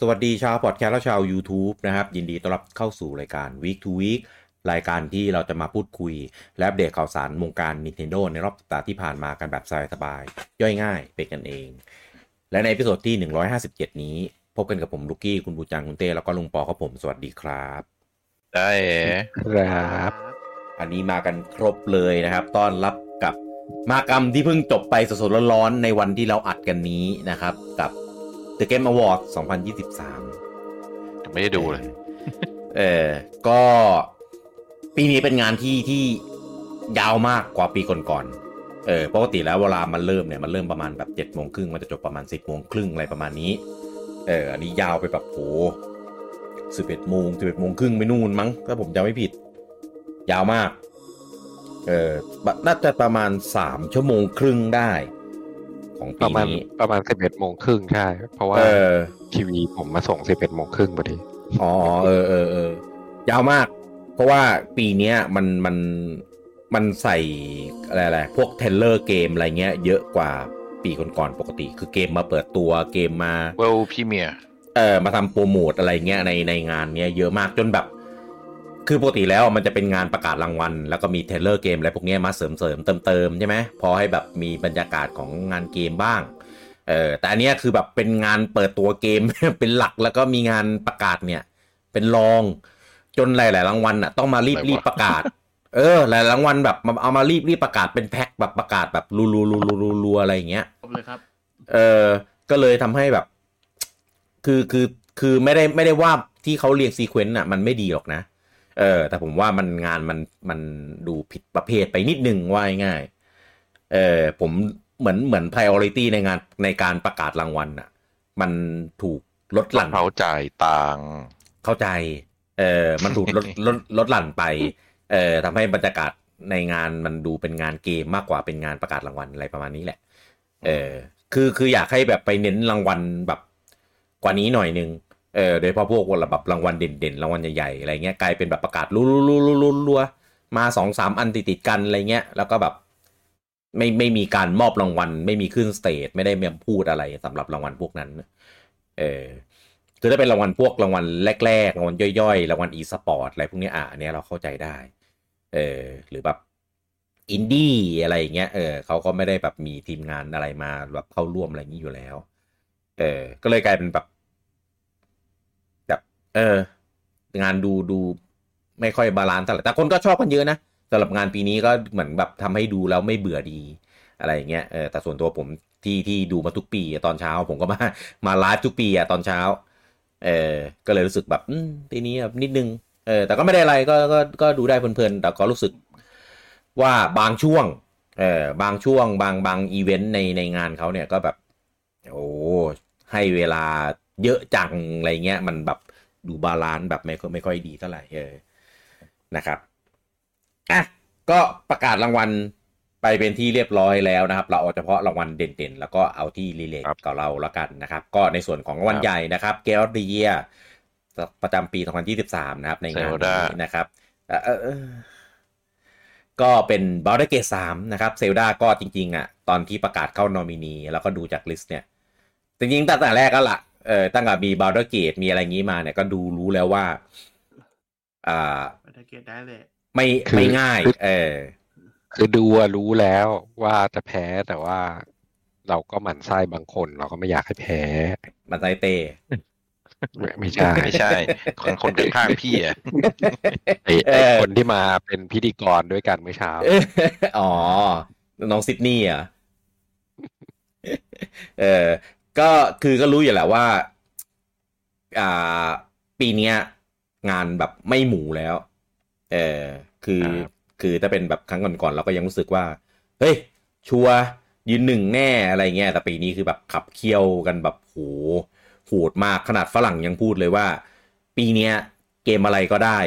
สวัสดีชาวพอดแคสต์และชาว YouTube นะครับ ยินดีต้อนรับเข้าสู่รายการ Week to Week รายการที่เราจะมาพูดคุย และอัปเดตข่าวสารวงการ Nintendo ในรอบสัปดาห์ที่ผ่านมากันแบบสบายๆย่อยง่ายเป็นกันเอง และใน episode ที่ 157 นี้ พบกันกับผมลูกกี้คุณบูจังคุณเต้แล้วก็ลุงปอครับผม สวัสดีครับ หวัดดีครับ อันนี้มากันครบเลยนะครับต้อนรับกับมหกรรมที่เพิ่งจบไปสดๆร้อนๆในวันที่เราอัดกันนี้นะครับ กับ The Game Award 2023ยังไม่ได้ดูเลย เออ ก็ปีนี้เป็นงานที่ที่ยาวมากกว่าปีก่อนๆ เออ ปกติแล้วเวลามันเริ่มเนี่ย มันเริ่มประมาณแบบเจ็ดโมงครึ่งมันจะจบประมาณสิบโมงครึ่งอะไรประมาณนี้ เออ อันนี้ยาวไปแบบโหสิบเอ็ดโมงสิบเอ็ดโมงครึ่งไปนู่นมั้งถ้าผมจำไม่ผิด ยาวมาก เออแบบน่าจะประมาณสามชั่วโมงครึ่งได้ ของปปีระมาณนี้ประมาณสิบเอ็ดโมงครึ่งใช่ เพราะว่าเออทีวีผมมาส่งสิบเอ็ดโมงครึ่งพอดีอ๋อเออเออเออยาวมาก เพราะว่าปีเนี้ยมันมันมันใส่อะไรอะไรพวก trailer เกมอะไรเงี้ย เยอะกว่าปีก่อนๆปกติ คือเกมมาเปิดตัวเกมมา world premiere เออมาทำโปรโมทอะไรเงี้ยในในงานเนี้ยเยอะมากจนแบบ คือปกติแล้วมันจะเป็นงานประกาศรางวัล แล้วก็มี trailer เกมอะไรพวกเนี้ยมาเสริมเสริมเติมเติมๆใช่ไหมพอให้แบบมีบรรยากาศของงานเกมบ้างเออแต่อันเนี้ยคือแบบเป็นงานเปิดตัวเกมเป็นหลักแล้วก็มีงานประกาศเนี่ย เป็นรองจนหลายๆรางวัลอะต้องมารีบรีบประกาศ เออ หลายรางวัลแบบมาเอามารีบรีบประกาศเป็นแพ็คแบบประกาศแบบรัวๆๆๆๆอะไรอย่างเงี้ยผมเลยครับ เออก็เลยทำให้แบบ คือคือคือไม่ได้ไม่ได้ว่าที่เขาเรียงซีเควนต์อะ มันไม่ดีหรอกนะ เออ แต่ผมว่ามันงานมันมันดูผิดประเภทไปนิดนึงว่าง่ายๆเออผมเหมือนเหมือน priority ในงานในการประกาศรางวัลอะ มันถูกลดหลั่นเขาจ่ายตังค์เข้าใจ เออมันถูกลดลดลดหลั่นไป เออทำให้บรรยากาศในงานมันดูเป็นงานเกมมากกว่าเป็นงานประกาศรางวัลอะไรประมาณนี้แหละ เออ คือคืออยากให้แบบไปเน้นรางวัลแบบกว่านี้หน่อยนึง เออโดยเฉพาะพวกแบบรางวัลเด่นๆรางวัลใหญ่ๆอะไรเงี้ยกลายเป็นแบบประกาศรัวๆๆๆมาสองสามอันติดๆกันอะไรเงี้ยแล้วก็แบบไม่ไม่มีการมอบรางวัล ไม่มีขึ้น stage ไม่ได้มีพูดอะไรสำหรับรางวัลพวกนั้น เออคือถ้าเป็นรางวัลพวกรางวัลแรกๆรางวัลย่อยๆรางวัล esport อะไรพวกนี้อะอันเนี้ยเราเข้าใจได้ เออหรือแบบอินดี้อะไรอย่างเงี้ยเออเขาก็ไม่ได้แบบมีทีมงานอะไรมาแบบเข้าร่วมอะไรอย่างนี้อยู่แล้ว เออก็เลยกลายเป็นแบบ เออ งานดูดูไม่ค่อยบาลานซ์เท่าไหร่แต่คนก็ชอบกันเยอะนะสำหรับงานปีนี้ก็เหมือนแบบทำให้ดูแล้วไม่เบื่อดีอะไรอย่างเงี้ยเออแต่ส่วนตัวผมที่ที่ดูมาทุกปีตอนเช้า ผมก็มามาไลฟ์ทุกปีอะตอนเช้า เออก็เลยรู้สึกแบบอืมทีนี้แบบนิดนึงเออแต่ก็ไม่ได้อะไรก็ก็ก็ดูได้เพลินๆแต่ก็รู้สึกว่าบางช่วงเออบางช่วงบางบางอีเวนต์ในในงานเขาเนี่ยก็แบบ โอ้ให้เวลาเยอะจังอะไรเงี้ยมันแบบ ดู balance แบบไม่ค่อยไม่ค่อยดีเท่าไหร่เออนะครับอะก็ประกาศรางวัลไปเป็นที่เรียบร้อยแล้วนะครับ เราเอาเฉพาะรางวัลเด่นๆ แล้วก็เอาที่ relate กับเราแล้วกันนะครับ ก็ในส่วนของรางวัลใหญ่นะครับ Game of the Yearประจำปี 2023 นะครับ ในงานนี้นะครับเอ่อเอ่อเอ่อก็เป็นบ a l d u r Gate 3นะครับเซลดาก็จริง ๆ อะ ตอนที่ประกาศเข้านอมินี แล้วก็ดูจากลิสต์เนี่ย จริง ๆตั้งแต่แรกก็ละ เออตั้งแต่มี b a l d u r Gate มีอะไรงี้มาเนี่ยก็ดูรู้แล้วว่า อ่าบัตเกตได้เลยไม่คือไม่ง่ายคือเออ คือดูอะรู้แล้วว่าจะแพ้แต่ว่าเราก็หมั่นไส้บางคน เราก็ไม่อยากให้แพ้มันไซเต้ไม่ไม่ใช่ไม่ใช่ คนคนข้างๆพี่อะไอ้เอไอ้อคนที่มาเป็นพิธีกรด้วยกันเมื่อเช้า อ๋อ น้องซิดนีย์เหรอะเออ ก็คือก็รู้อยู่แหละว่าอ่าปีเนี้ยงานแบบไม่หมูแล้ว เออคือครับคือถ้าเป็นแบบครั้งก่อนๆเราก็ยังรู้สึกว่า เฮ้ย ชัวร์ยืนหนึ่งแน่อะไรเงี้ย แต่ปีนี้คือแบบขับเคี่ยวกันแบบโหโหดมากขนาดฝรั่งยังพูดเลยว่า ปีเนี้ยเกมอะไรก็ได้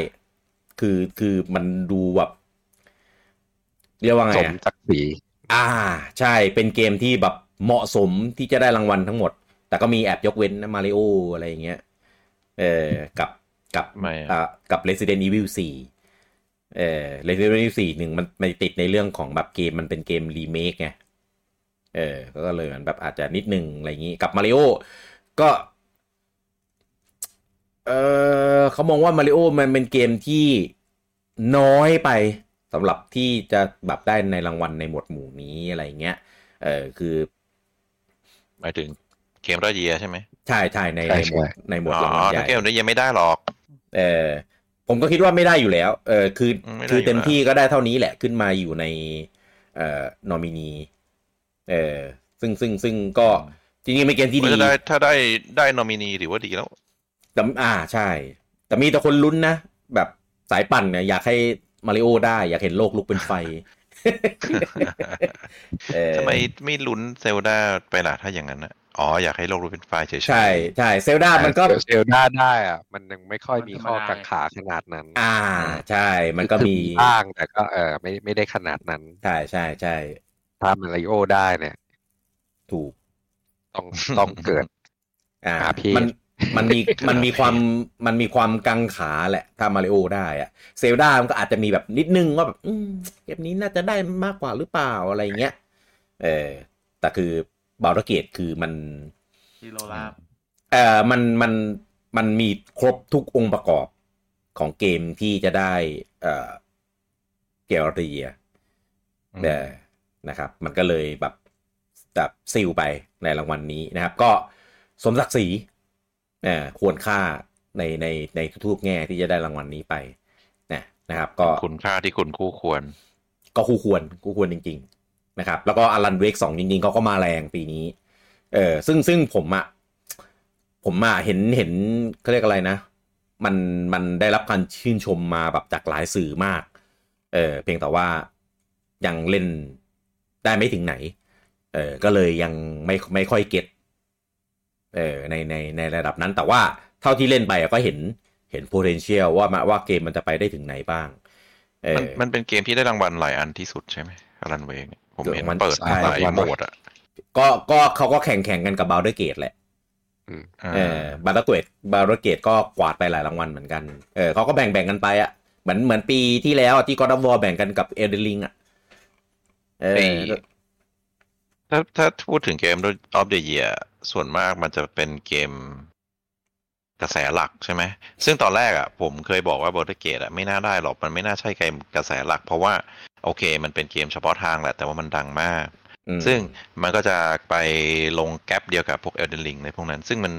คือคือมันดูแบบเรียกว่าไงสมอะศักดิ์ศรีอ่า ใช่เป็นเกมที่แบบ เหมาะสมที่จะได้รางวัลทั้งหมด แต่ก็มีแอบยกเว้นนะมาริโออะไรอย่างเงี้ยเออกับกับไม่อะอ่ากับ Resident Evil 4เออ Resident Evil 4หนึ่งมันมันติดในเรื่องของแบบเกมมันเป็นเกมรีเมคไงเออก็เลยมันแบบอาจจะนิดนึงอะไรอย่างงี้กับมาริโอก็เออเขามองว่ามาริโอมันเป็นเกมที่น้อยไปสำหรับที่จะแบบได้ในรางวัลในหมวดหมู่นี้อะไรเงี้ย เออคือ หมายถึงเกมรอดเยียใช่ไหมใช่ใช่ในใช่ในหมวดใช่ในหมวดอ๋รางวัลอใหถ้าญ่เกมรอดเยียไม่ได้หรอกเออผมก็คิดว่าไม่ได้อยู่แล้วเออคืออืมไม่ได้คือเต็มอยู่แล้วที่ก็ได้เท่านี้แหละขึ้นมาอยู่ในเอ่อนอมินีเออซึ่งซึ่งซึ่งก็จริงๆเป็นเกมที่ดีถ้าได้ถ้าได้ได้นอมินีถือว่าดีแล้วแต่อ่าใช่ แต่มีแต่คนลุ้นนะ แบบสายปั่นเนี่ยอยากให้มาริโอได้ อยากเห็นโลกลุกเป็นไฟเออ ทำไมไม่ลุ้นเซลดาไปล่ะถ้าอย่างนั้นนะอ๋อ อยากให้โลกรู้เป็นไฟล์เฉยๆ ใช่ใช่เซลดามันก็เซลดาได้อะมันยังไม่ค่อยมีข้อกังขาขนาดนั้น อ่า ใช่ มันก็มีคือบ้างแต่ก็เออไม่ไม่ได้ขนาดนั้น ใช่ใช่ใช่ถ้ามาริโอได้เนี่ย ถูก ต้องต้องเกิดอ่าหาพี่มัน มันมีมันมีความมันมีความกังขาแหละถ้ามาริโอได้อะเซลดามันก็อาจจะมีแบบนิดนึงว่าแบบอืมเกมนี้น่าจะได้มากกว่าหรือเปล่าอะไรเงี้ยเออแต่คือบาลเกตคือมันที่โรลาบเอ่อมันมันมันมีครบทุกองค์ประกอบของเกมที่จะได้เอ่อเกลเรียอืมเออนะครับ มันก็เลยแบบแบบซิลไปในรางวัลนี้นะครับ ก็สมศักดิ์ศรีเอ่อควรค่าในในในทุกๆแง่ที่จะได้รางวัลนี้ไปนะนะครับ ก็คุณค่าที่คุณคู่ควร ก็คู่ควรคู่ควรจริง ๆ นะครับ แล้วก็อลันเวกสองจริงๆเขาก็มาแรงปีนี้ เออซึ่งซึ่งผมอะผมอะเห็นเห็นเขาเรียกอะไรนะ มันมันได้รับการชื่นชมมาแบบจากหลายสื่อมาก เออเพียงแต่ว่ายังเล่นได้ไม่ถึงไหน เออก็เลยยังไม่ไม่ค่อยเก็ต เออในในในระดับนั้นแต่ว่าเท่าที่เล่นไปอะก็เห็นเห็น potential ว่ามาว่าเกมมันจะไปได้ถึงไหนบ้างเอมันอมันเป็นเกมที่ได้รางวัลหลายอันที่สุดใช่ไหมรันเวงผมเห็นมันเปิดใช่หลายรางวัลหมดอะก็ก็เขาก็แข่งแข่งกันกับบ a ลเดอร์เกตแหละอ่าเออ Baldur's Gate Baldur's Gate ก็กวาดไปหลายรางวัลเหมือนกันเออเขาก็แบ่งแบ่งกันไปอะเหมือนเหมือนปีที่แล้วอะที่กอร์ดวอแบ่งกันกับ Elden Ring อะเออไอ้ถ้าถ้าพูดถึงเกมอof the Year ส่วนมากมันจะเป็นเกมกระแสหลักใช่ไหม ซึ่งตอนแรกอะ ผมเคยบอกว่าบอ r เกตอะไม่น่าได้หรอก มันไม่น่าใช่เกมกระแสหลัก เพราะว่าโอเค มันเป็นเกมเฉพาะทางแหละ แต่ว่ามันดังมากอืมซึ่งมันก็จะไปลงแกลบเดียวกับพวก Elden Ring ในพวกนั้น ซึ่งมัน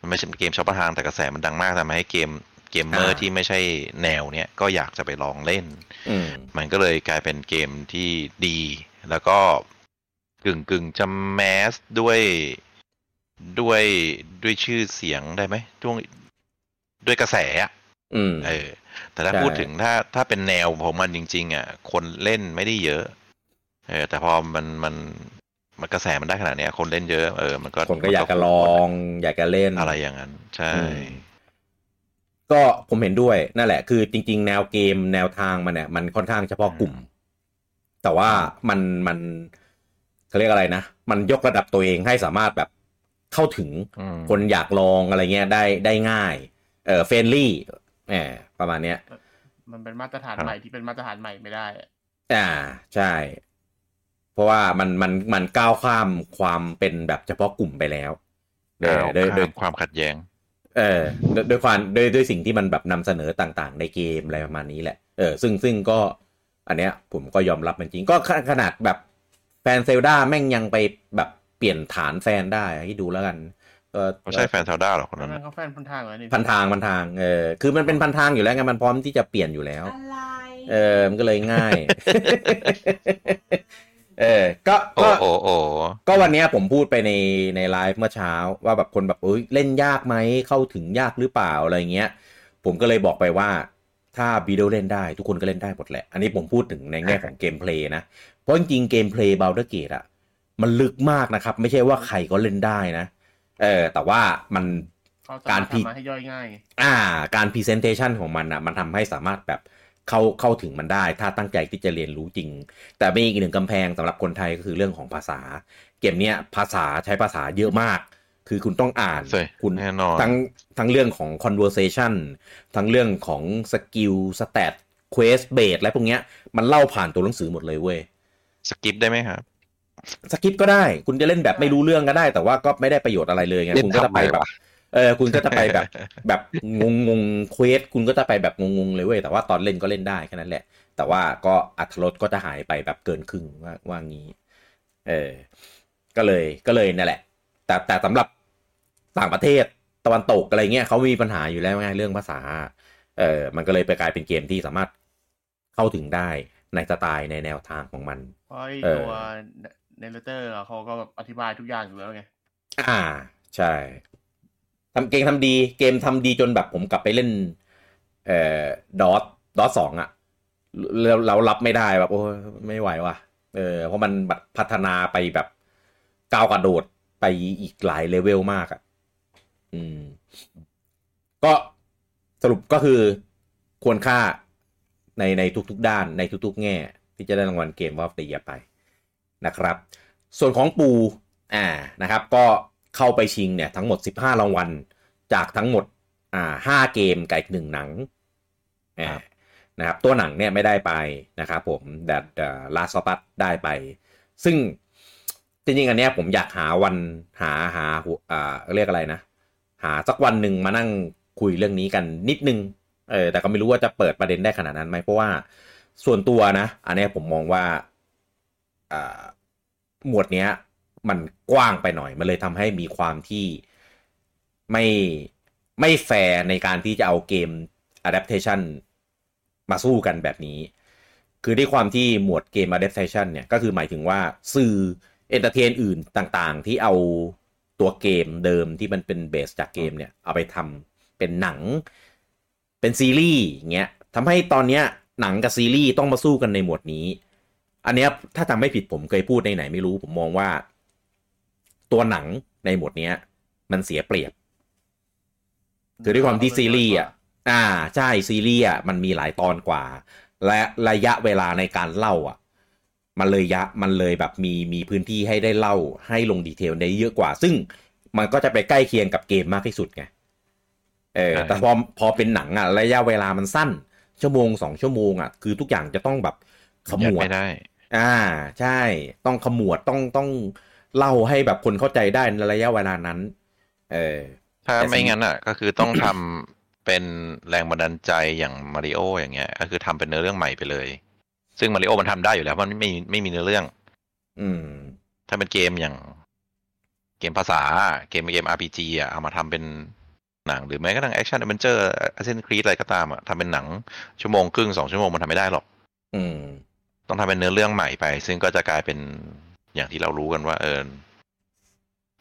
มันไม่ใช่เกมเฉพาะทางแต่กระแสมันดังมากทำให้เกมเกมเมอร์ที่ไม่ใช่แนวเนี้ยก็อยากจะไปลองเล่นอืมมันก็เลยกลายเป็นเกมที่ดี แล้วก็กึ่งกึ่งจะแมสด้วย ด้วยด้วยชื่อเสียงได้ไหมด้วยด้วยกระแสอะอืมเออ แต่ถ้าใช่พูดถึงถ้าถ้าเป็นแนวของมันจริง ๆ อะ คนเล่นไม่ได้เยอะ เออ แต่พอมันมันมันกระแสมันได้ขนาดเนี้ยคนเล่นเยอะเออมันก็คนก็อยากจะลอง อยากจะเล่นอะไรอย่างนั้น ใช่อืมก็ผมเห็นด้วยนั่นแหละ คือจริง ๆ แนวเกมแนวทางมันเนี่ยมันค่อนข้างเฉพาะกลุ่ม แต่ว่ามันมันเขาเรียกอะไรนะ มันยกระดับตัวเองให้สามารถแบบ เข้าถึงอืมคนอยากลองอะไรเงี้ยได้ได้ง่าย เออเฟรนลี่แหมประมาณเนี้ย มันเป็นมาตรฐานครับใหม่ที่เป็นมาตรฐานใหม่ไม่ได้อะอ่าใช่ เพราะว่ามันมันมันก้าวข้ามความเป็นแบบเฉพาะกลุ่มไปแล้วเออก้าวโดยโดยข้ามความขัดแย้ง เออโดยโดยความโดยด้วยสิ่งที่มันแบบนำเสนอต่างๆ ในเกมอะไรประมาณนี้แหละเออซึ่งซึ่งก็ อันเนี้ย ผมก็ยอมรับมันจริง ก็ขขนาดแบบแฟนเซลดาแม่งยังไปแบบ เปลี่ยนฐานแฟนได้ให้ดูแล้วกันก็ไม่ใช่แฟนเทลด้าหรอกคนนั่นั้นนน่ะเขาแฟนพันทางเหรอนี่พันทางพันทางเออคือมันเป็นพันทางอยู่แล้วไงมันพร้อมที่จะเปลี่ยนอยู่แล้วอะไรเออมันก็เลยง่าย เออ ก็โอ้ก็โอ้โอ้ก็วันเนี้ยผมพูดไปในในไลฟ์เมื่อเช้า ว่าแบบคนแบบเอ้ยเล่นยากไหมเข้าถึงยากหรือเปล่าอะไรเงี้ย ผมก็เลยบอกไปว่าถ้าบีโดเล่นได้ทุกคนก็เล่นได้หมดแหละ อันนี้ผมพูดถึงในแง่ของ gameplay นะ เพราะจริงๆเกมเพลย์บ a ลเดอร์เกตอะ มันลึกมากนะครับ ไม่ใช่ว่าใครก็เล่นได้นะ เออ แต่ว่ามันเขาสการมารถผิดทำมาให้ย่อยง่าย อ่า การ presentation ของมันอะ มันทำให้สามารถแบบเข้าเข้าถึงมันได้ ถ้าตั้งใจที่จะเรียนรู้จริง แต่มีอีกหนึ่งกำแพงสำหรับคนไทยก็คือเรื่องของภาษา เกมเนี้ยภาษาใช้ภาษาเยอะมาก คือคุณต้องอ่านใช่คุณแน่นอนทั้งทั้งเรื่องของ conversation ทั้งเรื่องของ skill stat quest base และพวกเนี้ย มันเล่าผ่านตัวหนังสือหมดเลยเว้ย skip ได้ไหมครับ skip ก็ได้ คุณจะเล่นแบบไม่รู้เรื่องก็ได้ แต่ว่าก็ไม่ได้ประโยชน์อะไรเลยไงเล่นคุณก็จะไปทำไมแบบวะเออคุณก็จะไปแบบแบบงงง quest คุณก็จะไปแบบงงงเลยเว้ยแต่ว่าตอนเล่นก็เล่นได้แค่นั้นแหละ แต่ว่าก็อรรถรสก็จะหายไปแบบเกินครึ่งว่าว่างี้ เออ ก็เลยก็เลยนั่นแหละ แต่แต่สำหรับต่างประเทศตะวันตกอะไรเงี้ยเขาไม่มีปัญหาอยู่แล้วไงเรื่องภาษา เออมันก็เลยไปกลายเป็นเกมที่สามารถเข้าถึงได้ในสไตล์ในแนวทางของมันเพราะไอ้เออตัว narrator เขาก็แบบอธิบายทุกอย่างอยู่แล้วไง อ่า ใช่ทำเกมทำดี เกมทำดีจนแบบผมกลับไปเล่น เอ่อดอทดอทสองอะเราเรารับไม่ได้แบบโอ้ไม่ไหวว่ะ เออ เพราะมันแบบพัฒนาไปแบบก้าวกระโดดไปอีกหลายเลเวลมากอะอืม ก็สรุปก็คือควรค่าในในทุกๆด้านในทุกๆแง่ ที่จะได้รางวัลเกมวอฟตียไปนะครับ ส่วนของปูอ่านะครับก็เข้าไปชิงเนี่ยทั้งหมด 15 รางวัล จากทั้งหมดอ่าห้าเกมกับอีกหนึ่งหนังอ่านะครับตัวหนังเนี่ยไม่ได้ไปนะครับผมแต่ลาสปัตได้ไป ซึ่งจริงๆอันเนี้ยผมอยากหาวันหาหาอ่าเรียกอะไรนะ หาสักวันหนึ่งมานั่งคุยเรื่องนี้กันนิดนึงเออแต่ก็ไม่รู้ว่าจะเปิดประเด็นได้ขนาดนั้นไหมเพราะว่าส่วนตัวนะ อันเนี้ยผมมองว่าอ่า หมวดเนี้ย มันกว้างไปหน่อย มันเลยทำให้มีความที่ไม่ไม่แฟร์ในการที่จะเอาเกม adaptation มาสู้กันแบบนี้ คือด้วยความที่หมวดเกม adaptation เนี่ย ก็คือหมายถึงว่าสื่อ entertain อื่นต่างๆ ที่เอาตัวเกมเดิมที่มันเป็น base จากเกมเนี่ย เอาไปทำเป็นหนังเป็นซีรีส์อย่างเงี้ยทำให้ตอนเนี้ยหนังกับซีรีส์ต้องมาสู้กันในหมวดนี้ อันเนี้ยถ้าจำไม่ผิดผมเคยพูดในไหนไม่รู้ผมมองว่า ตัวหนังในหมวดเนี้ย มันเสียเปรียบ คือด้วยความที่ซีรีส์อะอ่าใช่ซีรีส์อะมันมีหลายตอนกว่า และระยะเวลาในการเล่าอะ มันเลยยะมันเลยแบบมีมีพื้นที่ให้ได้เล่าให้ลงดีเทลได้เยอะกว่า ซึ่งมันก็จะไปใกล้เคียงกับเกมมากที่สุดไงเออใช่แต่พอพอเป็นหนังอะ ระยะเวลามันสั้น ชั่วโมงสองชั่วโมงอะคือทุกอย่างจะต้องแบบขมยัดวดไม่ได้ อ่าใช่ต้องขมวดต้องต้องเล่าให้แบบคนเข้าใจได้ในระยะเวลานั้น เออถ้าแต่ไม่สิ่งงั้นอะ ก็คือต้องทำเป็นแรงบันดาลใจอย่างมาริโออย่างเงี้ย ก็คือทำเป็นเนื้อเรื่องใหม่ไปเลย ซึ่งมาริโอมันทำได้อยู่แล้วเพราะมันไม่ไม่มีเนื้อเรื่อง อืม ถ้าเป็นเกมอย่าง เกมภาษาเกมเกม RPG อะเอามาทำเป็นหนัง หรือแม้กระทั่ง action adventure Assassin's Creed อะไรก็ตามอะทำเป็นหนังชั่วโมงครึ่งสองชั่วโมงมันทำไม่ได้หรอก อืม ต้องทำเป็นเนื้อเรื่องใหม่ไป ซึ่งก็จะกลายเป็นอย่างที่เรารู้กันว่า เออ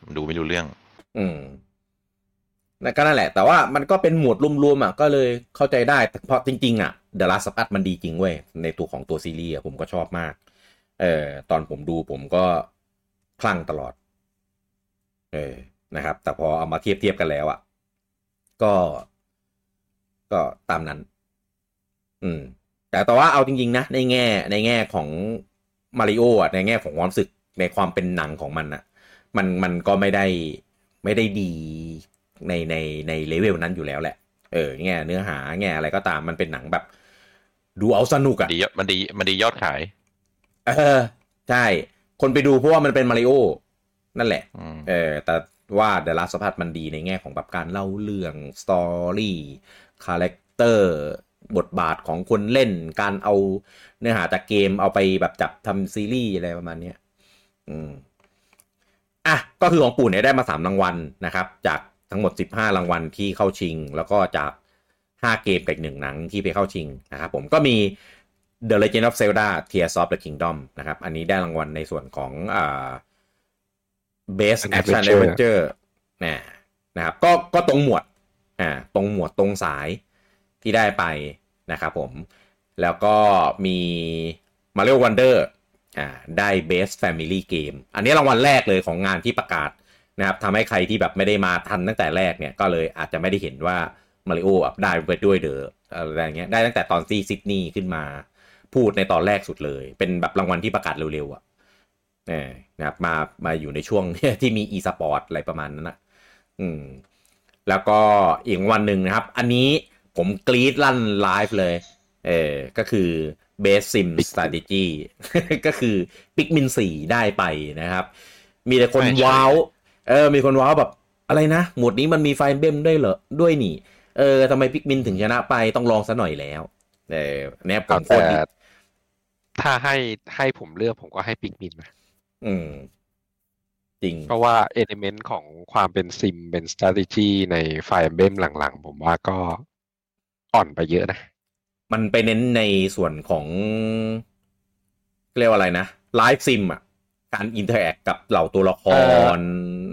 มันดูไม่รู้เรื่อง อืมนั่นก็นั่นแหละ แต่ว่ามันก็เป็นหมวดรวมๆอะก็เลยเข้าใจได้แต่เพราะจริง ๆ อะ The Last of Us มันดีจริงเว้ย ในตัวของตัวซีรีส์ผมก็ชอบมาก เออตอนผมดูผมก็คลั่งตลอด เออนะครับ แต่พอเอามาเทียบเทียบกันแล้วอะ ก็ก็ตามนั้น อืม แต่แต่ว่าเอาจริง ๆ นะ ในแง่ในแง่ของมาริโออะในแง่ของความรู้สึกในความเป็นหนังของมันอะ มันมันก็ไม่ได้ไม่ได้ดีในในในเลเวลนั้นอยู่แล้วแหละ เออแง่เนื้อหาแง่อะไรก็ตามมันเป็นหนังแบบ ดูเอาสนุกมันอะ่ะดียอดมันดีมันดียอดขาย เออใช่ คนไปดูเพราะว่ามันเป็นมาริโอนั่นแหละอืมเออ แต่ว่า The Last of Us มันดีในแง่ของแบบการเล่าเรื่อง story character บทบาทของคนเล่น การเอาเนื้อหาจากเกมเอาไปแบบจับทำซีรีส์อะไรประมาณเนี้ยอืมอะก็คือของปู่เนี่ยได้มาสามรางวัลนะครับ จากทั้งหมด 15 รางวัลที่เข้าชิง แล้วก็จาก 5 เกมกับอีกหนึ่งหนังที่ไปเข้าชิงนะครับผมก็มี The Legend of Zelda Tears of the Kingdom นะครับ อันนี้ได้รางวัลในส่วนของอ่า Best Action Adventure Adventure นะนะครับก็ก็ตรงหมวดอ่าตรงหมวดตรงสายที่ได้ไป นะครับผม แล้วก็มี Mario Wonder อ่าได้ Best Family Game อันนี้รางวัลแรกเลยของงานที่ประกาศนะครับทำให้ใครที่แบบไม่ได้มาทันตั้งแต่แรกเนี่ย ก็เลยอาจจะไม่ได้เห็นว่ามาริโอได้ไปด้วยเดออะไรเงี้ยได้ตั้งแต่ตอนที่ซิดนีย์ขึ้นมาพูดในตอนแรกสุดเลย เป็นแบบรางวัลที่ประกาศเร็วๆอะเนะครับมามาอยู่ในช่วงที่มี e สปอร์ตอะไรประมาณนั้นนะอืมแล้วก็อีกวันหนึ่งนะครับ อันนี้ ผมกรี๊ดลั่นไลฟ์เลย เออ ก็คือ Best Sim Strategy ก็คือ Pikmin 4 ได้ไปนะครับ มีแต่คนไม่ใช่ว้าว เออ มีคนว้าวแบบ อะไรนะ หมวดนี้มันมีไฟเบมด้วยเหรอ ด้วยนี่ เออทำไม Pikmin ถึงชนะไปต้องลองซะหน่อยแล้ว เออเนี่ยผมโคแต่ตรถ้าให้ให้ผมเลือกผมก็ให้ Pikmin นะอืม จริง เพราะว่า element ของความเป็นซิมเป็น strategy ในไฟเบมหลังๆ ผมว่าก็ อ่อนไปเยอะนะ มันไปเน้นในส่วนของเรียกว่าอะไรนะ life sim อะ การ interact กับเหล่าตัวละคร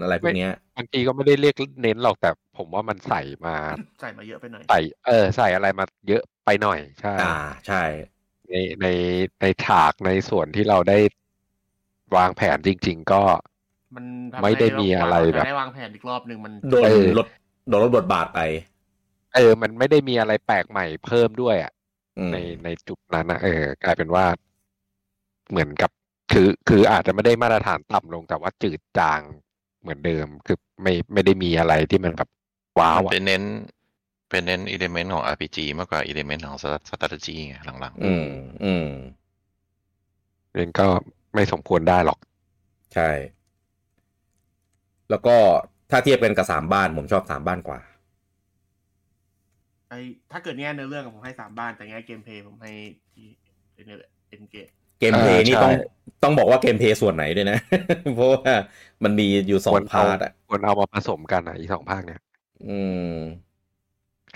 อะไรพวกเนี้ยบางทีก็ไม่ได้เรียกเน้นหรอกแต่ผมว่ามันใส่มา ใส่มาเยอะไปหน่อยใส่เออ ใส่อะไรมาเยอะไปหน่อยใช่อ่าใช่ ในในในฉากในส่วนที่เราได้วางแผนจริง ๆ ก็มันทำไม่ได้มีอะไรแบบได้วางแผนอีกรอบหนึ่งมันโดนเออลดโดนลดบทบาทไป เออ มันไม่ได้มีอะไรแปลกใหม่เพิ่มด้วยอะอืมในในจุดนั้นนะเออกลายเป็นว่า เหมือนกับ คือคืออาจจะไม่ได้มาตรฐานต่ำลงแต่ว่าจืดจางเหมือนเดิม คือไม่ไม่ได้มีอะไรที่มันแบบว้าวมันอะเป็นเน้น เป็นเน้นอิเลเมนต์ของ RPG มากกว่าอิเลเมนต์ของ strategy ไงหลังอืม อืมเองก็ไม่สมควรได้หรอก ใช่ แล้วก็ถ้าเทียบกันกับสามบ้าน ผมชอบสามบ้านกว่า ไอถ้าเกิดแง่เนื้อเรื่องผมให้สามบ้าน แต่แง่เกมเพลย์ผมให้ที่เนี่ยแหละเอ็นเกตเกมเพลย์อ่านี่ใช่ต้องต้องบอกว่าเกมเพลย์ส่วนไหนด้วยนะ เพราะว่ามันมีอยู่สอคงวรเอาพาร์ทอะควรเอามาผสมกันอะอีกสองภาคเนี่ย อืม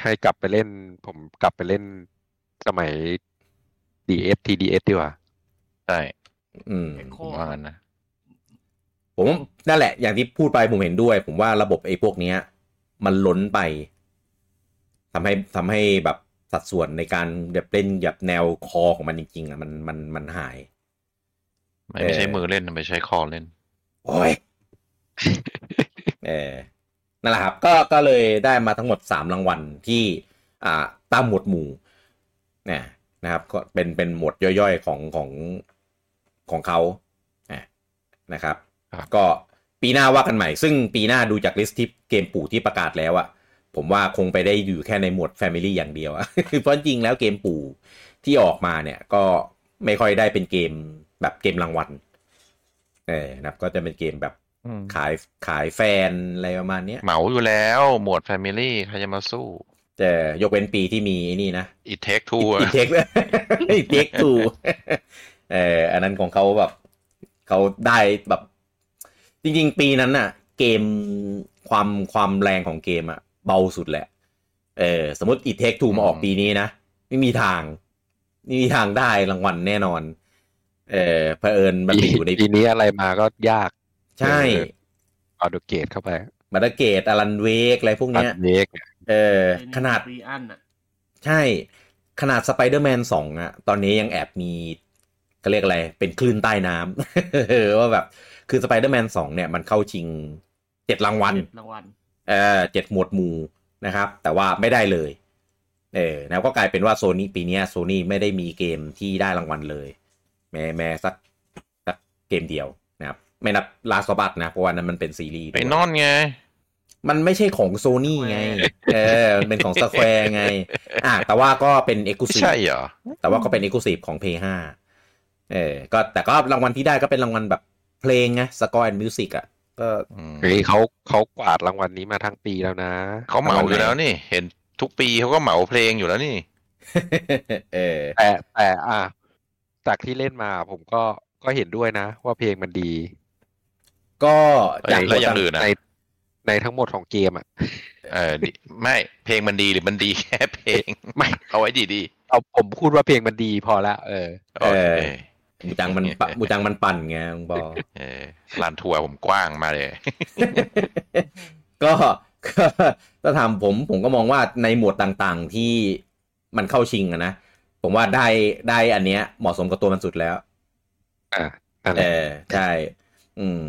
ให้กลับไปเล่น ผมกลับไปเล่นสมัย DS TDS ดีกว่าๆใช่อืมเอ็นโคผมว่างั้นนะผมว่านั่นแหละ อย่างที่พูดไปผมเห็นด้วย ผมว่าระบบไอ้พวกเนี้ย มันล้นไป ทำให้ทำให้แบบสัดส่วนในการแบบเล่นแบบแนวคอของมันจริงๆอะมันมันมันหาย ไม่ไม่ใช่เออมือเล่นไม่ใช่คอเล่น โอ้ยเออนั่นแหละครับ ก็ก็เลยได้มาทั้งหมดสามรางวัลที่อ่าตามหมวดหมู่เนี่ยนะครับก็เป็นเป็นหมวดย่อยๆของของของเขาอะนะครับครับ ก็ปีหน้าว่ากันใหม่ ซึ่งปีหน้าดูจากลิสต์ที่เกมปู่ที่ประกาศแล้วอะ ผมว่าคงไปได้อยู่แค่ในหมวด Family อย่างเดียวอะเพราะจริงแล้วเกมปู่ที่ออกมาเนี่ยก็ไม่ค่อยได้เป็นเกมแบบเกมรางวัลเออนะครับก็จะเป็นเกมแบบอืมขายขายแฟนอะไรประมาณเนี้ยเหมาอยู่แล้วหมวด Family ใครจะมาสู้ แต่ยกเว้นปีที่มีไอ้นี่นะ It Take Two อีเทคอีเทคทูเอออันนั้นของเขาแบบเขาได้แบบ จริง ๆ ปีนั้นน่ะ เกมความความแรงของเกมอะ เบาสุดแหละ เออ สมมติอีเทคทูมาออกอืมปีนี้นะ ไม่มีทางไม่มีทางได้รางวัลแน่นอน เออเผอิญมันไปอยู่ในปีนี้อะไรมาก็ยาก ใช่เอาดูเกตเข้าไปมาดาเกตอลันเวกอะไรพวกอัเนี้ยนเล็กเออ ขนาดรีอันอะ ใช่ ขนาดสไปเดอร์แมนสองอะตอนนี้ยังแอบมีเขาเรียกอะไร เป็นคลื่นใต้น้ำเออว่าแบบ คือสไปเดอร์แมนสองเนี่ย มันเข้าชิงเจ็ดรางวัลเจ็ดรางวัล เออเจ็ดหมวดหมู่นะครับ แต่ว่าไม่ได้เลยเออแล้วก็กลายเป็นว่าโซนี่ปีเนี้โซนี่ไม่ได้มีเกมที่ได้รางวัลเลย แม้แม้สักสักเกมเดียวนะครับ ไม่นับ Last of Us นะเพราะว่านั้นมันเป็นซีรีส์ไปนอนไง มันไม่ใช่ของโซนี่ไงเออมันเป็นของ Square ไง อะแต่ว่าก็เป็น exclusive ไม่ใช่เหรอแต่ว่าก็เป็น e x c l u s i v e ของ p 5เออก็แต่ก็รางวัลที่ได้ก็เป็นรางวัลแบบเพลงไง score and music อะ ก็อืมเฮ้ยเขาเขากวาดรางวัลนี้มาทั้งปีแล้วนะเขาเหมาอยู่แล้วนี่ เห็นทุกปีเขาก็เหมาเพลงอยู่แล้วนี่เออแต่แต่อะจากที่เล่นมาผมก็ก็เห็นด้วยนะ ว่าเพลงมันดี ก็แล้วกแล้วอย่างอื่นอะในในทั้งหมดของเกมอะเออดิไม่เพลงมันดีหรือมันดีแค่เพลง ไม่เอาไว้ดีดีเอาผมพูดว่าเพลงมันดีพอละเออๆโอเค บูจังมันปะบูจังมันปั่นไงลุงบอเออลานทัวร์ผมกว้างมาเลยก็ก็ถ้าถามผมผมก็มองว่าในหมวดต่างๆที่มันเข้าชิงอะนะผมว่าได้ได้อันเนี้ย เหมาะสมกับตัวมันสุดแล้ว อ่านั่นแหเอละอใช่ อืม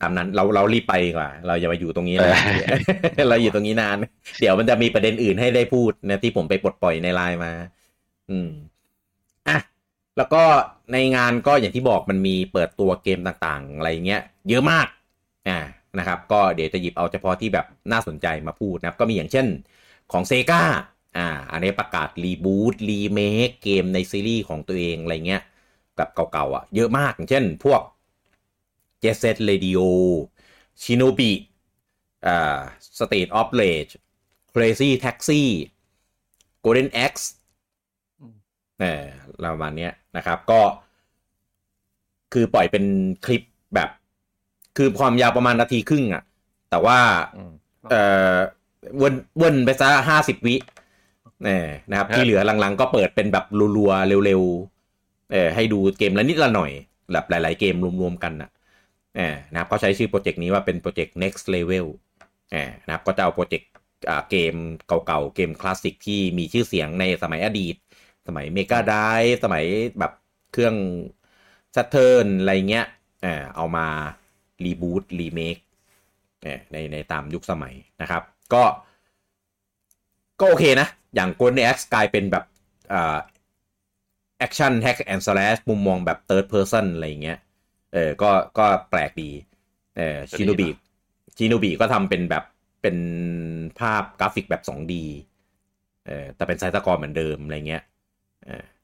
ตามนั้นเราเรารีบไปดีกว่า เราอย่ามาอยู่ตรงนี้นานเราอยู่ตรงนี้นาน เดี๋ยวมันจะมีประเด็นอื่นให้ได้พูดนะที่ผมไปปลดปล่อยในไลน์มา อืมอะ แล้วก็ในงานก็อย่างที่บอกมันมีเปิดตัวเกมต่างๆ อะไรเงี้ยเยอะมากอ่านะครับ ก็เดี๋ยวจะหยิบเอาเฉพาะที่แบบน่าสนใจมาพูดนะครับ ก็มีอย่างเช่นของเซกาอ่า อันนี้ประกาศรีบูตรีเมคเกมในซีรีส์ของตัวเองอะไรเงี้ยกับเก่าๆอะเยอะมากอย่างเช่นพวก Jet Set Radio Shinobi อ่า State of Rage Crazy Taxi Golden Axe อืมเออ ประมาณเนี้ยนะครับ ก็ คือปล่อยเป็นคลิปแบบ คือความยาวประมาณนาทีครึ่งอะ่ะแต่ว่าอืมเอ่อเวนเวนไปซะห้าสิบวิเออนะครับฮะที่เหลือหลังๆ ก็เปิดเป็นแบบรัวๆเร็วๆเออให้ดูเกมละนิดละหน่อยแบบหลาย ๆ เกมรวมๆกันนะเออนะครับเขาใช้ชื่อโปรเจกต์นี้ว่าเป็นโปรเจกต์ next level เออนะครับ ก็จะเอาโปรเจกต์อ่าเกมเก่าๆ เกมคลาสสิกที่มีชื่อเสียงในสมัยอดีต สมัย Mega Drive สมัยแบบเครื่อง Saturn อะไรเงี้ยเออเอามาreboot remake ในในตามยุคสมัยนะครับ ก็ ก็โอเคนะ อย่าง Golden Axe กลายเป็นแบบอ่า action hack and slash มุมมองแบบ third person อะไรอย่างเงี้ยเออก็ก็แปลกดีเออก็ดีชิโนบินะ Shinobi ก็ทำเป็นแบบเป็นภาพกราฟิกแบบ 2D เออแต่เป็น side scroll เหมือนเดิมอะไรเงี้ยเออ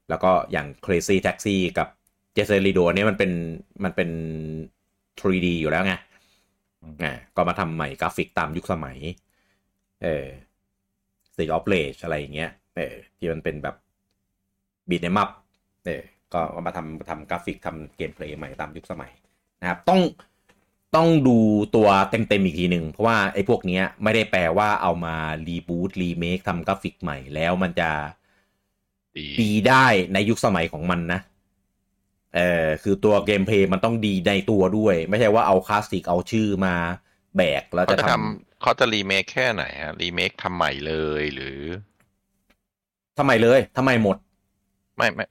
แล้วก็อย่าง Crazy Taxi กับ j e s e r i d o เนี่ยมันเป็นมันเป็น 3D อยู่แล้วไงอ่าก็มาทำใหม่กราฟิกตามยุคสมัย เออ Streets of Rage อะไรอย่างเงี้ยเออที่มันเป็นแบบ beat 'em up เออก็เอามาทำทำกราฟิกทำ gameplay ใหม่ตามยุคสมัยนะครับต้องต้องดูตัวเต็มๆอีกทีหนึ่ง เพราะว่าไอ้พวกเนี้ยไม่ได้แปลว่าเอามา reboot remake ทำกราฟิกใหม่แล้วมันจะ ดีดีได้ในยุคสมัยของมันนะเออคือตัว gameplay มันต้องดีในตัวด้วย ไม่ใช่ว่าเอาคลาสสิกเอาชื่อมาแบกแล้วเขาจะจะทำเขาจะรีเมคแค่ไหนฮะรีเมคทำใหม่เลยหรือทำใหม่เลยทำใหม่หมด ไม่ไม่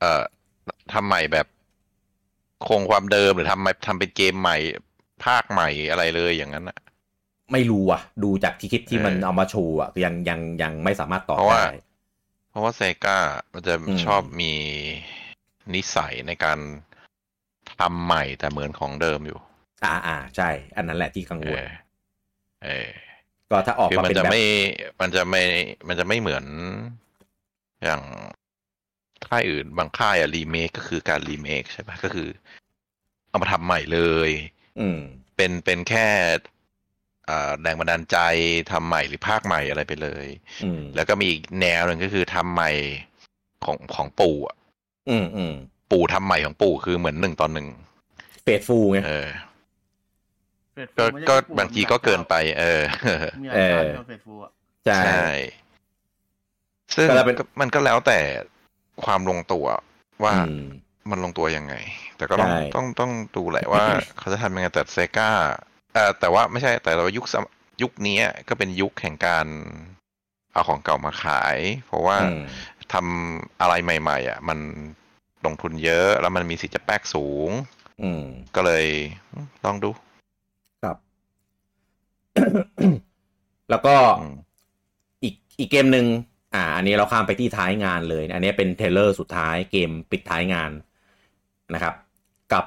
เอ่อทำใหม่แบบคงความเดิมหรือทำใหม่ทำเป็นเกมใหม่ ภาคใหม่อะไรเลยอย่างนั้นอะไม่รู้อะ ดูจากที่คลิปที่มันเออเอามาโชว์อะยังยังยังไม่สามารถตอบเพราะว่าได้ เพราะว่าเซกามันจะอืมชอบมีนิสัยในการทำใหม่แต่เหมือนของเดิมอยู่ อ่าอ่าใช่ อันนั้นแหละที่กังเอวลอเออก็ถ้าออกคือมามันเป็นจะแบบไม่มันจะไม่มันจะไม่เหมือนอย่างค่ายอื่นบางค่ายอะรีเมคก็คือการรีเมคใช่ปะก็คือ เอามาทำใหม่เลย อืม เป็นเป็นแค่อ่า แรงบันดาลใจทำใหม่หรือภาคใหม่อะไรไปเลยอืมแล้วก็มีอีกแนวหนึ่งก็คือทำใหม่ของของปู่อะอืมอืมปู่ทำใหม่ของปู่คือเหมือนหนึ่งตอนหนึ่งเฟดฟูไงเออเฟสก็ฟูไม่ใช่ก็ฟูบางทีก็เกินไป เออมีหลายเจ้าเออที่ทำเฟสฟูอะใช่ใช่ซึ่งก็แล้วเป็นก็มันก็แล้วแต่ความลงตัวว่าอืมมันลงตัวยังไง แต่ก็ต้องใช่ต้องต้องดูแหละว่า เขาจะทำยังไงแต่เซกาเอ่อ แต่ว่าไม่ใช่แต่เรายุคสมยุคนี้ก็เป็นยุคแห่งการเอาของเก่ามาขาย เพราะว่าอืมทำอะไรใหม่ ๆ อะ มันลงทุนเยอะ แล้วมันมีสิทธิ์จะแป๊กสูงอืมก็เลยอืมลองดูครับ แล้วก็อืมอีกอีกเกมหนึ่งอ่า อันนี้เราข้ามไปที่ท้ายงานเลย อันนี้เป็นเทรลเลอร์สุดท้ายเกมปิดท้ายงานนะครับ กับ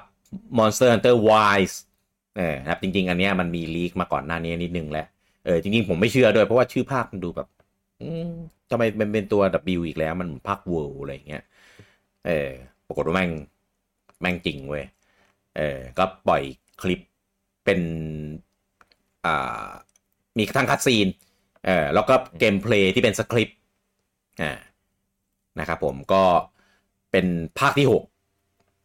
Monster Hunter Wilds เออครับจริง ๆ อันเนี้ยมันมีลีกมาก่อนหน้านี้นิดนึงแล้วเออจริง ๆ ผมไม่เชื่อด้วยเพราะว่าชื่อภาคมันดูแบบอทำไมมันเป็นตัว W อีกแล้วมันภาค World อะไรอย่างเงี้ยเออปรากฏว่าแม่งแม่งจริงเว้ยเออก็ปล่อยคลิปเป็นอ่ามีทั้งคัดซีนเออแล้วก็เกมเพลย์ที่เป็นสคริปต์อ่านะครับผมก็เป็นภาคที่หก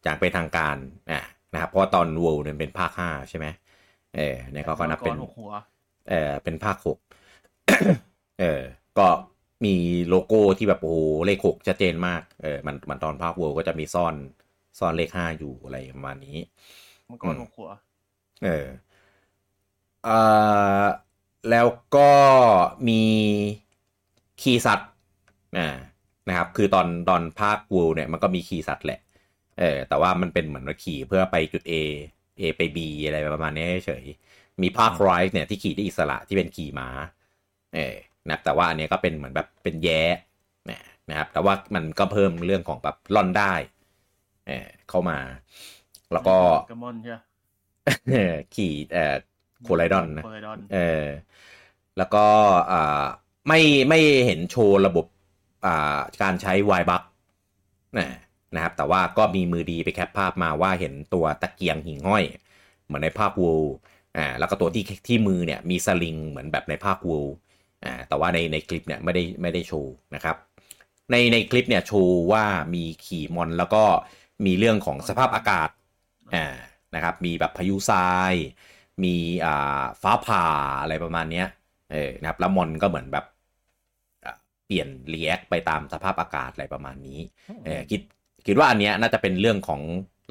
อย่างเป็นทางการอ่า นะครับเพราะว่าตอน World เนี่ยเป็นภาคห้าใช่ไหมเออเนี่ยก็ก็นับเป็นมังกรหกหัวเออเป็นภาคหกเออก็มีโลโก้ที่แบบโอ้โหเลขหกชัดเจนมากเออมันมันตอนภาคเวิร์ก็จะมีซ่อนซ่อนเลขห้าอยู่อะไรประมาณนี้มังกรหกหัวเออเอ่อแล้วก็มีคีย์สัตว์อ่านะครับ คือตอนตอนภาควูเนี่ยมันก็มีคีย์สัตว์แหละ เออแต่ว่ามันเป็นเหมือนว่าขี่เพื่อไปจุด A A ไป B อะไรประมาณนี้เฉยๆมีภาคไรส์เนี่ยที่ขี่ได้อิสระที่เป็นขี่ม้าเออนะแต่ว่าอันเนี้ยก็เป็นเหมือนแบบเป็นแย้นะนะครับแต่ว่ามันก็เพิ่มเรื่องของแบบล่อนได้เออเข้ามา แล้วก็กระมอนใช่ไหมเออขี่เอ่อโคไลดอนนะโคไลดอนเออแล้วก็อ่าไม่ไม่เห็นโชว์ระบบอ่าการใช้วายบัคนะ นะครับ แต่ว่าก็มีมือดีไปแคปภาพมาว่าเห็นตัวตะเกียงหิ่งห้อย เหมือนในภาพวูอ่าแล้วก็ตัวที่ที่มือเนี่ยมีสลิงเหมือนแบบในภาควูอ่าแต่ว่าในในคลิปเนี่ยไม่ได้ไม่ได้โชว์นะครับ ในในคลิปเนี่ยโชว์ว่ามีขี่มอนแล้วก็มีเรื่องของสภาพอากาศอ่านะครับ มีแบบพายุทราย มีอ่าฟ้าผ่าอะไรประมาณเนี้ยเออนะครับแล้วมอนก็เหมือนแบบเปลี่ยนรีแอคไปตามสภาพอากาศอะไรประมาณนี้เออคิด คิดว่าอันเนี้ยน่าจะเป็นเรื่องของ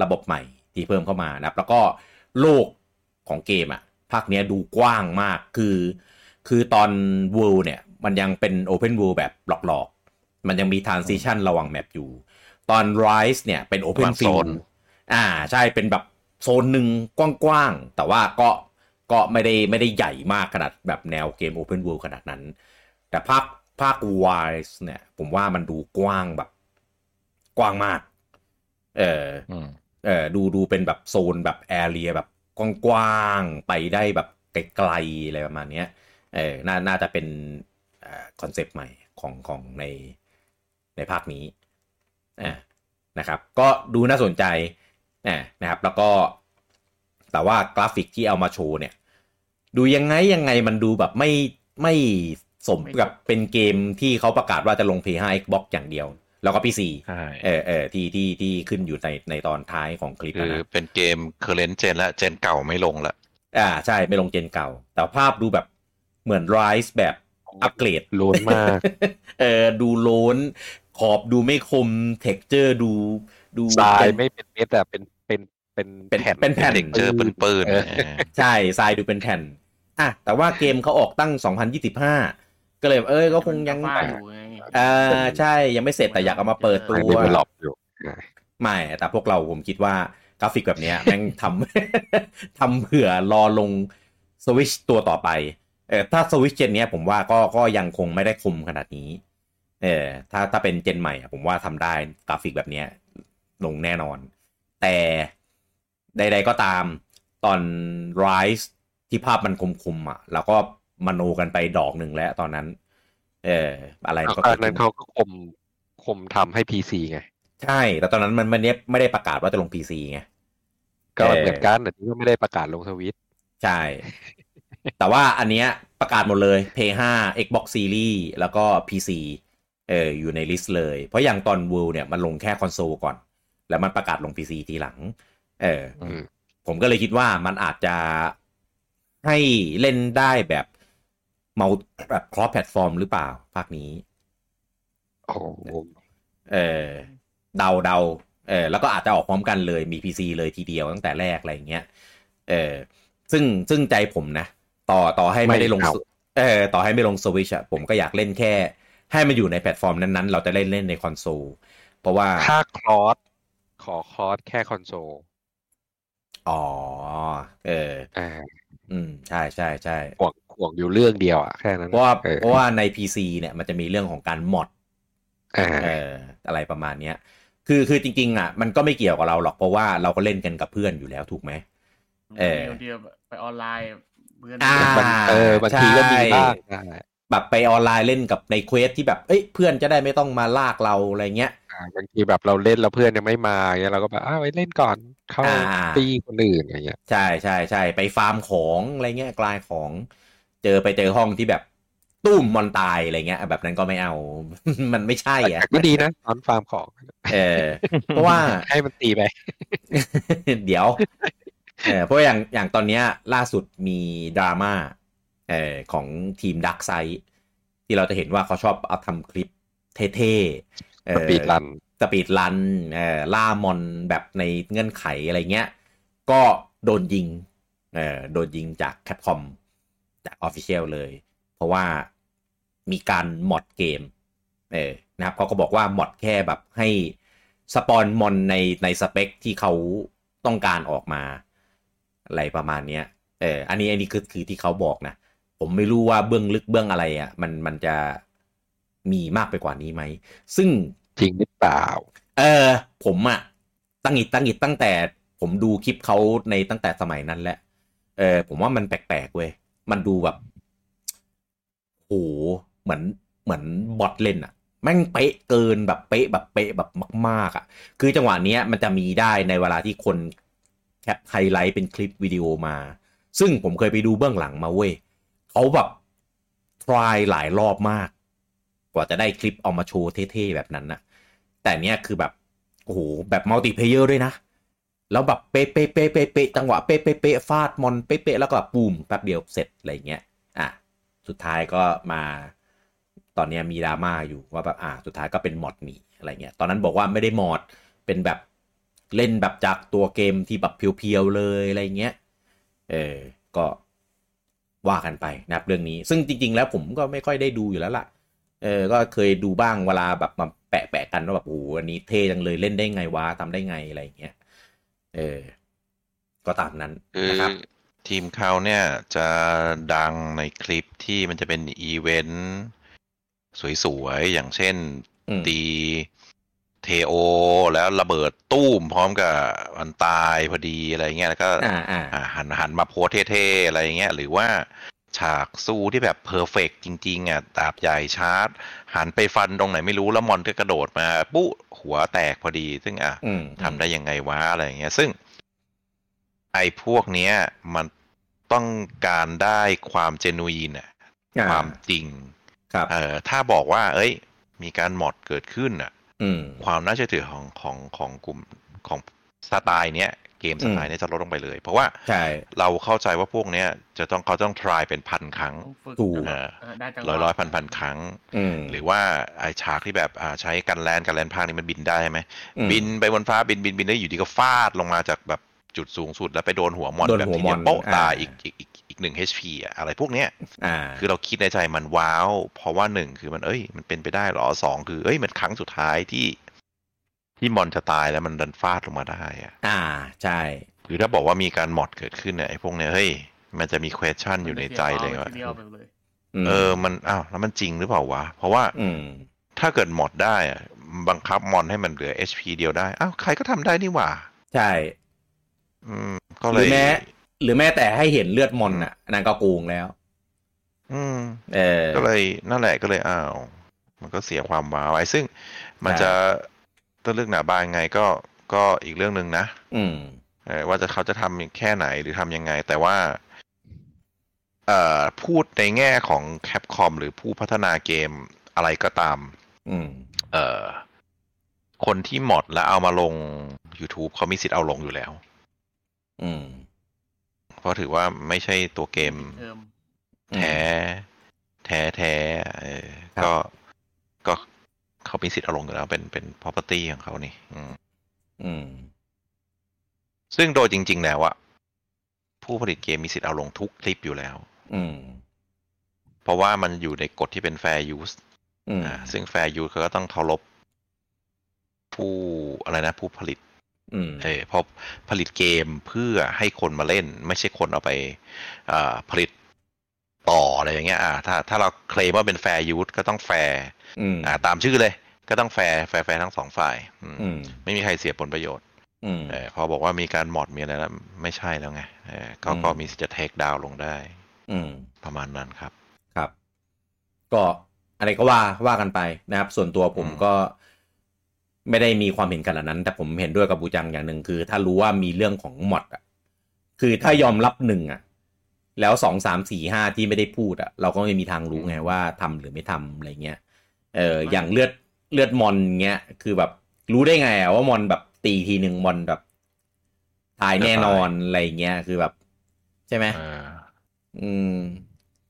ระบบใหม่ที่เพิ่มเข้ามานะครับ แล้วก็โลกของเกมอะภาคเนี้ยดูกว้างมากคือ คือตอน World เนี่ยมันยังเป็น Open World แบบหลอกๆ มันยังมี Transition ระหว่างแมปอยู่ ตอน Rise เนี่ยเป็น Open วางโซน Field อ่าใช่เป็นแบบโซนหนึ่งกว้างๆ แต่ว่าก็ก็ไม่ได้ไม่ได้ใหญ่มากขนาดแบบแนวเกม Open World ขนาดนั้น แต่ภาคภาค Rise เนี่ย ผมว่ามันดูกว้างแบบ กว้างมาก เอออืมเออดูดูเป็นแบบโซนแบบแอเรียแบบกว้างๆไปได้แบบไกลๆอะไรประมาณเนี้ยเออน่าน่าจะเป็น concept ใหม่ของของในในภาคนี้อ่านะครับ ก็ดูน่าสนใจอ่านะครับ แล้วก็แต่ว่ากราฟิกที่เอามาโชว์เนี่ย ดูยังไงยังไงมันดูแบบไม่ไม่สมกับเป็นเกมที่เขาประกาศว่าจะลง PS5 Xbox อย่างเดียว แล้วก็ PC ใช่เออเออที่ที่ที่ขึ้นอยู่ในในตอนท้ายของคลิปคือนะเป็นเกม current gen และ gen เก่าไม่ลงละอ่าใช่ไม่ลงเจนเก่า แต่ภาพดูแบบเหมือน Rise แบบอัปเกรดโล้นมากเออดูโล้นขอบดูไม่คมเท็กเจอร์ดูดูทรายเป็นไม่เป็นเม็ดอะเป็นเป็นเป็นเป็นแผ่นเป็นแผ่นเด็กเจอปืนปืนเออใช่ทรายดูเป็นแผ่นอะแต่ว่าเกมเขาออกตั้ง 2025 ก็เลยแบบเอ้ยก็คงยังฟ้าอยู่ไงอ่าใช่ยังไม่เสร็จแต่อยากเอามาเปิดตัอันวนี้มันหลอกอยู่ไม่แต่พวกเราผมคิดว่ากราฟิกแบบเนี้ยแม่งทำทำเผื่อรอลงสวิชตัวต่อไปเออถ้า Switch gen เนี้ยผมว่าก็ก็ยังคงไม่ได้คมขนาดนี้ เออถ้าถ้าเป็น gen ใหม่อะผมว่าทำได้กราฟิกแบบเนี้ยลงแน่นอน แต่ใด ๆก็ตามตอน Rise ที่ภาพมันคมๆอะ แล้วก็ มโนกันไปดอกหนึ่งแล้วตอนนั้น เอออะไรมันก็ตอเกินดนั้ขึ้นนเขาก็คมคมทำให้ PC ไง ใช่ แต่ตอนนั้นมันไม่ได้ไม่ได้ประกาศว่าจะลง PC ไง ก็เออเหมือนกันแต่ที่ว่าไม่ได้ประกาศลงสวิตช์ใช่ แต่ว่าอันเนี้ยประกาศหมดเลย PS5 Xbox Series แล้วก็ PC เอออยู่ใน list เลย เพราะอย่างตอน World เนี่ยมันลงแค่คอนโซลก่อน แล้วมันประกาศลง PC ทีหลัง เอออืมผมก็เลยคิดว่ามันอาจจะให้เล่นได้แบบ เมาแบบ cross-platform หรือเปล่า ภาคนี้โอ้โหเออเดาเดาเออแล้วก็อาจจะออกพร้อมกันเลยมี PC เลยทีเดียวตั้งแต่แรกอะไรอย่างเงี้ยเออซึ่งซึ่งใจผมนะ ต่อต่อให้ไม่ได้ลงสเออต่อให้ไม่ลงสวิชอะผมก็อยากเล่นแค่ ให้มันอยู่ในแพลตฟอร์มนั้นๆ เราจะเล่นเล่นในคอนโซลเพราะว่าถ้าคลอสขอคลอสแค่คอนโซลอ๋อเออ อ่าอืมใช่ใช่ใช่ห่วงห่วงอยู่เรื่องเดียวอะแค่นั้นเพราะว่าออเพราะว่าใน PC เนี่ยมันจะมีเรื่องของการมอดอ่าเอออะไรประมาณเนี้ยคือคือจริง ๆ อะ มันก็ไม่เกี่ยวกับเราหรอกเพราะว่าเราก็เล่นกันกับเพื่อนอยู่แล้วถูกไหมเออบางทีไปออนไลน์เพื่อนอ่ามันเออบางทีก็มีบ้างใช่แบบไปออนไลน์เล่นกับในเควสที่แบบเอ้ยเพื่อนจะได้ไม่ต้องมาลากเราอะไรเงี้ยอ่า บางทีแบบเราเล่นแล้วเพื่อนยังไม่มาเงี้ยเราก็แบบอ้าวไว้เล่นก่อนเข้าอ่าตีคนอื่นอย่างเงี้ยใช่ใช่ใช่ไปฟาร์มของอะไรเงี้ยกลายของ เจอไปเจอห้องที่แบบตุ้มมอนตายอะไรเงี้ย แบบนั้นก็ไม่เอา มันไม่ใช่อะแต่ก็ดีนะตอนฟาร์มของเออเพราะว่าให้มันตีไป เดี๋ยวเออเพราะอย่างอย่างตอนเนี้ยล่าสุดมีดราม่าเออของทีมดักไซที่เราจะเห็นว่าเขาชอบเอาทำคลิปเท่ๆ เออ speedrun speedrun เออล่า mon แบบในเงื่อนไขอะไรเงี้ย ก็โดนยิงเออโดนยิงจาก Capcom จาก official เลย เพราะว่ามีการ mod เกมเออนะครับเขาก็บอกว่า mod แค่แบบให้ spawn mon ในในสเปคที่เขาต้องการออกมา อะไรประมาณเนี้ยเอออันนี้อันนี้คือคือที่เขาบอกนะ ผมไม่รู้ว่าเบื้องลึกเบื้องอะไรอะ่ะมันมันจะ มีมากไปกว่านี้ไหม ซึ่งจริงหรือเปล่า เออผมอะตั้งอิดตั้งอิดตั้งแต่ ผมดูคลิปเขาในตั้งแต่สมัยนั้นแหละเออผมว่ามันแปลกๆเว้ยมันดูแบบโหเหมือนเหมือนบอทเล่นอะแม่งเป๊ะเกินแบบเป๊ะแบบเป๊ะแบบมาก ๆอะคือจังหวะเนี้ยมันจะมีได้ในเวลาที่คนแคปไฮไลท์เป็นคลิปวิดีโอมา ซึ่งผมเคยไปดูเบื้องหลังมาเว้ยเขาแบบ try หลายรอบมากก ว่าจะได้คลิปเอามาโชว์เท่ๆแบบนั้นนะแต่เนี้ยคือแบบโอ้โหแบบ multiplayer ด้วยนะ แล้วแบบเป๊ะเป๊ะเป๊ะเป๊ะเป๊ะจังหวะเป๊ะเป๊ะเป๊ะฟาด mon เป๊ะเป๊ะแล้วก็ปูมแป๊บเดียวเสร็จอะไรเงี้ยอะสุดท้ายก็มาตอนเนี้ยมีดราม่าอยู่ว่าแบบอะสุดท้ายก็เป็น mod นี่อะไรเงี้ยตอนนั้นบอกว่าไม่ได้ modเป็นแบบเล่นแบบจากตัวเกมที่แบบเพียวๆเลยอะไรเงี้ยเออก็ว่ากันไปนะครับเรื่องนี้ ซึ่งจริง ๆ แล้วผมก็ไม่ค่อยได้ดูอยู่แล้วล่ะ เออ ก็เคยดูบ้างเวลาแบบมาแปะแปะๆกันว่าแบบโอ้โหอันนี้เท่จังเลยเล่นได้ไงวะทำได้ไงอะไรอย่างเงี้ย เออ ก็ตามนั้นคือนะครับ ทีมเขาเนี่ยจะดังในคลิปที่มันจะเป็นอีเวนต์สวยๆ อย่างเช่นอืมตีเทโอ แล้วระเบิดตู้มพร้อมกับมันตายพอดีอะไรเงี้ยแล้วก็อ่าอ่าอ่าหันหันมาโพสเท่ๆอะไรเงี้ย หรือว่า ฉากสู้ที่แบบเพอร์เฟกจริง ๆอะดาบใหญ่ชาร์จหันไปฟันตรงไหนไม่รู้แล้วมอนก็กระโดดมาปุ๊หัวแตกพอดี ซึ่งอะอืมทำได้ยังไงวะอะไรเงี้ย ซึ่ง ไอ้พวกเนี้ย มันต้องการได้ความเจนูอินอะอ่ความจริงครับเออถ้าบอกว่า เอ้ย มีการมอดเกิดขึ้นอะอืมความน่าเชื่อถือของของของกลุ่มของสไตล์เนี้ย เกมสไตล์เนี้ยจะลดลงไปเลย เพราะว่าใช่เราเข้าใจว่าพวกเนี้ยจะต้องเขาต้อง try เป็นพันครั้งต้องฝึกถูกจังหวะอ่าได้จังหวะร้อยร้อยพันพันครั้งอืมหรือว่าไอฉากที่แบบอ่าใช้กันแลนกันแลนภาคนี้มันบินได้ใช่ไหมอืมบินไปบนฟ้าบินบินบินได้อยู่ดีก็ฟาดลงมาจากแบบจุดสูงสุดแล้วไปโดนหัวมอนโดนแบบหัวทีเดียมวอนโป๊ะตายอ่าอีกอีกอีกอีกหนึ่ง HP อะอะไรพวกเนี้ยอ่าคือเราคิดในใจมันว้าว เพราะว่าหนึ่งคือมันเอ้ยมันเป็นไปได้เหรอสองคือเอ้ยมันครั้งสุดท้ายที่ ที่มอนจะตายแล้วมันดันฟาดลงมาได้อะอ่าใช่คือถ้าบอกว่ามีการมอดเกิดขึ้นเนี่ยไอ้พวกเนี้ยเฮ้ยมันจะมี question อยู่ในใจเลยว่าทีเดียวไปเลยมเออมันอ้าวแล้วมันจริงหรือเปล่าวะ เพราะว่าอืมถ้าเกิดมอดได้อะบังคับมอนให้มันเหลือ HP เดียวได้อ้าวใครก็ทำได้นี่หว่า ใช่ อืม ก็หเลรือยแม้หรือแม้แต่ให้เห็นเลือดมอนอะนั่นก็โกงแล้ว อืม เออ ก็เลยนั่นแหละก็เลยอ้าว มันก็เสียความว้าวไอ้ซึ่ง มันใช่จะ ต้องเลือกหนาบานไงก็ก็อีกเรื่องหนึ่งนะอืมเออว่าจะเขาจะทำแค่ไหนหรือทำยังไง แต่ว่าเอ่อพูดในแง่ของแคปคอมหรือผู้พัฒนาเกมอะไรก็ตาม อืม เอ่อ คนที่หมดแล้วเอามาลง YouTube เขามีสิทธิ์เอาลงอยู่แล้ว อืม เพราะถือว่าไม่ใช่ตัวเกมเทอมแท้ แท้แท้เออครับก็ก็ เขามีสิทธิ์เอาลงอยู่แล้ว เป็นเป็น property ของเขานี่ อืม อืม ซึ่งโดยจริง ๆ แล้วอะผู้ผลิตเกมมีสิทธิ์เอาลงทุกคลิปอยู่แล้ว อืม เพราะว่ามันอยู่ในกฎที่เป็น fair use อืมอ่าซึ่ง fair use เขาก็ต้องเคารพผู้อะไรนะ ผู้ผลิตอืมเออเพราะผลิตเกมเพื่อให้คนมาเล่น ไม่ใช่คนเอาไปอ่าผลิตต่ออะไรอย่างเงี้ยอ่าถ้าถ้าเราเคลมว่าเป็น fair use ก็ต้องแฟร์ อืมอ่า ตามชื่อเลย ก็ต้องแฟร์แฟร์แฟร์ทั้งสองฝ่าย อืมอืมไม่มีใครเสียผลประโยชน์อืมเออพอบอกว่ามีการ mod มีอะไรแล้วไม่ใช่แล้วไงเออก็อืมก็มีสิทธิ์จะเทคดาวลงได้ อืม ประมาณนั้นครับ ครับ ก็อะไรก็ว่าว่ากันไปนะครับ ส่วนตัวผมอืมก็ไม่ได้มีความเห็นขนาดนั้น แต่ผมเห็นด้วยกับบูจังอย่างหนึ่งคือ ถ้ารู้ว่ามีเรื่องของมอดอะ คือถ้ายอมรับหนึ่งอะ แล้วสองสามสี่ห้าที่ไม่ได้พูดอะ เราก็ไม่มีทางรู้ไงว่าทำหรือไม่ทำอะไรเงี้ย เอออย่างเลือดเลือดมอนเงี้ยคือแบบรู้ได้ไงอะว่า mon แบบตีทีหนึ่ง mon แบบตายแน่นอนอะไรเงี้ยคือแบบ ใช่ไหมเอออืม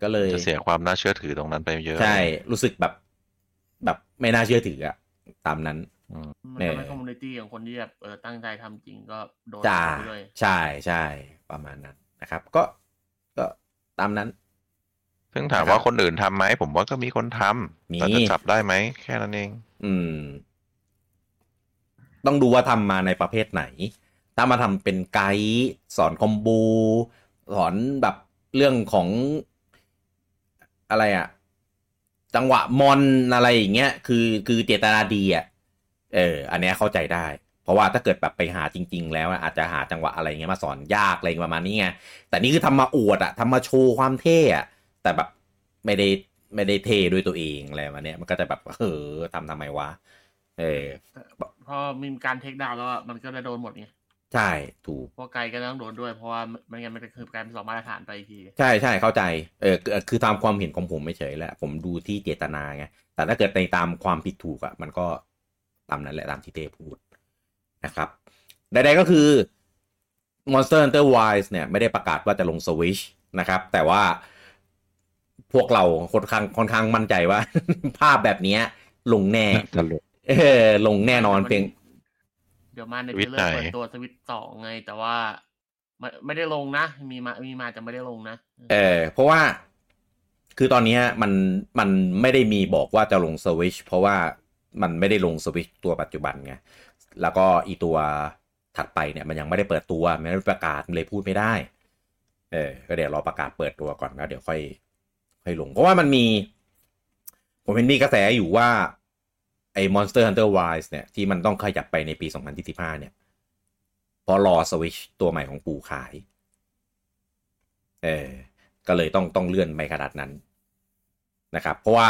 ก็เลยจะเสียความน่าเชื่อถือตรงนั้นไปเยอะใช่รู้สึกแบบแบบไม่น่าเชื่อถืออะตามนั้นอืมมันเออทำให้ community ของคนที่แบบเออตั้งใจทำจริงก็โดนจ้าไปด้วยใช่ใช่ประมาณนั้นนะครับ ก็ก็ตามนั้น ซึ่งถามนะครับว่าคนอื่นทำไหมผมว่าก็มีคนทำมีแต่จะจับได้ไหมแค่นั้นเอง อืม ต้องดูว่าทำมาในประเภทไหน ถ้ามาทำเป็นไกด์สอนคอมบูสอนแบบเรื่องของอะไรอะจังหวะมอนอะไรอย่างเงี้ยคือคือเจตนาดีอะเออ อันเนี้ยเข้าใจได้ เพราะว่าถ้าเกิดแบบไปหาจริง ๆ แล้วอะอาจจะหาจังหวะอะไรเงี้ยมาสอนยากอะไรประมาณนี้ไงแต่นี่คือทำมาอวดอะทำมาโชว์ความเท่อะ แต่แบบไม่ได้ไม่ได้เท่ด้วยตัวเองอะไรมาเนี้ยมันก็จะแบบเออทำทำไมวะ เออพอมีการเทคดาวน์แล้วอะมันก็จะโดนหมดไงใช่ถูกเพราะไกลก็ต้องโดนด้วยเพราะว่าไม่งั้นมันจะคือกลายเป็นสองมาตรฐานไปอีกที ใช่ใช่เข้าใจเออคือคือตามความเห็นของผมไม่เฉยแหละผมดูที่เจตนาไงแต่ถ้าเกิดในตามความผิดถูกอะมันก็ตามนั้นแหละตามที่เต้พูดนะครับใดๆก็คือ Monster Hunter Wilds เนี่ยไม่ได้ประกาศว่าจะลง Switch นะครับ แต่ว่า พวกเราค่อนข้างค่อนข้างมั่นใจว่า ภาพแบบเนี้ยลงแน่จะลงเออลงแน่นอนเพียงเดี๋ยวมาในสวิเทตรลช์เลอร์ไหนเปิดตัวสวิตสองไง แต่ว่าไม่ไม่ได้ลงนะ มีมามีมาจะไม่ได้ลงนะ เออ เพราะว่าคือตอนเนี้ยมันมันไม่ได้มีบอกว่าจะลงสวิชเพราะว่ามันไม่ได้ลงสวิชตัวปัจจุบันไงแล้วก็อีตัวถัดไปเนี่ยมันยังไม่ได้เปิดตัวไม่ได้ประกาศมันเลยพูดไม่ได้ เออก็เดี๋ยวรอประกาศเปิดตัวก่อนแล้วเดี๋ยวค่อย ค่อยลง เพราะว่ามันมี ผมเห็นมีกระแสอยู่ว่า ไอ้ Monster Hunter Wilds เนี่ย ที่มันต้องขยับไปในปี 2025 เนี่ยพราะรอสวิชตัวใหม่ของปูขาย เออ ก็เลยต้องต้องเลื่อนไปขนาดนั้นนะครับ เพราะว่า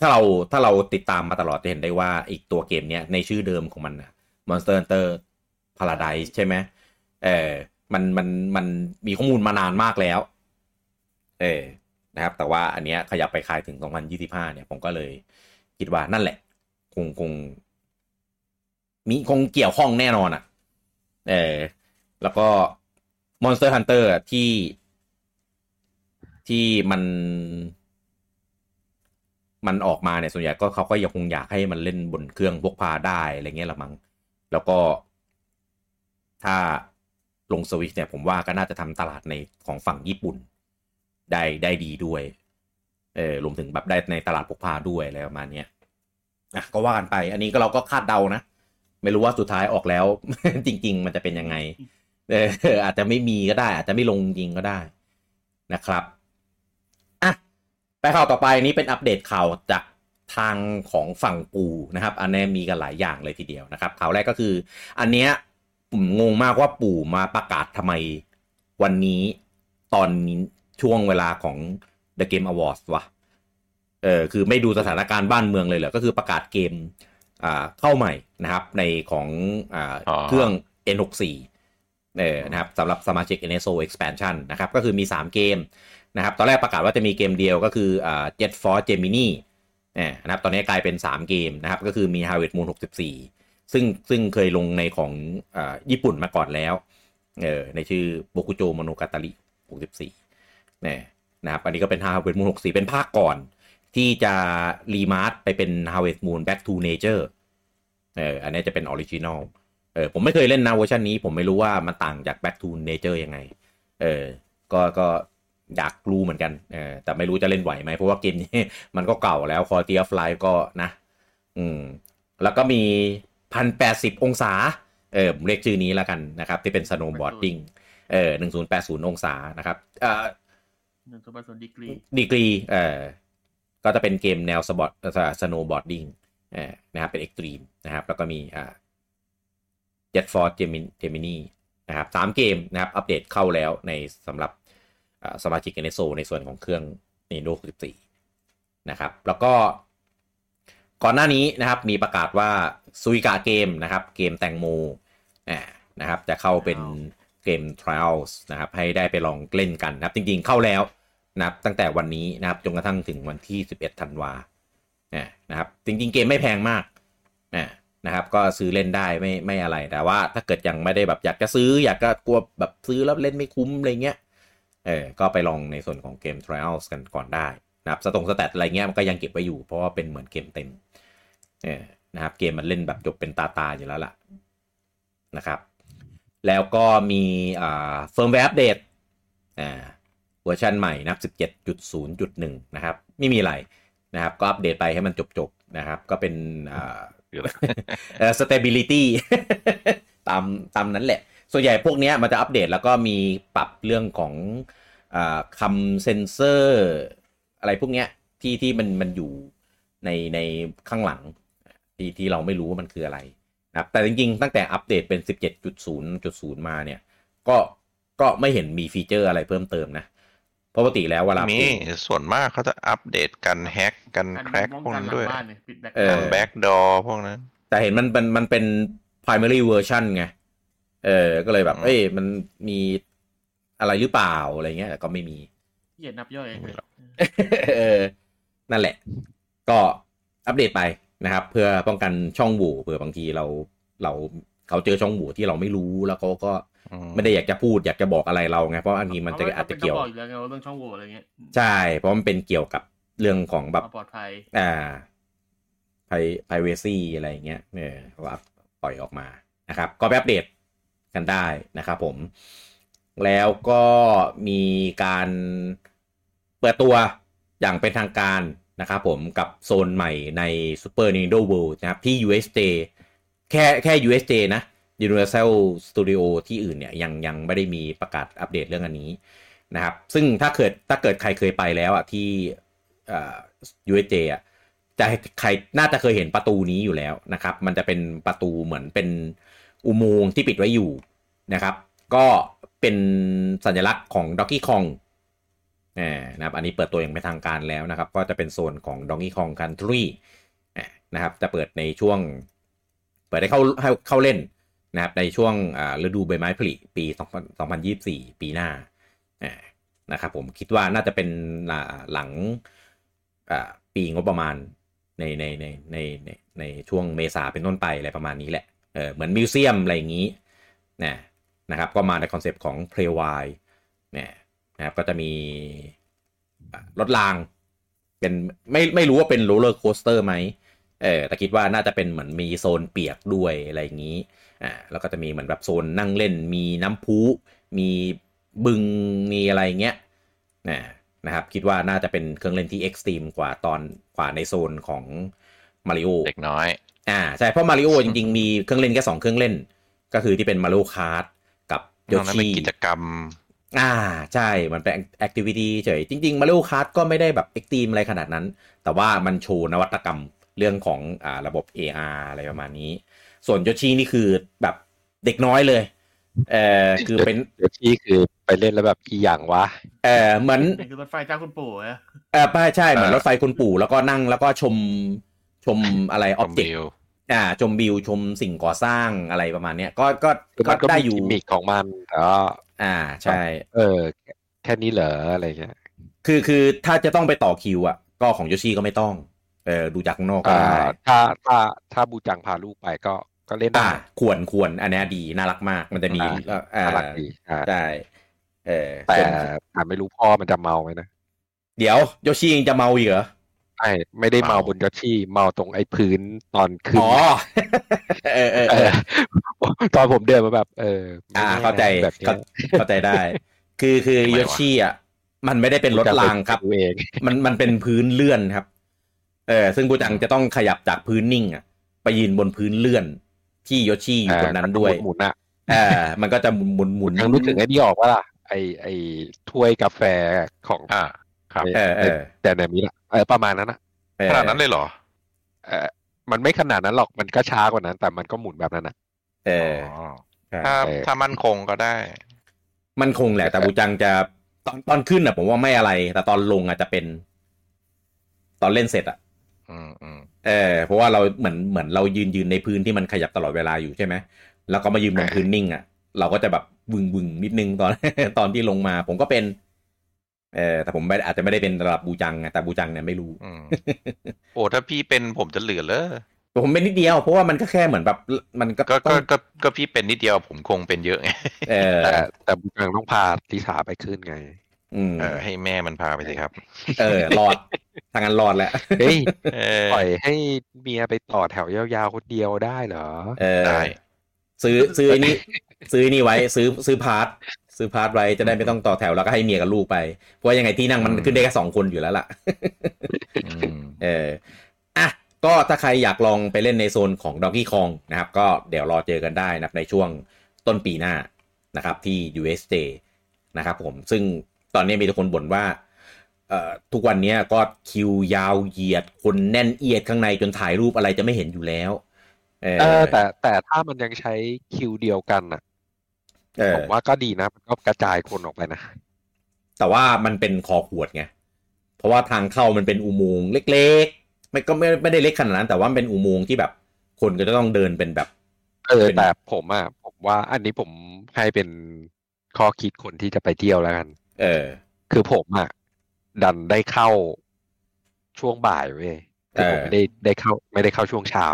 ถ้าเราถ้าเราติดตามมาตลอดจะเห็นได้ว่าอีกตัวเกมเนี้ยในชื่อเดิมของมันนะ Monster Hunter Paradise ใช่ไหมเออมันมันมันมีข้อมูลมานานมากแล้ว เออ นะครับ แต่ว่าอันเนี้ยขยับไปขายถึง 2025 เนี่ย ผมก็เลยคิดว่านั่นแหละ คงคง มีคงเกี่ยวข้องแน่นอนอะ่ะ เออ แล้วก็ Monster Hunter อะที่ที่มันมันออกมาเนี่ยส่วนใหญ่ก็เขาก็ยังคงอยากให้มันเล่นบนเครื่องพกพาได้อะไรเงี้ยละมั้งแล้วก็ ถ้าลงสวิชเนี่ย ผมว่าก็น่าจะทำตลาดในของฝั่งญี่ปุ่น ได้ได้ดีด้วย เออรวมถึงแบบได้ในตลาดพกพาด้วยอะไรประมาณนี้อะก็ว่ากันไป อันนี้ก็เราก็คาดเดานะ ไม่รู้ว่าสุดท้ายออกแล้ว จริง ๆ มันจะเป็นยังไง เอออาจจะไม่มีก็ได้ อาจจะไม่ลงจริงก็ได้นะครับอะไปข่าวต่อไปนี้เป็นอัปเดตข่าวจากทางของฝั่งปูนะครับ อันนี้มีกันหลายอย่างเลยทีเดียวนะครับข่าวแรกก็คือ อันเนี้ยผมงงมากว่าปู่มาประกาศทำไมวันนี้ตอนนี้ ช่วงเวลาของ The Game Awards วะเออคือไม่ดูสถานการณ์บ้านเมืองเลยเหรอ ก็คือประกาศเกมอ่าเข้าใหม่นะครับ ในของอ่าอ๋อเครื่อง N64 เออนะครับสำหรับสมาชิก NSO Expansion นะครับ ก็คือมี 3 เกมนะครับ ตอนแรกประกาศว่าจะมีเกมเดียวก็คืออ่า Jet Force Gemini เนี่ยนะครับตอนนี้กลายเป็น 3 เกมนะครับ ก็คือมี Harvest Moon 64 ซึ่งซึ่งเคยลงในของอาญี่ปุ่นมาก่อนแล้วเออในชื่อ Bokujo Monogatari 64 เนี่ยนะครับอันนี้ก็เป็น Harvest Moon 64 เป็นภาคก่อน ที่จะ remaster ไปเป็น Harvest Moon Back to Nature เอออันนี้จะเป็น original เออผมไม่เคยเล่นนะเวอร์ชันนี้ ผมไม่รู้ว่ามันต่างจาก Back to Nature ยังไง เออก็ก็อยากรู้เหมือนกันเออแต่ไม่รู้จะเล่นไหวไหมเพราะว่าเกมนี้มันก็เก่าแล้ว Quality of Life ก็นะ อืม แล้วก็มีพันแปดสิบองศา เออผมเรียกชื่อนี้แล้วกันนะครับ ที่เป็น snowboarding เออหนึ่งศูนย์แปดศูนย์องศานะครับ เอ่อ หนึ่งตัวผสม degree degree เอ่อ ก็จะเป็นเกมแนว sport snowboarding เอ่อนะครับ เป็น extreme นะครับ แล้วก็มีอ่า Jet Force Gemini Gemini นะครับสามเกมนะครับ อัปเดตเข้าแล้วในสำหรับอ่าสมาชิก NSO ในส่วนของเครื่อง Nintendo 64 นะครับ แล้วก็ก่อนหน้านี้นะครับมีประกาศว่าซุยกาเกมนะครับ เกมแตงโมอ่านะครับ จะเข้าเป็นเกม Trials นะครับ ให้ได้ไปลองเล่นกันนะครับ จริงๆเข้าแล้ว นะครับตั้งแต่วันนี้นะครับจนกระทั่งถึงวันที่ 11ธันวาเนี่ยนะครับจริงๆเกมไม่แพงมากนะนะครับก็ซื้อเล่นได้ไม่ไม่อะไรแต่ว่า ถ้าเกิดยังไม่ได้แบบอยากจะซื้ออยากก็กลัวแบบซื้อแล้วเล่นไม่คุ้มอะไรเงี้ยเออก็ไปลองในส่วนของเกม Trials กันก่อนได้นะครับสตงสแตทอะไรเงี้ยมันก็ยังเก็บไว้อยู่เพราะว่าเป็นเหมือนเกมเต็มเออนะครับเกมมันเล่นแบบจบเป็นตาตาอยู่แล้วล่ะนะครับแล้วก็มีอ่าเฟิร์มแวร์อัปเดตอ่า เวอร์ชันใหม่นะครับ 17.0.1 นะครับ ไม่มีอะไรนะครับ ก็อัปเดตไปให้มันจบๆนะครับ ก็เป็นอ่าคืออะไรเอ่อ stability ตามตามนั้นแหละ ส่วนใหญ่พวกเนี้ยมันจะอัปเดตแล้วก็มีปรับเรื่องของอาคำเซนเซอร์อะไรพวกเนี้ยที่ที่มันมันอยู่ในในข้างหลังที่ที่เราไม่รู้ว่ามันคืออะไรนะครับแต่จริงๆ ตั้งแต่อัปเดตเป็น 17.0.0 มาเนี่ย ก็ก็ไม่เห็นมีฟีเจอร์อะไรเพิ่มเติมนะ ปกติแล้วเวลามีปู่ส่วนมากเขาจะอัปเดตกันแฮกกันแครกป้องพวกกันนั้นหลัด้วยงบ้านเนี่ยปิดแบ็คเออกันแบ็กดอพวกนั้น แต่เห็นมันมันมันเป็น primary version ไง เออ ก็เลยแบบอืมเอ้ย มันมีอะไรหรือเปล่า อะไรเงี้ยแต่ก็ไม่มีเหยียดนับย่อยไม่หรอกเออ นั่นแหละ ก็อัปเดตไปนะครับ เพื่อป้องกันช่องโหว่เผื่อบางทีเราเราเขาเจอช่องโหว่ที่เราไม่รู้แล้วเขาก็อื ไม่ได้อยากจะพูดอยากจะบอกอะไรเราไงเพราะอันนี้มันจะอาจจะเกี่ยวบอกอยู่แล้วไงว่าเรื่องช่องโหว่อะไรเงี้ยใช่เพราะมันเป็นเกี่ยวกับเรื่องของแบบความปลอดภัยอ่าไพไพเวซีอะไรอย่างเงี้ยเนี่ยเขาอัพปล่อยออกมานะครับ ก็ไปอัปเดตกันได้นะครับผม แล้วก็มีการเปิดตัวอย่างเป็นทางการนะครับผมกับโซนใหม่ใน Super Nintendo World นะครับที่ USJ แค่แค่ USJ นะ Universal Studio ที่อื่นเนี่ยยังยังไม่ได้มีประกาศอัปเดตเรื่องอันนี้นะครับ ซึ่งถ้าเกิดถ้าเกิดใครเคยไปแล้วอะที่อ่อ USJ อะจะใครน่าจะเคยเห็นประตูนี้อยู่แล้วนะครับ มันจะเป็นประตูเหมือนเป็นอุโมงค์ที่ปิดไว้อยู่นะครับ ก็เป็นสัญลักษณ์ของ Donkey Kong อ่านะครับอันนี้เปิดตัวอย่างเป็นทางการแล้วนะครับ ก็จะเป็นโซนของ Donkey Kong Country อ่านะครับ จะเปิดในช่วง เปิดให้เข้าให้เข้าเล่น นะครับในช่วงฤดูใบไม้ผลิปี 2024 ปีหน้านะครับผมคิดว่าน่าจะเป็นหลังปีงบประมาณในในในในในในช่วงเมษาเป็นต้นไปอะไรประมาณนี้แหละเออเหมือน museum อะไรอย่างนี้นะนะครับก็มาในคอนเซปต์ของ Play w i เนี่ยนะครับก็จะมีรถรางเป็นไม่ไม่รู้ว่าเป็น roller coaster ไหมเออแต่คิดว่าน่าจะเป็นเหมือนมีโซนเปียกด้วยอะไรอย่างนี้ อ่าแล้วก็จะมีเหมือนแบบโซนนั่งเล่น มีน้ำพุมีบึงมีอะไรเงี้ยนะนะครับ คิดว่าน่าจะเป็นเครื่องเล่นที่ extreme กว่าตอนกว่าในโซนของมาริโอเด็กน้อย อ่าใช่เพราะมาริโอจริง ๆ มีเครื่องเล่นแค่สองเครื่องเล่น ก็คือที่เป็น Mario Kart กับโยชินอกนั้นเป็นกิจกรรม อ่าใช่ มันเป็น activity เฉย จริงๆ Mario Kart ก็ไม่ได้แบบ extreme อะไรขนาดนั้น แต่ว่ามันโชว์นวัตกรรมเรื่องของอ่าระบบ AR อะไรประมาณนี้ ส่วนโยชินี่คือแบบเด็กน้อยเลย เออคือเป็นเดี๋ยวที่คือไปเล่นแล้วแบบอีอย่างวะ เออเหมือนนี่คือรถไฟเจ้าคุณปู่อะเออป้าใช่เหมือนเออรถไฟคุณปู่แล้วก็นั่งแล้วก็ชมชมอะไรออบเจกวิต์วอ่า ชมวิวชมสิ่งก่อสร้างอะไรประมาณเนี้ย ก็ก็คือก็มันก็ได้มีอยู่กิมมิคของมันแต่ว่าอ่าใช่ เออ แค่นี้เหรออะไรเงี้ยคือคือถ้าจะต้องไปต่อคิวอะ ก็ของโยชิก็ไม่ต้องเออดูจากข้างนอกก็อ่าได้ถ้าถ้าถ้าบูจังพาลูกไปก็ ก็เล่นได้อ่าควรควรอันเนี้ยดีน่ารักมาก มันจะมีอ่าเอ่อน่ารักดีอ่าใช่เออแต่ส่วนอ่าไม่รู้พ่อมันจะเมาไหมนะ เดี๋ยวโยชิยังจะเมาอีกเหรอใช่ไม่ได้เมาบนยอชี่ เมาตรงไอ้พื้นตอนขึ้นอ๋อเออเออเอเอออตอนผมเดินมาแบบ เออไม่อ่าแน่เข้าใจแบบเนี้เข้ายเข้าใจได้ คือคือทำไมวะโยชิอะ มันไม่ได้เป็นรถรางครับดูเองมันมันเป็นพื้นเลื่อนครับ เออ ซึ่งกูจังจะต้องขยับจากพื้นนิ่งอะ ไปยืนบนพื้นเลื่อน ที่โยชิอยู่บนนั้นด้วยหมุนๆอะเออมันก็จะหมุนหมุนหมุนยังรู้ถึงไอ้นี่ออกว่าล่ะไอไอถ้วยกาแฟของอ่าครับเออเออแต่เนมิละเออประมาณนั้นอะเออขนาดนั้นเลยเหรอเออมันไม่ขนาดนั้นหรอกมันก็ช้ากว่านั้น แต่มันก็หมุนแบบนั้นนะเอออ๋อใช่ถ้าเออถ้ามั่นคงก็ได้ มันคงแหละ แต่บูจังจะตอนตอนขึ้นอะผมว่าไม่อะไร แต่ตอนลงอะจะเป็น ตอนเล่นเสร็จอะอืมอืม เออเพราะว่าเราเหมือนเหมือนเรายืนยืนในพื้นที่มันขยับตลอดเวลาอยู่ใช่ไหมแล้วก็มายืนบนพื้นนิ่งอะ เราก็จะแบบวึงวึงนิดนึงตอนตอนที่ลงมา ผมก็เป็น เออแต่ผมไม่อาจจะไม่ได้เป็นระดับบูจังไงแต่บูจังเนี่ยไม่รู้อืมโอ้ถ้าพี่เป็นผมจะเหลือเลยแต่ผมเป็นนิดเดียวเพราะว่ามันก็แค่เหมือนแบบมันก็ก็ต้ก็องก็ก็พี่เป็นนิดเดียวผมคงเป็นเยอะไงเออแต่แต่บูจังต้องพาลิสาไปขึ้นไงอืม เออให้แม่มันพาไปสิครับ เออรอดทางนั้นรอดแล้วเฮ้ยเออปล่อยให้เมียไปต่อแถวยาวๆคนเดียวได้เหรอเออได้ซื้อซื้อไอ้นี่ซื้อไอ้นี่ไว้ ซื้อซื้อพาร์ทซื้อพาร์ทไว้จะได้ไม่ต้องต่อแถวแล้วก็ให้เมียกับลูกไป เพราะว่ายังไงที่นั่งมันอืมขึ้นได้แค่สองคนอยู่แล้วล่ะอืมเอออะก็ถ้าใครอยากลองไปเล่นในโซนของ Donkey Kong นะครับ ก็เดี๋ยวรอเจอกันได้นะครับในช่วงต้นปีหน้านะครับที่ USJ นะครับผมซึ่ง ตอนนี้มีทุกคนบ่นว่าเอ่อทุกวันนี้ก็คิวยาวเหยียดคนแน่นเอียดข้างในจนถ่ายรูปอะไรจะไม่เห็นอยู่แล้วเออเออแต่แต่ถ้ามันยังใช้คิวเดียวกันอะเออผมว่าก็ดีนะมันก็กระจายคนออกไปนะ แต่ว่ามันเป็นคอขวดไง เพราะว่าทางเข้ามันเป็นอุโมงค์เล็กๆไม่ก็ไม่ไม่ได้เล็กขนาดนั้น แต่ว่ามันเป็นอุโมงค์ที่แบบคนก็จะต้องเดินเป็นแบบ เออเป็นแต่ผมอะผมผมว่าอันนี้ผมให้เป็นข้อคิดคนที่จะไปเที่ยวแล้วกัน เออ คือผมอะดันได้เข้าช่วงบ่ายเว้ยคือผมเออไม่ได้ได้เข้าไม่ได้เข้าช่วงเช้า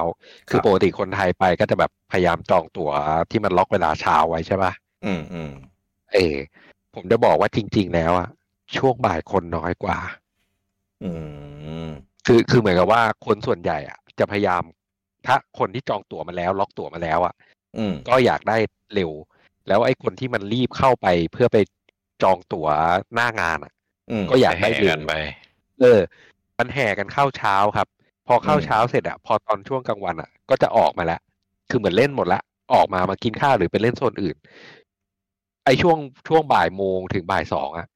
คือครับปกติคนไทยไปก็จะแบบพยายามจองตั๋วที่มันล็อกเวลาเช้าไว้ใช่ปะอืมอืมเออผมจะบอกว่าจริง ๆ แล้วอะช่วงบ่ายคนน้อยกว่า อืมคือคือเหมือนกับว่าคนส่วนใหญ่อะจะพยายาม ถ้าคนที่จองตั๋วมาแล้ว ล็อกตั๋วมาแล้วอะอืมก็อยากได้เร็ว แล้วไอ้คนที่มันรีบเข้าไปเพื่อไป จองตั๋วหน้างานอะอืมก็อยากได้แห่เร็กัวนไป เออมันแห่กันเข้าเช้าครับ พอเข้าอืมเช้าเสร็จอะ พอตอนช่วงกลางวันอะ ก็จะออกมาแล้ว คือเหมือนเล่นหมดละ ออกมามากินข้าวหรือไปเล่นโซนอื่น ไอ้ช่วงช่วงบ่ายโมงถึงบ่ายสองอะ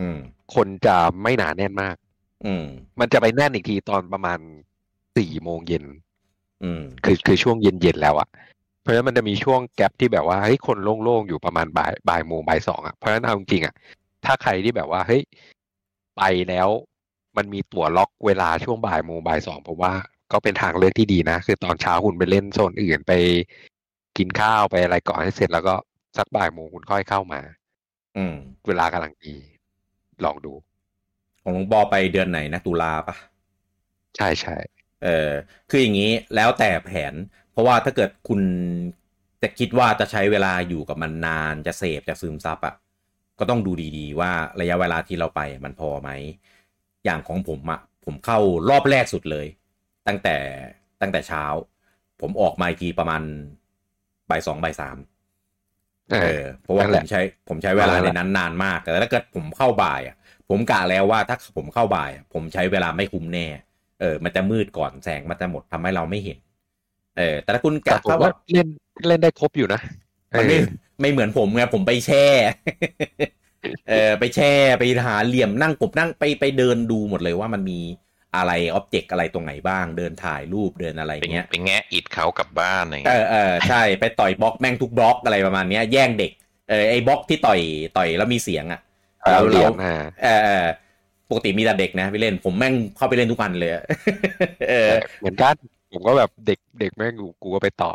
อืมคนจะไม่หนาแน่นมาก อืม มันจะไปแน่นอีกทีตอนประมาณสี่โมงเย็นอืมคือคือช่วงเย็นๆแล้วอะ เพราะฉะนั้นมันจะมีช่วงแกลบที่แบบว่าเฮ้ยคนโล่งๆอยู่ประมาณบ่ายบ่ายโมงบ่ายสองอะเพราะฉะนั้นเอาจริงๆอะถ้าใครที่แบบว่าเฮ้ยไปแล้ว มันมีตั๋วล็อกเวลาช่วงบ่ายโมงบ่ายสองผมว่าก็เป็นทางเลือกที่ดีนะ คือตอนเช้าคุณไปเล่นโซนอื่นไปกินข้าวไปอะไรก่อนให้เสร็จแล้วก็สักบ่ายโมงคุณค่อยเข้ามา อืม เวลากำลังดี ลองดู ของหลวงปอไปเดือนไหนนะตุลาปะใช่ใช่เออคืออย่างนี้แล้วแต่แผน เพราะว่าถ้าเกิดคุณจะคิดว่าจะใช้เวลาอยู่กับมันนานจะเสพจะซึมซับอะ่ะก็ต้องดูดี ๆ ว่าระยะเวลาที่เราไปมันพอไหม อย่างของผมอะ่ะผมเข้ารอบแรกสุดเลย ตั้งแต่ตั้งแต่เช้า ผมออกมาอีกทีประมาณบ่ายสองบ่ายสามเอเอออเพราะว่านั่นผแหละมใช้ผมใช้เวลานั่นในแหละนั้นนานมากแต่ถ้าเกิดผมเข้าบ่ายอะ ผมกะแล้วว่าถ้าผมเข้าบ่ายอะผมใช้เวลาไม่คุ้มแน่ เออ มันจะมืดก่อนแสงมันจะหมดทำให้เราไม่เห็น เออแต่ถ้าคุณแต่กะผมถ้าว่าว่าเล่นเล่นได้ครบอยู่นะมันไม่เออไม่เหมือนผมไงผมไปแช่ เออไปแช่ไปหาเหลี่ยมนั่งผมนั่งไปไปเดินดูหมดเลยว่ามันมีอะไรอ็อบเจกต์อะไรตรงไหนบ้าง เดินถ่ายรูปเดินอะไรเป็นเงี้ยเป็นแงะอิดเขากลับบ้านอะไรเอเงี้ยอเออใช่ไปต่อยบล็อกแม่งทุกบล็อกอะไรประมาณเนี้ยแย่งเด็กเออไอ้บล็อกที่ต่อยต่อยแล้วมีเสียงอะเอาเหรียญมาเออเออปกติมีแต่เด็กนะไปเล่นผมแม่งเข้าไปเล่นทุกวันเลยอะเออ เหมือนกัน ผมก็แบบเด็กเด็กแม่งกูกูก็ไปต่อ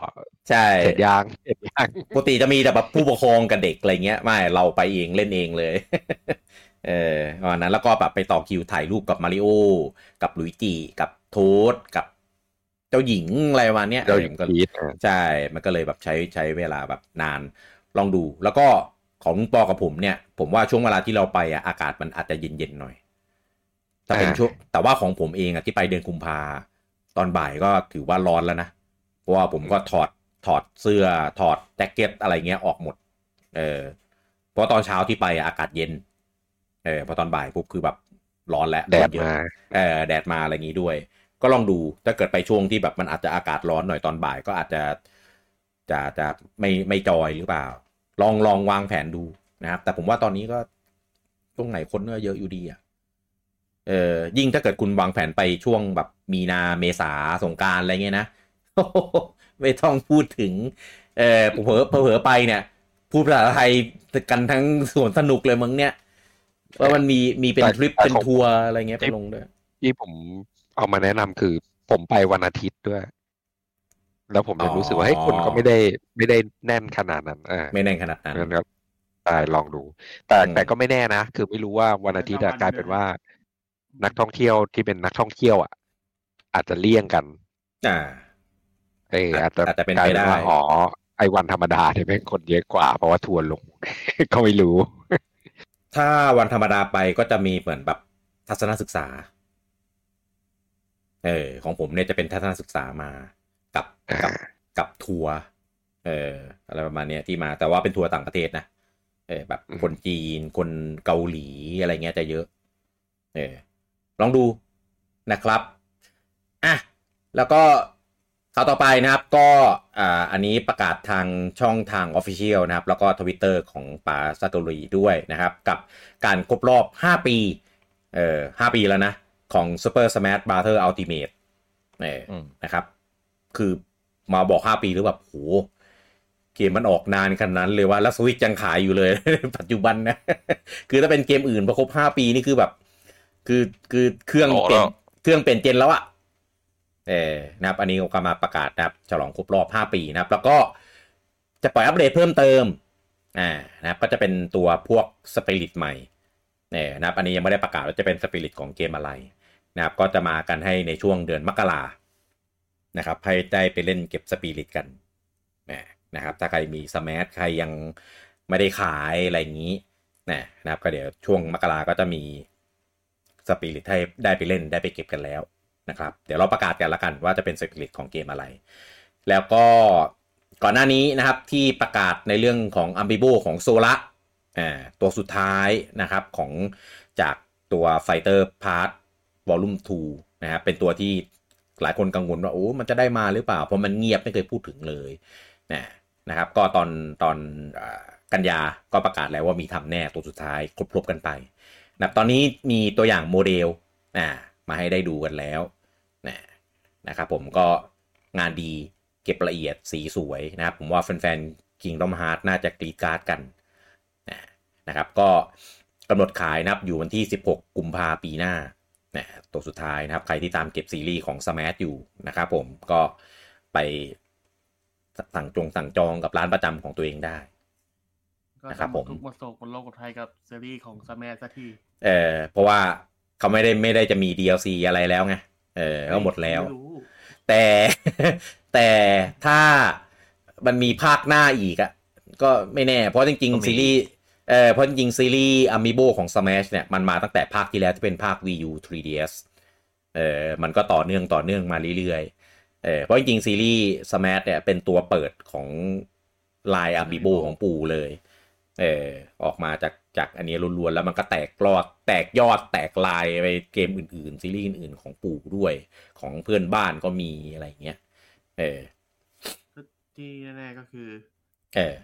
ใช่เสร็จยางเสร็จยางปกติจะมีแต่แบบผู้ปกครองกับเด็กอะไรเงี้ยไม่เราไปเองเล่นเองเลย เออวันนั้นแล้วก็แบบไปต่อคิวถ่ายรูปกับมาริโอกับหลุยจิกับโทสกับเจ้าหญิงอะไรประมาณเนี้ยเราอยู่มันก็พีทอะใช่ มันก็เลยแบบใช้ใช้เวลาแบบนานลองดูแล้วก็ของปอกับผมเนี่ย ผมว่าช่วงเวลาที่เราไปอะอากาศมันอาจจะเย็นๆหน่อยแต่เป็นช่วงแต่ว่าของผมเองอะที่ไปเดือนกุมภา ตอนบ่ายก็ถือว่าร้อนแล้วนะ เพราะว่าผมก็ถอดถอดเสื้อถอดแจ็คเก็ตอะไรเงี้ยออกหมด เออเพราะตอนเช้าที่ไปอะอากาศเย็น เออพอตอนบ่ายปุ๊บคือแบบร้อนแล้วแดดเยอะมาเออแดดมาอะไรอย่างงี้ด้วย ก็ลองดูถ้าเกิดไปช่วงที่แบบมันอาจจะอากาศร้อนหน่อยตอนบ่ายก็อาจจะจะจะไม่ไม่จอยหรือเปล่า ลองลองวางแผนดูนะครับ แต่ผมว่าตอนนี้ก็ช่วงไหนคนก็เยอะอยู่ดีอะ เออยิ่งถ้าเกิดคุณวางแผนไปช่วงแบบมีนาเมษาสงกรารอะไรเงี้ยนะไม่ต้องพูดถึง เออเผลอเผลอไปเนี่ย พูดภาษาไทยกันทั้งสวนสนุกเลยมึงเนี่ยว่ามันมีมีเป็นแต่ทริปแต่เป็นของทัวร์อะไรเงี้ยไปลงด้วยที่ผมเอามาแนะนำคือผมไปวันอาทิตย์ด้วย แล้วผมเลยรู้สึกว่าอ๋อเฮ้ยคนก็ไม่ได้ไม่ได้แน่นขนาดนั้นเออไม่แน่นขนาดนั้นงั้นครับได้ลองดู แต่อืมแต่ก็ไม่แน่นะ คือไม่รู้ว่าวันอาทิตย์อะกลายเป็นว่า นักท่องเที่ยวที่เป็นนักท่องเที่ยวอะ อาจจะเลี่ยงกัน อ่าเอออาจจะอาจจะเป็นกลายไปได้ว่าอ๋อไอ้วันธรรมดาเนี่ยแม่งคนเยอะกว่า เพราะว่าทัวร์ลงก็ไม่รู้ ถ้าวันธรรมดาไปก็จะมีเหมือนแบบทัศนศึกษา เออ ของผมเนี่ยจะเป็นทัศนศึกษามากับกับอ่ากับทัวร์เอออะไรประมาณเนี้ยที่มาแต่ว่าเป็นทัวร์ต่างประเทศนะเออแบบคนจีนคนเกาหลีอะไรเงี้ยจะเยอะ เออ ลองดูนะครับอะแล้วก็ข่าวต่อไปนะครับก็อ่าอันนี้ประกาศทางช่องทาง Official นะครับ แล้วก็ทวิตเตอร์ของป๋าซาโตรีด้วยนะครับ กับการครบรอบ 5 ปีเอ่อ5ปีแล้วนะ ของ Super Smash Brother Ultimate เอออืมนะครับ คือมาบอก 5 ปีหรือแบบโหเกมมันออกนานขนาดนั้นเลยว่าแล้วสวิตยังขายอยู่เลย ปัจจุบันนะ คือถ้าเป็นเกมอื่นพอครบ 5 ปีนี่คือแบบ คือคือเครื่องโอ้เปลี่ยนแล้วเครื่องเปลี่ยนเจนแล้วอะเออนะครับ อันนี้ก็มาประกาศนะครับ ฉลองครบรอบ 5 ปีนะครับ แล้วก็จะปล่อยอัปเดตเพิ่มเติม อ่า นะครับ ก็จะเป็นตัวพวกสปิริตใหม่เนี่ยนะครับ อันนี้ยังไม่ได้ประกาศว่าจะเป็นสปิริตของเกมอะไรนะครับ ก็จะมากันให้ในช่วงเดือนมกรานะครับ ให้ได้ไปเล่นเก็บสปิริตกันนะครับ ถ้าใครมี Smash ใครยังไม่ได้ขายอะไรอย่างนี้นะครับ ก็เดี๋ยวช่วงมกราก็จะมี สปิริตให้ได้ไปเล่นได้ไปเก็บกันแล้วนะครับเดี๋ยวเราประกาศกันละกันว่าจะเป็นสปิริตของเกมอะไร แล้วก็ก่อนหน้านี้นะครับที่ประกาศในเรื่องของ amiibo ของ Sora อ่าตัวสุดท้ายนะครับของจากตัว Fighter Part Volume 2นะครับเป็นตัวที่หลายคนกังวลว่าโอ้ มันจะได้มาหรือเปล่า เพราะมันเงียบไม่เคยพูดถึงเลยนะนะครับ ก็ตอนตอนกันยาก็ประกาศแล้วว่ามีทำแน่ตัวสุดท้ายครบๆกันไป นะตอนนี้มีตัวอย่างโมเดลนะมาให้ได้ดูกันแล้วนะนะครับผมก็งานดีเก็บละเอียดสีสวยนะครับ ผมว่าแฟนๆ Kingdom Hearts น่าจะกรีดการ์ดกันนะครับก็กำหนดขายนะครับอยู่วันที่ 16 กุมภาปีหน้านะตัวสุดท้ายนะครับ ใครที่ตามเก็บซีรีส์ของ Smash อยู่นะครับผมก็ไปสั่งจงสั่งจองกับร้านประจำของตัวเองได้นะครับผมทุกมาโศกบนโลกของไทยกับซีรีส์ของสแมสักที เออเพราะว่าเขาไม่ได้ไม่ได้จะมี DLC อะไรแล้วไงเออก็หมดแล้วไม่รู้แต่แต่ถ้ามันมีภาคหน้าอีกอะก็ไม่แน่ เพราะจริงก็มีๆซีรีส์เออเพราะจริง ๆ ซีรีส์อ m มิโบของ Smash เนี่ย มันมาตั้งแต่ภาคที่แล้วที่เป็นภาค Wii U 3DS เออมันก็ต่อเนื่องต่อเนื่องมาเรื่อยๆเออเพราะจริง ๆ ซีรีส์ Smash เนี่ย เป็นตัวเปิดของลายอ m มิโบของปู่เลยเออออกมาจาก จากอันนี้ล้วนๆแล้วมันก็แตกรอด แตกยอดแตกลายไปเกมอื่นๆ ซีรีส์อื่นๆของปู่ด้วยของเพื่อนบ้านก็มีอะไรอย่างเงี้ยเออที่แน่ๆก็คือ เออ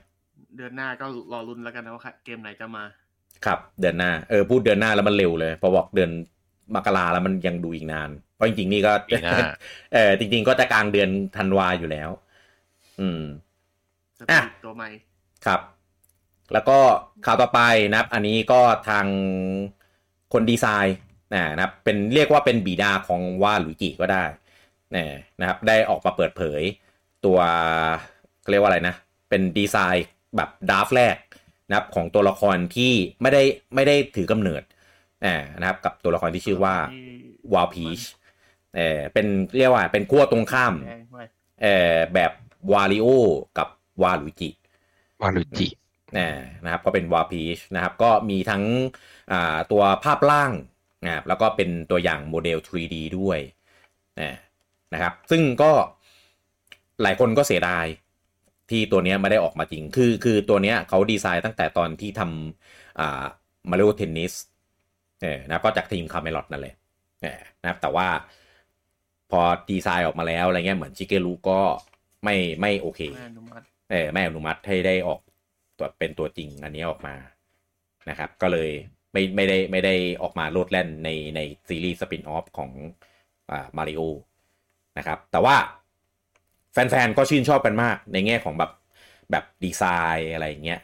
เดือนหน้าก็รอรุนแล้วกันนะว่าเกมไหนจะมา ครับเดือนหน้าเออพูดเดือนหน้าแล้วมันเร็วเลยพอบอกเดือนมกราแล้วมันยังดูอีกนานเพราะจริงๆนี่ก็ปีหน้าเออจริง ๆ ก็จะกลางเดือนธันวาอยู่แล้ว อืมสอะปิริตตัวใหม่ครับ แล้วก็ข่าวต่อไปนะครับอันนี้ก็ทางคนดีไซน์นะครับเป็นเรียกว่าเป็นบิดาของ Waluigi ก็ได้นะครับได้ออกมาเปิดเผยตัวเรียกว่าอะไรนะ เป็นดีไซน์แบบ draft แรกนะครับของตัวละครที่ไม่ได้ไม่ได้ถือกำเนิดอ่านะครับกับตัวละครที่ชื่อว่า Wapeach เออเป็นเรียกว่าเป็นขั้วตรงข้ามแดงไว้เออแบบ Wario กับ Waluigi Waluigi นะนะครับก็เป็น Wapeach นะครับก็มีทั้งอ่าตัวภาพร่างนะครับแล้วก็เป็นตัวอย่างโมเดล 3D ด้วยนะนะครับซึ่งก็หลายคนก็เสียดายที่ตัวเนี้ยไม่ได้ออกมาจริง คือคือตัวเนี้ยเขาดีไซน์ตั้งแต่ตอนที่ทำอ่า Mario Tennis เออนะก็จากทีม Camelot นั่นแหละเออนะครับแต่ว่าพอดีไซน์ออกมาแล้วอะไรเงี้ยเหมือนชิเกรุก็ไม่ไม่โอเคแม่อนุมัติเออไม่อนุมัติให้ได้ออก ตัวเป็นตัวจริงอันนี้ออกมานะครับ ก็เลยไม่ไม่ได้ไม่ได้ออกมาโลดแล่นในในซีรีส์สปินออฟของอ่ามาริโอนะครับ แต่ว่าแฟนๆ ก็ชื่นชอบกันมากในแง่ของแบบแบบดีไซน์อะไรอย่างเงี้ย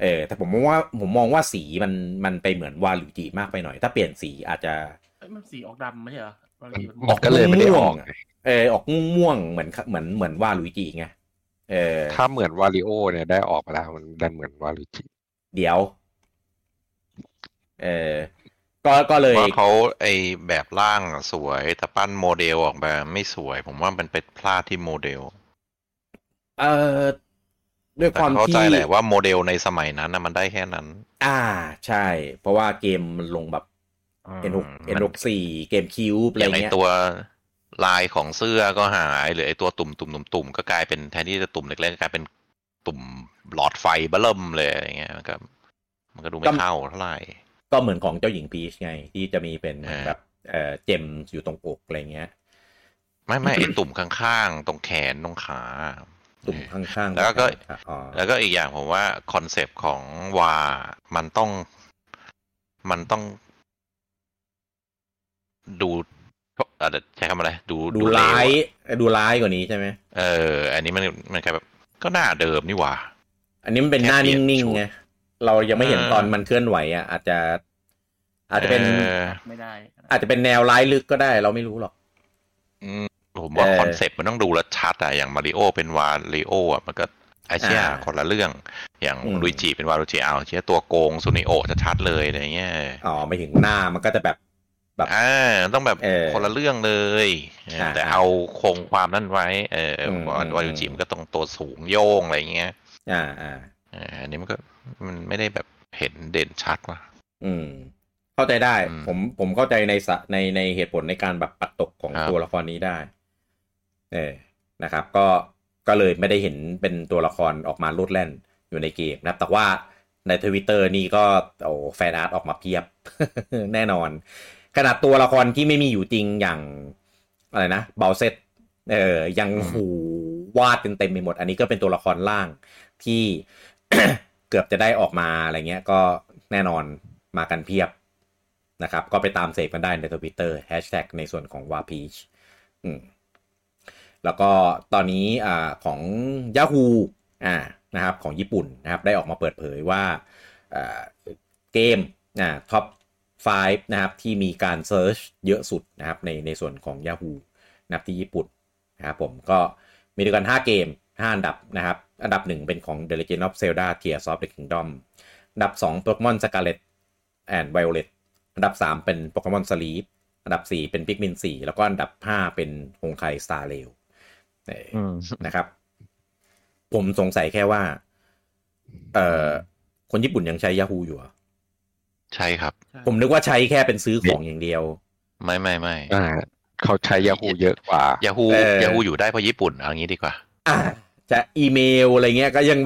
เออ แต่ผมมองว่าผมมองว่าสีมันมันไปเหมือนวาลุจิมากไปหน่อย ถ้าเปลี่ยนสีอาจจะเอ้ยมันสีออกดำไม่ใช่เหรอมันมันก็เลยไม่ได้ออกม่วงๆะเออออกม่วงๆเหมือนเหมือนเหมือน Waluigi ไง เออถ้าเหมือน Wario เนี่ยได้ออกมาแล้ว มันดันเหมือน Waluigi เดี๋ยว เออก็ก็เลยว่าเขาไอแบบร่างอะสวยแต่ปั้นโมเดลออกมาไม่สวย ผมว่ามันเป็นพลาดที่โมเดล เออด้วยแต่ความเข้าที่ใจแหละว่าโมเดลในสมัยนั้นนะมันได้แค่นั้น อ่าใช่ เพราะว่าเกมมันลงแบบ N6 N64 เกมคิวอะไรอย่างไอเงี้ยตัว ลายของเสื้อก็หายหรือไอตัวตุ่มตุ่มตุ่มตุ่มก็กลายเป็นแทนที่จะตุ่มเล็กๆก็กลายเป็นตุ่มหลอดไฟเบิ่มเลยอะไรเงี้ยมันก็มันก็ดูไม่เข้าเท่าไหร่ก็เหมือนของเจ้าหญิงพีชไง ที่จะมีเป็นอ่าแบบเออเจมอยู่ตรงอกอะไรเงี้ย ไม่ไม่ไอตุ่มข้างๆ ตรงแขนตรงขาตุ่มข้างๆ แล้วก็อ๋อแล้วก็อีกอย่างผมว่าคอนเซปต์ของ Wa มันต้อง มันต้อง ดู เอ่อใช้คำอะไรดูดูเลวร้ายอะดูร้ายกว่านี้ใช่ไหมเออ อันนี้มันมันกลายแบบก็หน้าเดิมนี่หว่า อันนี้มันเป็นหน้าแค่เปลี่ยนชุดนิ่งๆไงเรายังไม่เห็นเออตอนมันเคลื่อนไหวอะอาจจะ อาจจะเป็นออไม่ได้ อาจจะเป็นแนวร้ายลึกก็ได้ เราไม่รู้หรอกอืมผมว่าเออคอนเซปต์มันต้องดูแลวชัดอะอย่างมาริโอเป็นวาริโออะมันก็ไออาเชียอ่าคนละเรื่อง อย่างอืมลุยจิเป็นวาลุจิเอาเชียตัวโกงซูนิโอจะชัดเลยอะไรเงี้ยอ๋อไม่ถึงหน้ามันก็จะแบบ แบบอ่าต้องแบบเออคนละเรื่องเลยเอออ่าแต่เอาคงความนั่นไว้ เอออมวาอืมวาลุจิมันก็ต้องตัวสูงโยงอะไรเงี้ย อ่าอ่าเอออันนี้มันก็มันไม่ได้แบบเห็นเด่นชัดว่ะอืม เข้าใจได้อืมผมผมเข้าใจในสะในในเหตุผลในการแบบปัดตกของครับตัวละครนี้ได้ เออนะครับ ก็ก็เลยไม่ได้เห็นเป็นตัวละครออกมาโลดแล่นอยู่ในเกมนะครับแต่ว่าในทวิตเตอร์นี่ก็โอ้ fan art ออกมาเพียบ แน่นอน ขนาดตัวละครที่ไม่มีอยู่จริงอย่างอะไรนะ Bowsette เออยังหูวาดเต็มเต็มไปหมด อันนี้ก็เป็นตัวละครร่างที่เกือบจะได้ออกมาอะไรเงี้ย ก็แน่นอนมากันเพียบนะครับ ก็ไปตามเสพกันได้ในทวิตเตอร์แฮชแท็กในส่วนของ Wapeachอืมแล้วก็ตอนนี้อ่าของ Yahoo อ่านะครับของญี่ปุ่นนะครับ ได้ออกมาเปิดเผยว่าอ่าเกมอ่า top 5 นะครับ ที่มีการ search เยอะสุดนะครับ ในในส่วนของ Yahoo นะครับที่ญี่ปุ่นนะครับผมก็มีด้วยกัน 5 เกม 5 อันดับนะครับ อันดับ 1 เป็นของ The Legend of Zelda Tears of the Kingdom อันดับ 2 Pokemon Scarlet and Violet อันดับ 3 เป็น Pokemon Sleep อันดับ 4 เป็น Pikmin 4 แล้วก็อันดับ 5 เป็น Honkai Star Rail เอออนะครับ ผมสงสัยแค่ว่า เอ่อ คนญี่ปุ่นยังใช้ Yahoo อยู่ ใช่ครับ ผมนึกว่าใช้แค่เป็นซื้อของอย่างเดียว ไม่ไม่ไม่อ่าเขาใช้ยาฮูเยอะกว่ายาฮูเออยาฮูอยู่ได้เพราะญี่ปุ่นเอางี้ดีกว่า อ่าจะอีเมลอะไรเงี้ยก็ยัง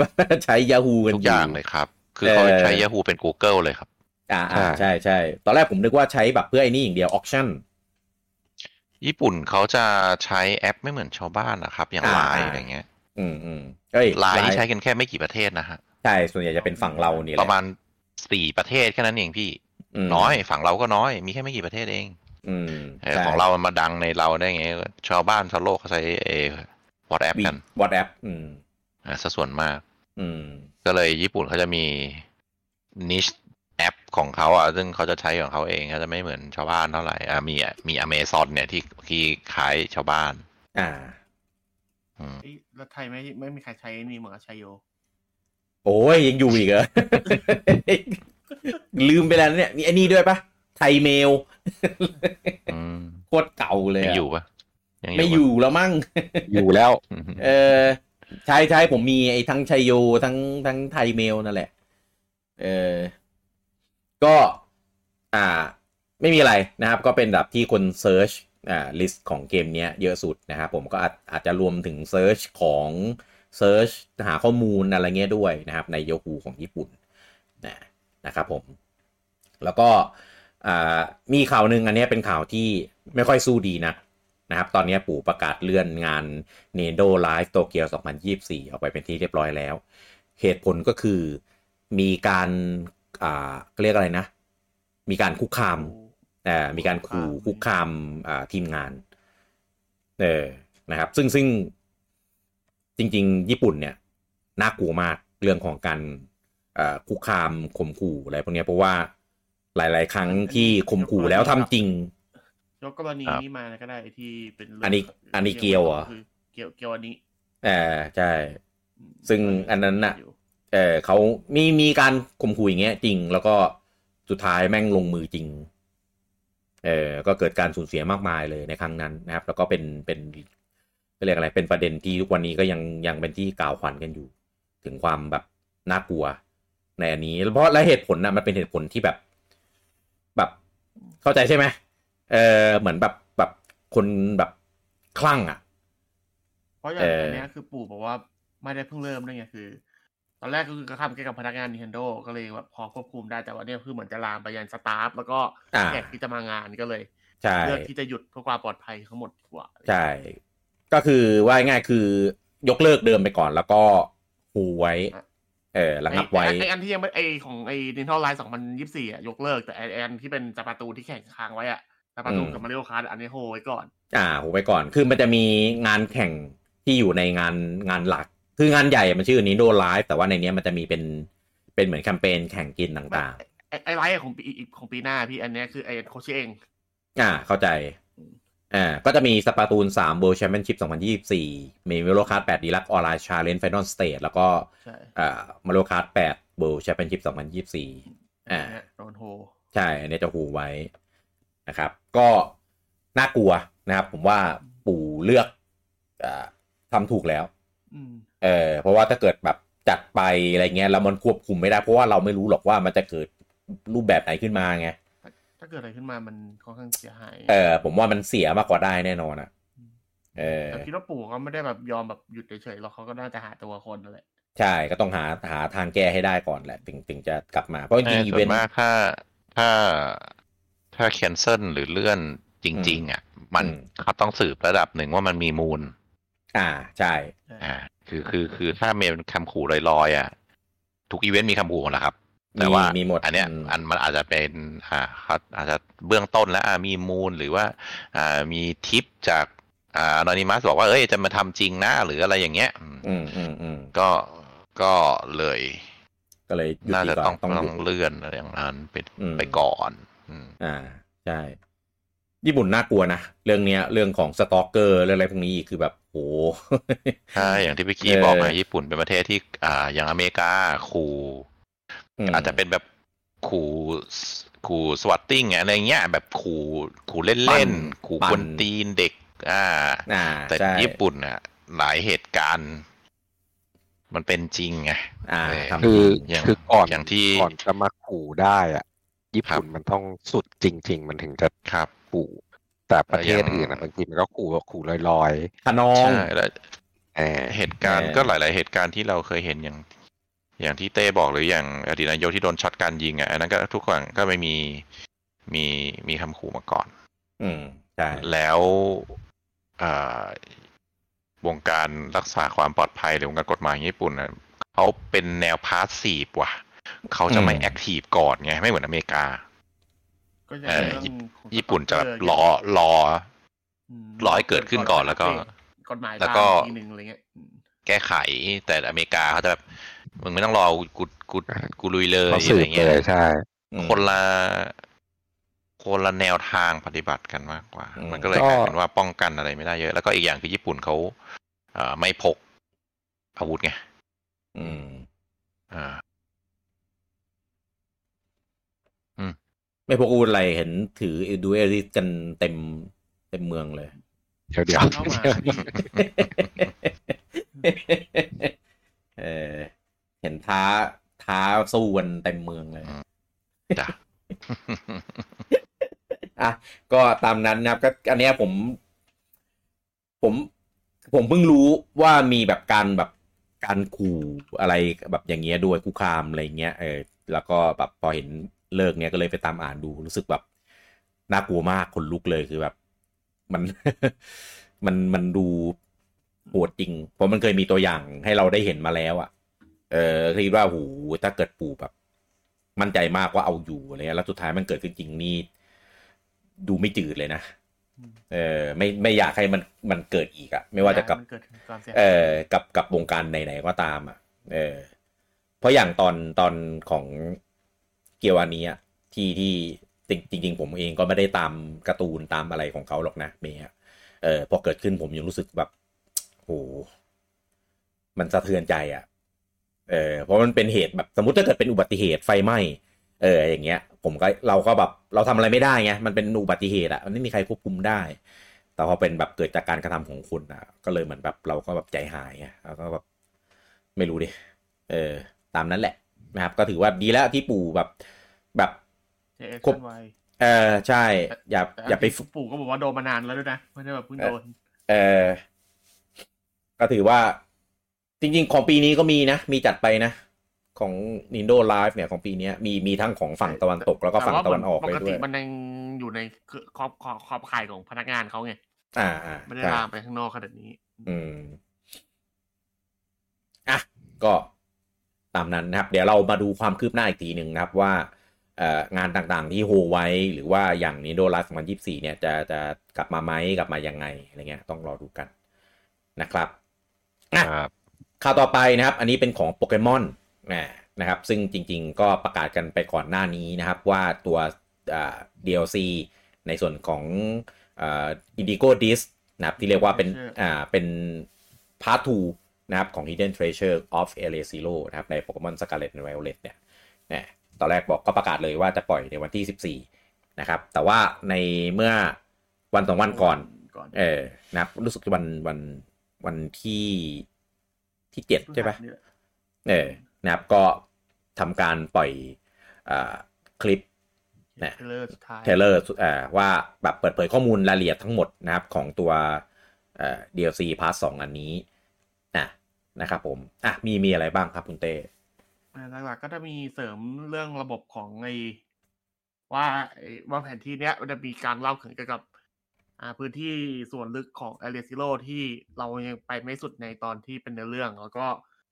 ใช้ Yahoo กันทุกออย่างเลยครับ คือเขาเออใช้ Yahoo เป็น Google เลยครับอ่าอ่าใช่ใช่ตอนแรกผมนึกว่าใช้แบบเพื่อไอ้นี่อย่างเดียว auction ญี่ปุ่นเขาจะใช้แอปไม่เหมือนชาวบ้านนะครับ อย่างอ่าไลน์อ่าอะไรเงี้ย อืมอืมเอ้ยไลน์นี่ Line ใช้กันแค่ไม่กี่ประเทศนะฮะ ใช่ ส่วนใหญ่จะเป็นฝั่งเรานี่แหละระมาณ สี่ประเทศแค่นั้นเองมันน้อยฝั่งเราก็น้อย มีแค่ไม่กี่ประเทศเองอืมเออใช่ของเรามันมาดังในเราได้ไง ชาวบ้านชาวโลกเขาใช้เอ WhatsApp กัน WhatsApp อืมอ่าซะส่วนมาก อืม ก็เลยญี่ปุ่นเขาจะมีนิชแอปของเขาอะซึ่งเขาจะใช้ของเขาเองเขาจะไม่เหมือนชาวบ้านเท่าไหร่อ่ามีมีอเมซอนเนี่ยที่ที่ขายชาวบ้าน อ่าอืมเอ้ยแล้วไทยไม่ไม่มีใครใช้นี่เหมือนกับชัยโย โอ้ยยังอยู่อีกเหรอ ลืมไปแล้วเนี่ย มีไอ้นี่ด้วยปะไทยเมลอืมโคตรเก่าเลยยังอะอยู่ปะยังไม่ปะอยู่แล้วมั่ง อยู่แล้วอืมเออใช่ใช่ผมมีไอ้ทั้ง Chaiyo ทั้งทั้ง Thaimail นั่นแหละ เออ ก็ อ่า ไม่มีอะไรนะครับ ก็เป็นแบบที่คน search อ่า list ของเกมเนี้ยเยอะสุดนะครับผมก็อาจอาจจะรวมถึง search ของ search หาข้อมูลอะไรเงี้ยด้วยนะครับใน Yahoo ของญี่ปุ่นนะนะครับผม แล้วก็มีข่าวหนึ่งอันนี้เป็นข่าวที่ไม่ค่อยสู้ดีนะนะครับตอนนี้ปู่ประกาศเลื่อนงาน Nendo Live Tokyo 2024 ออกไปเป็นที่เรียบร้อยแล้ว เหตุผลก็คือมีการอ่าเรียกอะไรนะ มีการคุกคามอ่ามีการขู่คุกคามอ่าทีมงานเออนะครับ ซึ่งซึ่ง จริง ๆ ญี่ปุ่นเนี่ยน่ากลัวมากเรื่องของการอ่าคุกคามข่มขู่อะไรพวกเนี้ยเพราะว่าหลาย ๆ ครั้งที่ข่มขู่แล้วทำจริงยกกรณีครับนี้มาก็ได้ที่เป็นเรื่งอันนี้อันนี้เกียวเหรอคือเกียวเกียวอันนี้เออใช่อืมซึ่งอันนั้นน่ะอยู่เออเขามีมีการข่มขู่อย่างเงี้ยจริง แล้วก็สุดท้ายแม่งลงมือจริงเออก็เกิดการสูญเสียมากมายเลยในครั้งนั้นนะครับ แล้วก็เป็นเป็น เรียกอะไรเป็นประเด็นที่ทุกวันนี้ก็ยังยังเป็นที่กล่าวขวัญกันอยู่ ถึงความแบบน่ากลัว ในอันนี้เพราะและเหตุผลนะมันเป็นเหตุผลที่แบบ แบบเข้าใจใช่ไหมเออเหมือนแบบแบบคนแบบคลั่งอะ เพราะอย่างเอออัอันเนี้ยคือปู่บอกว่าไม่ได้เพิ่งเริ่มด้วยไงคือ ตอนแรกก็คือกระทำเกี่ยวกับพนักงาน Nintendo ก็เลยแบบพอควบคุมได้แต่ว่าเนี่ยคือเหมือนจะลามไปยันสตาฟแล้วก็อ่าแขกที่จะมางานก็เลยใช่เลือกที่จะหยุดเพื่อความปลอดภัยทั้งหมดดีกว่าใช่ ก็คือว่าง่ายๆคือยกเลิกเดิมไปก่อน แล้วก็หูไว้ เออระงับไว้ไอไอ้อันที่ยังไม่ไอของไอ Nintendo Live 2024อะยกเลิกแต่ไอไอ้อันที่เป็นจาปาตูที่แข่งค้างไว้อะจาปาตูอืมกับมาริโอคาร์ดอันนี้โฮไว้ก่อน อ่าหูไว้ก่อนคือมันจะมีงานแข่งที่อยู่ในงานงานหลัก คืองานใหญ่มันชื่อ Nintendo Live แต่ว่าในเนี้ยมันจะมีเป็นเป็นเหมือนแคมเปญแข่งกินต่างไอไอไลฟ์ของปีอีกของปีหน้าพี่อันเนี้ยคือไอโคชิเองๆอ่าเข้าใจ อ่าก็จะมี Splatoon 3 World Championship 2024 มี Mario Kart 8 Deluxe Online Challenge Final Stage แล้วก็ใช่อ่า Mario Kart 8 World Championship 2024 อ่าเนี่ยโดนโฮใช่อันนี้จะหูไว้นะครับ ก็น่ากลัวนะครับ ผมว่าปู่เลือกอาทำถูกแล้วอืมเออเพราะว่าถ้าเกิดแบบจัดไปอะไรเงี้ยแล้วมันควบคุมไม่ได้ เพราะว่าเราไม่รู้หรอกว่ามันจะเกิดรูปแบบไหนขึ้นมาไงถ้าเกิดอะไรขึ้นมามันค่อนข้างเสียหาย เออ ผมว่ามันเสียมากกว่าได้แน่นอนอะ เออแต่คิดว่าปู่ก็ไม่ได้แบบยอมแบบหยุดเฉยๆหรอกเขาก็น่าจะหาตัวคนนั่นแหละใช่ก็ต้องหาหาทางแก้ให้ได้ก่อนแหละถึงถึงจะกลับมา เพราะจริงๆอีส่เววนนต์มากถ้าถ้าถ้าแคนเซิลหรือเลื่อนจริง ๆ อะ มันอืมเขาต้องสืบระดับหนึ่งว่ามันมีมูล อ่าใช่ อ่า คือคือคือถ้าเมนคำขู่ลอยๆอะทุกอีเวนต์มีคำขู่หมดแหละครับ แต่ว่ามีหมดอันเนี้ยมอันมันอาจจะเป็นอ่าเขาอาจจะเบื้องต้นแล้วอ่ามีมูลหรือว่าอ่ามีทิปจากอ่าอนอนิมัสบอกว่าเอ้ยจะมาทำจริงนะหรืออะไรอย่างเงี้ย อืมอืมอืมอืมก็ก็เลย ก็เลยหยุดน่าดีจะกว่าต้องต้องต้อหยุงดเลื่อนอะไรอย่างนั้นไปอืมไปก่อนอืมอ่าใช่ญี่ปุ่นน่ากลัวนะ เรื่องเนี้ยเรื่องของสตอกเกอร์เรื่องอะไรพวกนี้คือแบบโหใช่อย่างที่พี่กี้เออบอกมาญี่ปุ่นเป็นประเทศที่อ่าอย่างอเมริกาขู่ม อาจจะเป็นแบบขู่ขู่สวัตติ้งอะไรเงี้ยแบบขู่ขู่เล่นปั่เล่นนขู่ปั่นกวนตีนเด็ก อ่าอ่าแต่ใช่ญี่ปุ่นอะหลายเหตุการณ์ มันเป็นจริงไงอ่าเออทำคืออย่างคือก่อนอย่างที่ก่อนจะมาขู่ได้อะ ญี่ปุ่นครับมันต้องสุดจริง ๆ มันถึงจะครับขู่แต่ประเทศอย่างอื่นอะบางทีมันก็ขู่ขู่ลอยขนองใช่แล้วๆเออเหตุการณ์เออก็หลาย ๆ เหตุการณ์ที่เราเคยเห็นอย่าง อย่างที่เต้บอกหรืออย่างอดีตนายกที่โดนช็อตการยิงอะอันนั้นก็ทุกคนก็ไม่มีมีมีคำขู่มาก่อน อืมใช่แล้วอ่าวงการรักษาความปลอดภัยหรือวงการกฎหมายของญี่ปุ่นนะเขาเป็นแนวพาสซีฟว่ะเขาจะไม่แอคทีฟก่อนไงไม่เหมือนอเมริกาก็ยังเออเรื่องของญี่ปุ่นจะแบบสรต็ออกเกรอมรอให้เกิดขึ้นก่อนแล้วก็ กฎหมายแล้วก็ตามอีกทีหนึ่งอะไรเงี้ยอืมแก้ไขแต่อเมริกาเขาจะแบบ มึงไม่ต้องรอกูกูกูลุยเลยเขาอะสืไรบเงี้เลยยใช่อืมคนละคนละแนวทางปฏิบัติกันมากกว่าอืมมันก็เลยกลายเป็นว่าป้องกันอะไรไม่ได้เยอะ แล้วก็อีกอย่างคือญี่ปุ่นเขาเอ่อไม่พกอาวุธไงอืม อ่าไม่พกอาวุธอะไรเห็นถือดูเอริสกันเต็มเต็มเมืองเลย เดี๋ยวเดี๋ยวเข้ามาพี่เออเห็นท้าท้าสู้กันเต็มเมืองเลยจ้ะอะก็ตามนั้นนะครับก็อันเนี้ยผม ผม ผมเพิ่งรู้ว่ามีแบบการแบบการขู่อะไรแบบอย่างเงี้ยด้วยคุกคามอะไรเงี้ยเออแล้วก็แบบพอเห็นเลิกเนี้ยก็เลยไปตามอ่านดูรู้สึกแบบน่ากลัวมากคนลุกเลยคือแบบ มันมันมันดูโหดจริง เพราะมันเคยมีตัวอย่างให้เราได้เห็นมาแล้วอะ่ะ เออคิดว่าหูถ้าเกิดปู่แบบ มั่นใจมากว่าเอาอยู่อะไรเงี้ยแล้วสุดท้ายมันเกิดขึ้นจริงนี่ดูไม่จืดเลยนะอืมเออไม่ไม่อยากให้มันมันเกิดอีกอะไม่ว่าจะกับมันเกิดความเสียหายเออกับกับวงการไหนๆก็ตามอะเออ เพราะอย่างตอนตอนของเกียวอันนี้อะที่ที่จริงจริงๆผมเองก็ไม่ได้ตามการ์ตูนตามอะไรของเขาหรอกนะเมย์อะเออพอเกิดขึ้นผมยังรู้สึกแบบโหมันสะเทือนใจอะ เออเพราะมันเป็นเหตุแบบสมมติถ้าเกิดเป็นอุบัติเหตุไฟไหม้เอออย่างเงี้ย ผมก็เราก็แบบเราทำอะไรไม่ได้ไงมันเป็นอุบัติเหตุอะมันไม่มีใครควบคุมได้ แต่พอเป็นแบบเกิดจากการกระทำของคุณอะก็เลยเหมือนแบบเราก็แบบใจหายไงแล้วก็แบบไม่รู้ดิเออ ตามนั้นแหละนะครับ ก็ถือว่าดีแล้วที่ปู่แบบแบบเจเอสควบไวเออใช่ อย่าแต่อย่าไปจริงๆปู่ก็บอกว่าโดนมานานแล้วด้วยนะไม่ได้แบบเพิ่งโดนเออก็ถือว่า จริงๆ ของปีนี้ก็มีนะ มีจัดไปนะ ของ Nintendo Live เนี่ยของปีเนี้ยมีมีทั้งของฝั่งตะวันตกแล้วก็ฝั่งตะวันออกปเลยกด้ติวยมันยังอยู่ในคือขอบขอบขอบข่ายของพนักงานเขาไงอ่าอ่าไม่ได้ใช่ลามไปข้างนอกขนาดนี้ อืมอะก็ตามนั้นนะครับ เดี๋ยวเรามาดูความคืบหน้าอีกทีหนึ่งนะครับว่าเอ่องานต่างๆที่โฮไว้ หรือว่าอย่างนี้โดลัส2024เนี่ยจะจะกลับมาไหมกลับมายังไงอะไรเงี้ยต้องรอดูกันนะครับอะครับ ข่าวต่อไปนะครับ อันนี้เป็นของโปเกมอนนะครับ ซึ่งจริงๆ ก็ประกาศกันไปก่อนหน้านี้นะครับ ว่าตัวอ่า DLC ในส่วนของอ่า Indigo Disk นะครับที่เรียกว่าเป็น Treasure อ่าเป็น part 2นะครับของ Hidden Treasure of Area Zero นะครับในโปเกมอน Scarlet and Violet เนี่ยเนี่ยตอนแรกบอกก็ประกาศเลยว่าจะปล่อยในวันที่ 14 นะครับ แต่ว่าในเมื่อวันสองวันก่อนก่อนเออนะครับรู้สึกจะวันวันวันที่ ที่เจ็ดใช่ปะนี่แหละเออนะครับก็ทำการปล่อยอาคลิปเนี่ยเทรลเลอร์สุดท้ายเทเลอร์อ่าว่าแบบเปิดเผยข้อมูลรายละเอียดทั้งหมดนะครับของตัวเอ่อ DLC part สองอันนี้อะนะครับผม อะ มีมีอะไรบ้างครับคุณเต้อ่าหลักๆก็จะมีเสริมเรื่องระบบของไอว่าไอ้ว่าแผนที่เนี้ยมันจะมีการเล่าถึงเกี่ยวกับอ่า พื้นที่ส่วนลึกของ Area Zero ที่เรายังไปไม่สุดในตอนที่เป็นเนื้อเรื่อง แล้วก็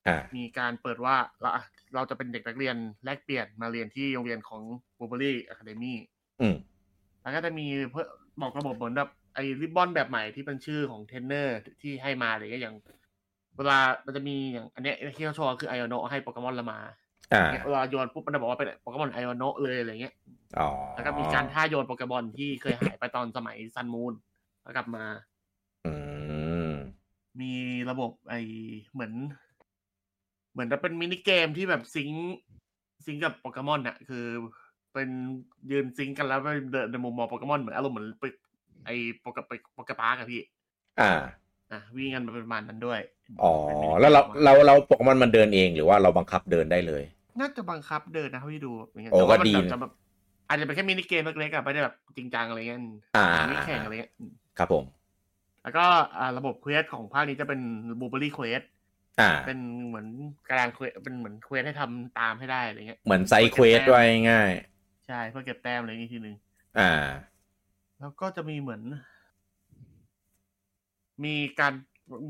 อ่ามีการเปิดว่าเราอะเราจะเป็นเด็กนักเรียนแลกเปลี่ยนมาเรียนที่โรงเรียนของ b u r b e r r y Academy อืมแล้วก็จะมีเพื่อบอกระบบเหมือนแบบไอ้ ribbon แบบใหม่ที่เป็นชื่อของเทรนเนอร์ที่ให้มาอะไรเงี้ยอย่าง เวลามันจะมีอย่างอันเนี้ยที่เขาโชว์คือไอโอโนะให้โปเกมอนละมาอ่า เนี่ยเวลาโยนปุ๊บมันจะบอกว่าเป็นโปเกมอนไอโอโนะเลยอะไรเงี้ยอ๋อแล้วก็มีการท่าโยนโปเกมอนที่เคยหายไปตอนสมัยซันมูนแล้วกลับมาอืมมีระบบไอเหมือน เหมือนจะเป็นมินิเกมที่แบบซิงค์ซิงค์กับโปเกมอนอะคือ เป็นยืนซิงค์กันแล้วไปเดินในมุมมองโปเกมอนเหมือนอารมณ์เหมือนไปไอโปเกโปโปเกปาร์กอะพี่ อ่า อะวิ่งกันประมาณนั้นด้วย อ๋อเป็นมินิเกมแล้วเราเราเราโปเกมอนมันเดินเองหรือว่าเราบังคับเดินได้เลย น่าจะบังคับเดินนะเท่าที่ดูอย่างเงี้ยโอ้แต่ว่าก็มันดีแบบจะแบบอาจจะเป็นแค่มินิเกมเล็กๆอะไม่ได้แบบจริงจังอะไรเงี้ยอ่าไม่แข่งอะไรเงี้ยครับผม แล้วก็อ่าระบบ quest ของภาคนี้จะเป็น Blueberry Quest อ่าเป็นเหมือนกระดาน quest เป็นเหมือน quest ให้ทำตามให้ได้อะไรเงี้ย เหมือน side quest ด้วยง่าย ใช่เพื่อเก็บแต้มอะไรอย่างงี้ทีนึงอ่า แล้วก็จะมีเหมือน มีการ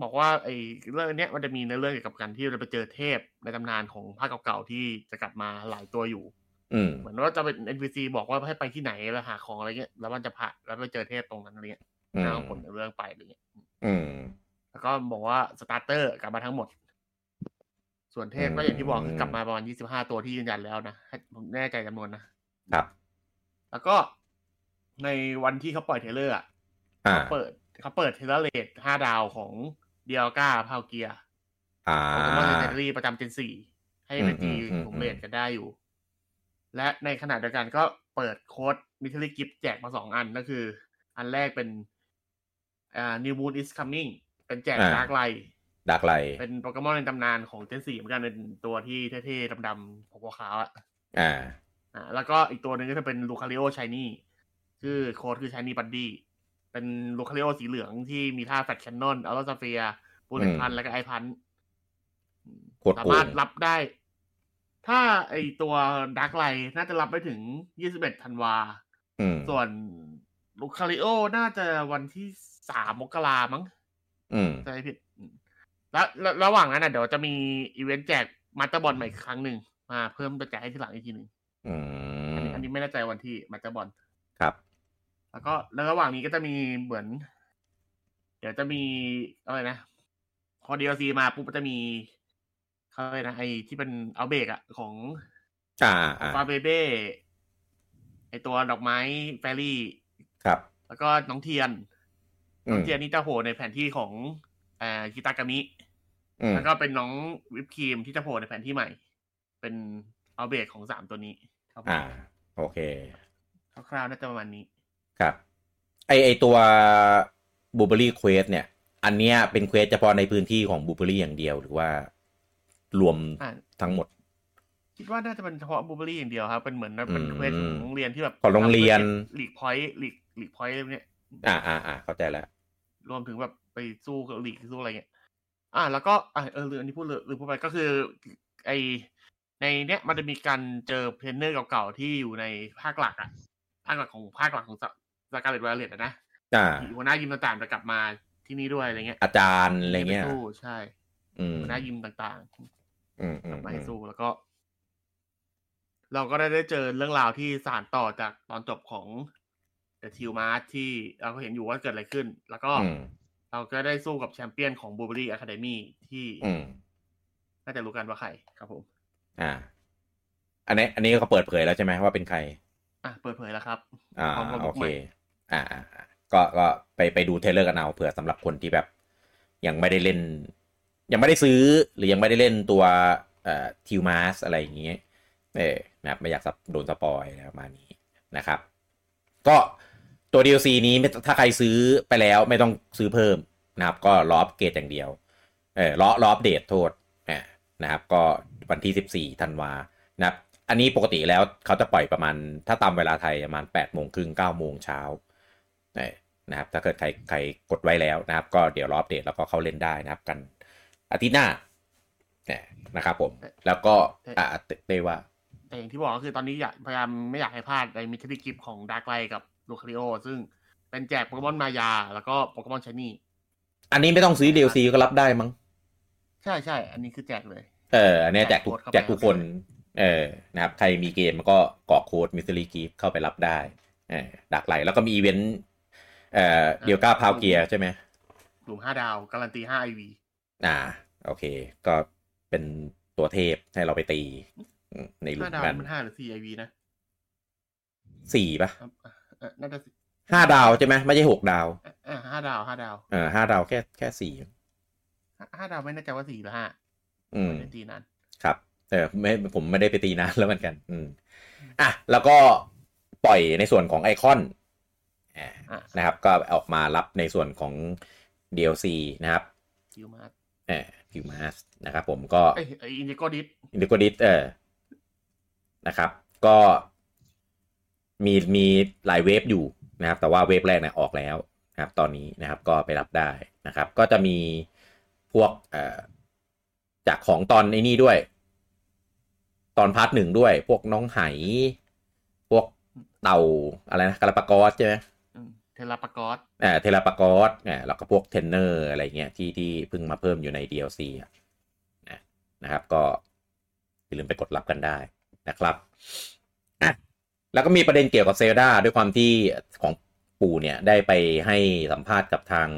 บอกว่าไอ้เรื่องเนี้ยมันจะมีในเรื่องเกี่ยวกับการที่เราไปเจอเทพในตำนานของภาคเก่าๆที่จะกลับมาหลายตัวอยู่อืมเหมือนว่าจะเป็น NPC บอกว่าให้ไปที่ไหนแล้วหาของอะไรเงี้ยแล้วมันจะผ่านแล้วไปเจอเทพตรงนั้นอะไรเงี้ยอืมแล้วผลในเรื่องไปอะไรเงี้ยอืมแล้วก็บอกว่าสตาร์เตอร์กลับมาทั้งหมด ส่วนเทพก็อย่างที่บอกคือกลับมาประมาณยี่สิบห้าตัวที่ยืนยันแล้วนะให้ผมแน่ใจจำนวนนะครับ แล้วก็ในวันที่เขาปล่อย trailer อะอ่าเขาเปิด เขาเปิด trailer raid ห้าดาวของ Dialga Palkiaอ่าโปเกมอนเซนเรีประจำ gen สี่ให้ไปตีอืมอืมอืมผม raid กันได้อยู่ และในขณะเดียวกันก็เปิดโค้ด Mystery Gift แจกมาสองอันก็คือ อันแรกเป็นอ่า New Moon is coming เป็นแจกดาร์กไลดักไลเป็นโปเกมอนในตำนานของเจนสี่เหมือนกันเป็นตัวที่เท่ๆดำๆของพวกขาวๆอะอ่า อ่า แล้วก็อีกตัวหนึ่งก็จะเป็นลูคาริโอชายนี่ชื่อโค้ดคือชายนี่บัดดี้ เป็นลูคาริโอสีเหลืองที่มีท่าแฟตแคนนอนอัลลาซาเฟียปูนอืมพันแล้วก็ไอพันโคตรสาโกมารถงรับได้ ถ้าไอตัวดักไลน่าจะรับไปถึง21ธันวาอืมส่วนLucario น่าจะวันที่สามมกรามั้งอืมจะไม่ผิดอืมแล้วแล้วระหว่างนั้นน่ะเดี๋ยวจะมีอีเวนต์แจก Master Ball ใหม่อีกครั้งหนึ่งมาเพิ่มไปแจกให้ทีหลังอีกทีหนึ่งอืมอันนี้อันนี้ไม่แน่ใจวันที่ Master Ball ครับ แล้วก็แล้วระหว่างนี้ก็จะมีเหมือน เดี๋ยวจะมีอะไรนะพอ DLC มาปุ๊บมันจะมีเขาเลยกนะไอที่เป็น outbreak อะของอ่าอ่าฟาเบเบ้ไอตัวดอกไม้ fairy ครับ แล้วก็น้องเทียนอืมน้องเทียนนี่จะโผล่ในแผนที่ของอ่า Kitakami อืมแล้วก็เป็นน้องวิปครีมที่จะโผล่ในแผนที่ใหม่ เป็น outbreak ของสามตัวนี้ครับผมอ่า โอเค คร่าวๆน่าจะประมาณนี้ ครับไอไอตัว Blueberry Quest เนี่ย อันเนี้ยเป็น quest เฉพาะในพื้นที่ของบูเบอรี่อย่างเดียวหรือว่ารวมอ่าทั้งหมด คิดว่าน่าจะเป็นเฉพาะบูเบอรี่อย่างเดียวครับ เป็นเหมือนเป็นอืม quest ของโรงเรียนที่แบบของโรงเรียน league point league league point เนี่ย อ่าอ่าอ่าเข้าใจแล้วรวมถึงแบบไปสู้กับหลีกสู้อะไรเงี้ยอ่า แล้วก็อ่าเออลืมอันนี้พูดเลยลืมพูดไปก็คือ ไอในเนี้ยมันจะมีการเจอเทรนเนอร์เก่าๆที่อยู่ในภาคหลักอะภาคหลักของภาคหลักของ Scarlet Violet นะอ่าหัวหน้ายิมต่างๆจะกลับมาที่นี่ด้วยอะไรเงี้ย อาจารย์อะไรเงี้ยไปสู้ใช่อืมหัวหน้ายิมต่างอืมอืๆกมลับมาอืให้สู้แล้วก็ เราก็ได้ได้เจอเรื่องราวที่สานต่อจากตอนจบของ The Teal Mask ที่เราก็เห็นอยู่ว่าเกิดอะไรขึ้น แล้วก็อืมเราก็ได้สู้กับแชมเปี้ยนของ Blueberry Academy ที่อืมน่าจะรู้กันว่าใครครับผม อ่า อันนี้ อันนี้เขาเปิดเผยแล้วใช่ไหมว่าเป็นใคร อะเปิดเผยแล้วครับ อ่าพร้อมกับโอลุคเคใหม่ อ่าก็ก็ไปไปดู trailer กันเอาเผื่อสำหรับคนที่แบบ ยังไม่ได้เล่น ยังไม่ได้ซื้อ หรือยังไม่ได้เล่นตัวเอ่อ Teal Mask อะไรอย่างเงี้ยเออนะครับไม่อยากสับโดน spoil อะประมาณนี้นะครับ ก็ตัว DLC นี้ถ้าใครซื้อไปแล้วไม่ต้องซื้อเพิ่มนะครับ ก็รออัปเกรดอย่างเดียวเออรอรออัปเดตโทษอ่านะครับ ก็วันที่ 14ธันวานะครับ อันนี้ปกติแล้วเขาจะปล่อยประมาณถ้าตามเวลาไทยประมาณ8โมงครึ่ง9โมงเช้า นะครับถ้าเกิดใครใครกดไว้แล้วนะครับ ก็เดี๋ยวรออัปเดตแล้วก็เข้าเล่นได้นะครับ กันอาทิตย์หน้าเนี่ยนะครับผม แล้วก็อ่าเตเต้ว่าแต่อย่างที่บอกก็คือตอนนี้อยากพยายามไม่อยากให้พลาดใน Mystery Gift ของ Darkrai กับ Lucario ซึ่งเป็นแจกโปเกมอนมายา แล้วก็โปเกมอน shiny อันนี้ไม่ต้องซื้อ DLC ก็รับได้มั้ง ใช่ใช่อันนี้คือแจกเลย เออ อันเนี้ยแจกทุกแจกโค้ดเข้าไปแจกทุกคน เออ นะครับ ใครมีเกมมันก็กรอกโค้ดมิส t รีกีฟเข้าไปรับได้ เออ Darkrai แล้วก็มีอีเวนต์ เอ่อ Dialga Palkia ใช่ไหมหลุมห้าดาวการันตีห้า IVอ่า โอเค ก็เป็นตัวเทพให้เราไปตีอืมในหลุห้าดาวกันมันห้าหรือสี่ IV นะสี่ปะอะเอ่อน่าจะสี่ห้าดาวใช่ไหมไม่ใช่หกดาวอ่าห้าดาวห้าดาวเออห้าดาวแค่แค่สี่ห้าห้าดาวไม่แน่ใจว่าสี่หรือห้าอืมไม่ได้ตีนั้นครับเออไม่ผมไม่ได้ไปตีนานแล้วเหมือนกัน อืมอะแล้วก็ปล่อยในส่วนของไอคอนอ่าอะ นะครับ ก็ออกมารับในส่วนของ DLC นะครับ Teal Mask เออ Teal Mask นะครับผมก็เอ้ยไอ Indigo Disk Indigo Disk เออนะครับ ก็มีมีหลาย wave อยู่นะครับ แต่ว่า wave แรกเนี่ยออกแล้วนะครับ ตอนนี้นะครับก็ไปรับได้นะครับ ก็จะมีพวกเอ่อจากของตอนไอ้นี่ด้วย ตอน part หนึ่งด้วย พวกน้องไห พวกเต่าอะไรนะกาลาปากอสใช่ไหม Terapagosเอ่อ Terapagos เนี่ยแล้วก็พวกเทนเนอร์อะไรเงี้ยที่ที่เพิ่งมาเพิ่มอยู่ใน DLC อะนะนะครับ ก็อย่าลืมไปกดรับกันได้นะครับอะแล้วก็มีประเด็นเกี่ยวกับเซลดาด้วยความที่ของปู่เนี่ยได้ไปให้สัมภาษณ์กับทาง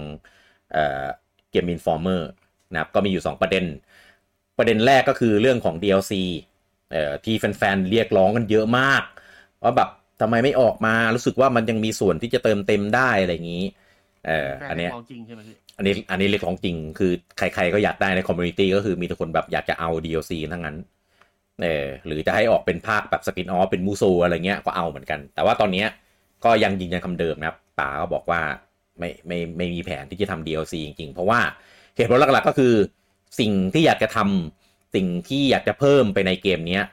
เอ่อ Game Informer นะครับก็มีอยู่ 2 ประเด็น ประเด็นแรกก็คือเรื่องของ DLC เอ่อที่แฟนๆ เรียกร้องกันเยอะมาก ว่าแบบ ทำไมไม่ออกมารู้สึกว่ามันยังมีส่วนที่จะเติมเต็มได้อะไรอย่างนี้เออแฟนอันเนี้ยของจริงใช่ไหมพี่อันนี้อันนี้เรียกของจริง คือใครๆก็อยากได้ใน community ก็คือมีแต่คนแบบอยากจะเอา DLC ทั้งนั้นเออหรือจะให้ออกเป็นภาคแบบ spin-off เป็นมูโซอะไรเงี้ยก็เอาเหมือนกัน แต่ว่าตอนเนี้ยก็ยังยืนยันคำเดิมนะครับป๋าก็บอกว่าไม่ไม่ไม่มีแผนที่จะทำ DLC จริงๆ เพราะว่าเหตุผลหลักๆก็คือ สิ่งที่อยากจะทำสิ่งที่อยากจะเพิ่มไปในเกมเนี้ย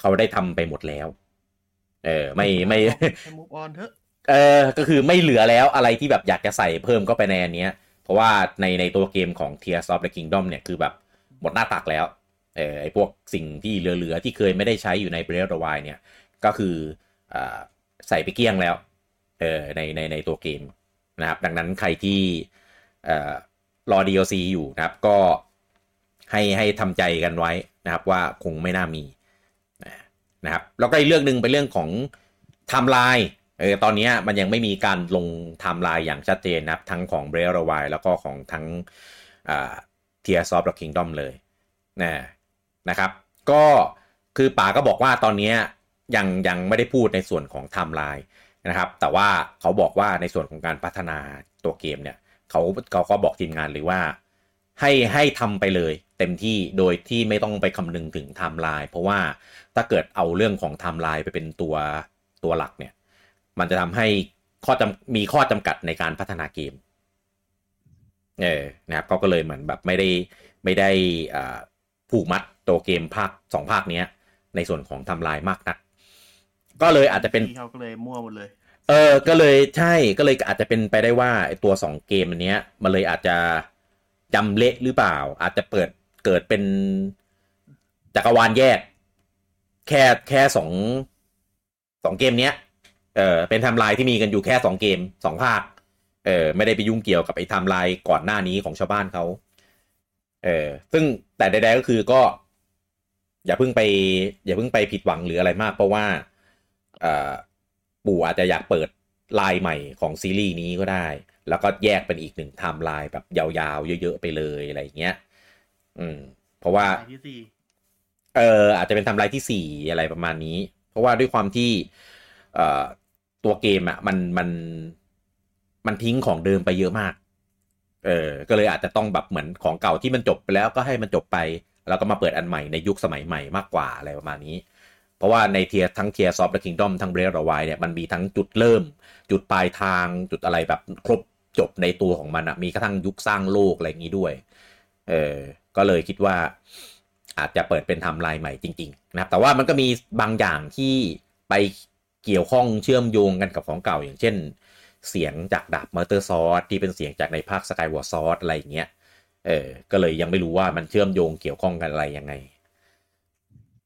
เขาได้ทำไปหมดแล้ว เออไม่ไม่ให้ move on เถอะเออก็คือไม่เหลือแล้วอะไรที่แบบอยากจะใส่เพิ่มก็ไปในอันเนี้ย เพราะว่าในในตัวเกมของ Tears of the Kingdom เนี่ยคือแบบหมดหน้าตักแล้วเออไอพวกสิ่งที่เหลือๆ ที่เคยไม่ได้ใช้อยู่ใน Breath of the Wild เนี่ย ก็คืออ่าใส่ไปเกลี้ยงแล้วเออในในในตัวเกมนะครับ ดังนั้นใครที่เอ่อรอ DLC อยู่นะครับก็ให้ให้ทำใจกันไว้นะครับว่าคงไม่น่ามี นะครับแล้วก็อีกเรื่องหนึ่งเป็นเรื่องของไทม์ไลน์เออตอนนี้มันยังไม่มีการลงไทม์ไลน์อย่างชัดเจนนะครับ ทั้งของ b r e a t h of the Wild แล้วก็ของทั้งอ่า Tears of the Kingdom เลยนะนะครับ ก็คือป๋าก็บอกว่าตอนนี้ยยังยังไม่ได้พูดในส่วนของไทม์ไลน์นะครับ แต่ว่าเขาบอกว่าในส่วนของการพัฒนาตัวเกมเนี่ยเขาเขาก็บอกทีมงานเลยว่า ให้ให้ทำไปเลยเต็มที่โดยที่ไม่ต้องไปคำนึงถึงไทม์ไลน์เพราะว่า ถ้าเกิดเอาเรื่องของไทม์ไลน์ไปเป็นตัวตัวหลักเนี่ย มันจะทำให้ข้อจำมีข้อจำกัดในการพัฒนาเกมเออนะครับเขาก็เลยเหมือนแบบไม่ได้ไม่ได้อ่าผูกมัดตัวเกมภาคสองภาคเนี้ย ในส่วนของไทม์ไลน์มากนัก ก็เลยอาจจะเป็นที่เเขาก็เลยมั่วหมดเลยเออ ก็เลยใช่ ก็เลยอาจจะเป็นไปได้ว่าไอ้ตัวสองเกมอันเนี้ย มันเลยอาจจะจำเละหรือเปล่า อาจจะเปิดเกิดเป็นจักรวาลแยก แค่แค่สองสองเกมเนี้ยเออเป็นไทม์ไลน์ที่มีกันอยู่แค่สองเกมสองภาคเออไม่ได้ไปยุ่งเกี่ยวกับไอ้ไทม์ไลน์ก่อนหน้านี้ของชาวบ้านเขาเออซึ่งแต่ใดๆก็คือก็ อย่าเพิ่งไป อย่าเพิ่งไปผิดหวังหรืออะไรมาก เพราะว่าปู่อาจจะอยากเปิดไลน์ใหม่ของซีรีส์นี้ก็ได้ แล้วก็แยกเป็นอีกหนึ่งไทม์ไลน์แบบยาวๆ เยอะๆ ไปเลยอะไรอย่างเงี้ย อืม เพราะว่า เอออาจจะเป็นไทม์ไลน์ที่สี่อะไรประมาณนี้ เพราะว่าด้วยความที่เอ่อตัวเกมอะ่ะมันมันมันทิ้งของเดิมไปเยอะมาก เออก็เลยอาจจะต้องแบบเหมือนของเก่าที่มันจบไปแล้วก็ให้มันจบไป แล้วก็มาเปิดอันใหม่ในยุคสมัยใหม่มากกว่าอะไรประมาณนี้ เพราะว่าใน Tears ทั้ง Tears of the Kingdom ทั้ง Breath of the Wild เนี่ยมันมีทั้งจุดเริ่ม จุดปลายทางจุดอะไรแบบครบจบในตัวของมันอะมีกระทั่งยุคสร้างโลกอะไรอย่างนี้ด้วย เออก็เลยคิดว่า อาจจะเปิดเป็นไทำลายใหม่จริง ๆ นะครับ แต่ว่ามันก็มีบางอย่างที่ไปเกี่ยวข้องเชื่อมโยงกันกับของเก่า อย่างเช่น เสียงจากดาบมอเตอร์ซอสที่เป็นเสียงจากในภาคสกายวอร์ซอสอะไรอย่างเงี้ยเออ ก็เลยยังไม่รู้ว่ามันเชื่อมโยงเกี่ยวข้องกันอะไรยังไง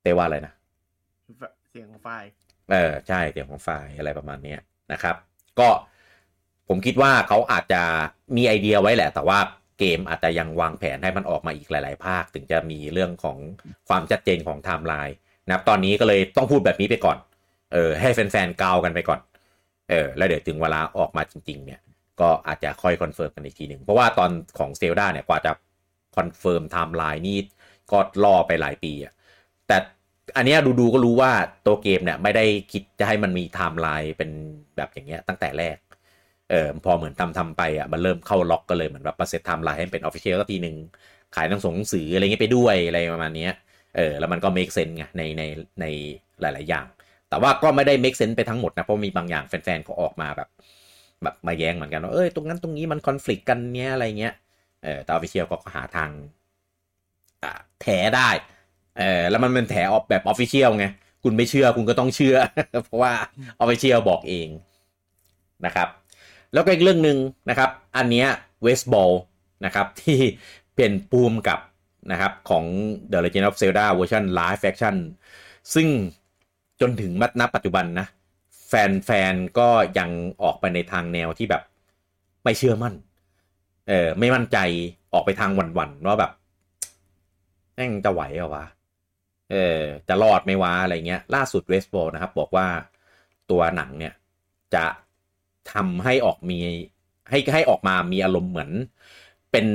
เต้ว่าอะไรนะ เสียงของไฟล์เออใช่เสียงของไฟล์อะไรประมาณเนี้ยนะครับ ก็ผมคิดว่าเขาอาจจะมีไอเดียไว้แหละ แต่ว่า เกมอาจจะยังวางแผนให้มันออกมาอีกหลาย ๆ ภาค ถึงจะมีเรื่องของความชัดเจนของไทม์ไลน์นะครับตอนนี้ก็เลยต้องพูดแบบนี้ไปก่อน เออให้แฟนๆเดากันไปก่อน เออแล้วเดี๋ยวถึงเวลาออกมาจริง ๆ เนี่ย ก็อาจจะค่อย confirm กันอีกทีหนึ่ง เพราะว่าตอนของเซลดาเนี่ยกว่าจะ confirm ไทม์ไลน์นี่ก็รอไปหลายปีอะแต่อันนี้ดูๆก็รู้ว่าตัวเกมเนี่ยไม่ได้คิดจะให้มันมีไทม์ไลน์เป็นแบบอย่างเงี้ยตั้งแต่แรก เออพอเหมือนทำทำไปอะมันเริ่มเข้าล็อกก็เลยเหมือนแบบมาเซตไทม์ไลน์ให้เป็น official ก็ทีหนึ่งขายหนังสงหนังสืออะไรเงี้ยไปด้วยอะไรประมาณนี้เออแล้วมันก็ make sense ไงในในในหลาย ๆ อย่าง แต่ว่าก็ไม่ได้ make sense ไปทั้งหมดนะเพราะมีบางอย่างแฟนๆเขาออกมาแบบแบบมาแย้งเหมือนกันว่าเอ้ยตรงนั้นตรงนี้มันคอน FLICT กันเนี้ยอะไรเงี้ยเออแต่ official ก็หาทางแถได้เออแล้วมันเป็นแถออกแบบ official ไงคุณไม่เชื่อคุณก็ต้องเชื่อ เพราะว่า official บอกเองนะครับ แล้วก็อีกเรื่องหนึ่งนะครับ อันเนี้ย Wes Ball นะครับที่เป็นผู้กำกับนะครับของ The Legend of Zelda เวอร์ชัน Live Action ซึ่งจนถึงมัดนับปัจจุบันนะ แฟนๆ ก็ยังออกไปในทางแนวที่แบบไม่เชื่อมั่น เออไม่มั่นใจออกไปทางหวั่นๆ ว่าแบบแม่งจะไหวเหรอวะ เออจะรอดไหม่วะอะไรเงี้ย ล่าสุด Wes Ball นะครับ บอกว่าตัวหนังเนี่ยจะ ทำให้ออกมีให้ให้ออกมามีอารมณ์เหมือนเป็น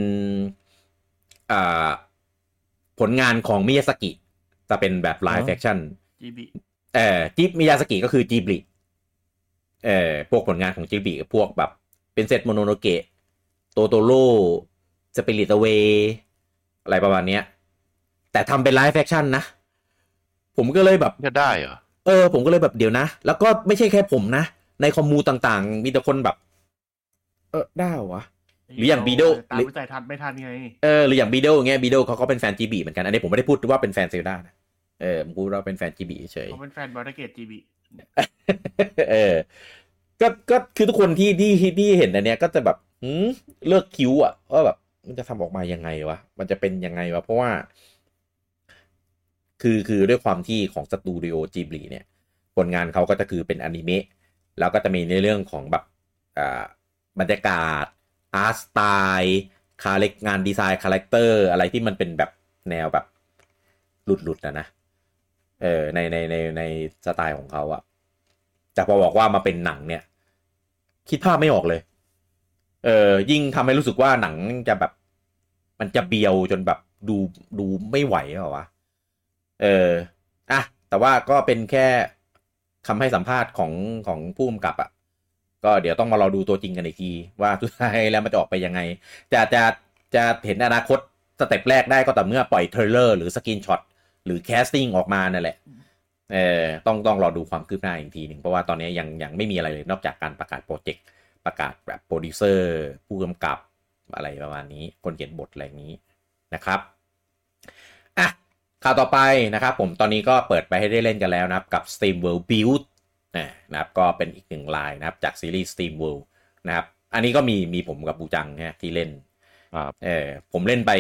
อ่าผลงานของมิยาซากิจะเป็นแบบ Live Actionจีบีเอ่อจิบมิยาสกิก็คือจิบลิเอ่อพวกผลงานของจิบลิพวกแบบเป็นเซตโมโนโนเกะโตโตโร่สปิริตเวอะไรประมาณเนี้ย แต่ทำเป็นไลฟ์แฟคชั่นนะ ผมก็เลยแบบจะได้เหรอ เออ ผมก็เลยแบบเดี๋ยวนะ แล้วก็ไม่ใช่แค่ผมนะ ในคอมมูต่างๆ มีแต่คนแบบ เออได้เหรอวะหรืออย่าง Beedle ตามวิจัยทันไม่ทันไงเออหรืออย่างบีโดอย่างเงี้ยบีโดเขาก็เป็นแฟนจีบีเหมือนกัน อันนี้ผมไม่ได้พูดว่าเป็นแฟนเซลดานะเออผมพูดว่าเป็นแฟนจีบีเฉยเขาเป็นแฟนบอลเกตจีบีเออก็ก็คือทุกคนที่ที่ที่เห็นอันเนี้ยก็จะแบบหืมเลิกคิ้วอะว่าแบบมันจะทำออกมายังไงวะ มันจะเป็นยังไงวะ เพราะว่า คือคือด้วยความที่ของสตูดิโอ Ghibli เนี่ย ผลงานเขาก็จะคือเป็นอนิเมะ แล้วก็จะมีในเรื่องของแบบบรรยากาศ art style คาเล็กงาน design character อะไรที่มันเป็นแบบแนวแบบหลุดๆนะนะเออในในในในสไตล์ของเขาอะแต่พอบอกว่ามาเป็นหนังเนี่ย คิดภาพไม่ออกเลย เออยิ่งทำให้รู้สึกว่าหนังจะแบบ มันจะเบียวจนแบบดูดูไม่ไหวเหรอวะเอออะแต่ว่าก็เป็นแค่ คำให้สัมภาษณ์ของของผู้กำกับอะก็เดี๋ยวต้องมารอดูตัวจริงกันอีกที ว่าสุดท้ายแล้วมันจะออกไปยังไง จะจะจะเห็นอนาคต step แรกได้ก็ต่อเมื่อปล่อย trailer หรือ screenshot หรือ casting ออกมานั่นแหละเออต้องต้องรอดูความคืบหน้าอีกทีหนึ่งเพราะว่าตอนนี้ยังยังไม่มีอะไรเลยนอกจากการประกาศ project ประกาศแบบโปรดิวเซอร์ ผู้กำกับอะไรประมาณนี้ คนเขียนบทอะไรนี้นะครับอะ ข่าวต่อไปนะครับผมตอนนี้ก็เปิดไปให้ได้เล่นกันแล้วนะครับ กับ SteamWorld Build นะครับก็เป็นอีกหนึ่งไลน์นะครับจากซีรีส์ SteamWorld นะครับอันนี้ก็มีมีผมกับบูจังเนี่ยที่เล่นครับเออผมเล่นไป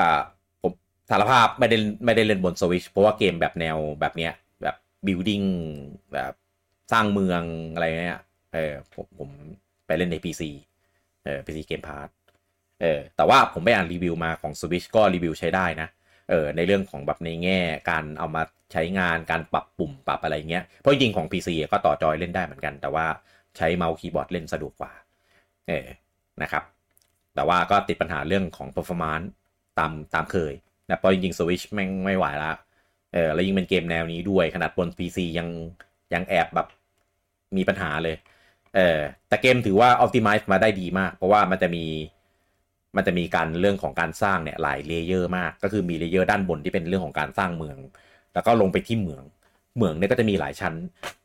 อ่าผมสารภาพไม่ได้ไม่ได้เล่นบนสวิชเพราะว่าเกมแบบแนวแบบเนี้ยแบบ building แบบสร้างเมืองอะไรเนี้ยเออผมผมไปเล่นใน PC เออ PC Game Pass เออแต่ว่าผมไปอ่านรีวิวมาของ Switch ก็รีวิวใช้ได้นะเออในเรื่องของแบบในแง่การเอามาใช้งานการปรับปุ่มปรับอะไรเงี้ยเพราะจริงของ PC ก็ต่อจอยเล่นได้เหมือนกัน แต่ว่าใช้เมาส์คีย์บอร์ดเล่นสะดวกกว่าเออนะครับ แต่ว่าก็ติดปัญหาเรื่องของ performance ตามตามเคยนะเพราะจริงๆ Switch แม่งไม่ไหวละเออแล้วยิ่งเป็นเกมแนวนี้ด้วยขนาดบน PC ยังยังแอบแบบมีปัญหาเลยเออแต่เกมถือว่า optimize มาได้ดีมาก เพราะว่ามันจะมี มันจะมีการเรื่องของการสร้างเนี่ยหลาย layer มาก ก็คือมี layer ด้านบนที่เป็นเรื่องของการสร้างเมือง แล้วก็ลงไปที่เหมือง เมืองเนี่ยก็จะมีหลายชั้น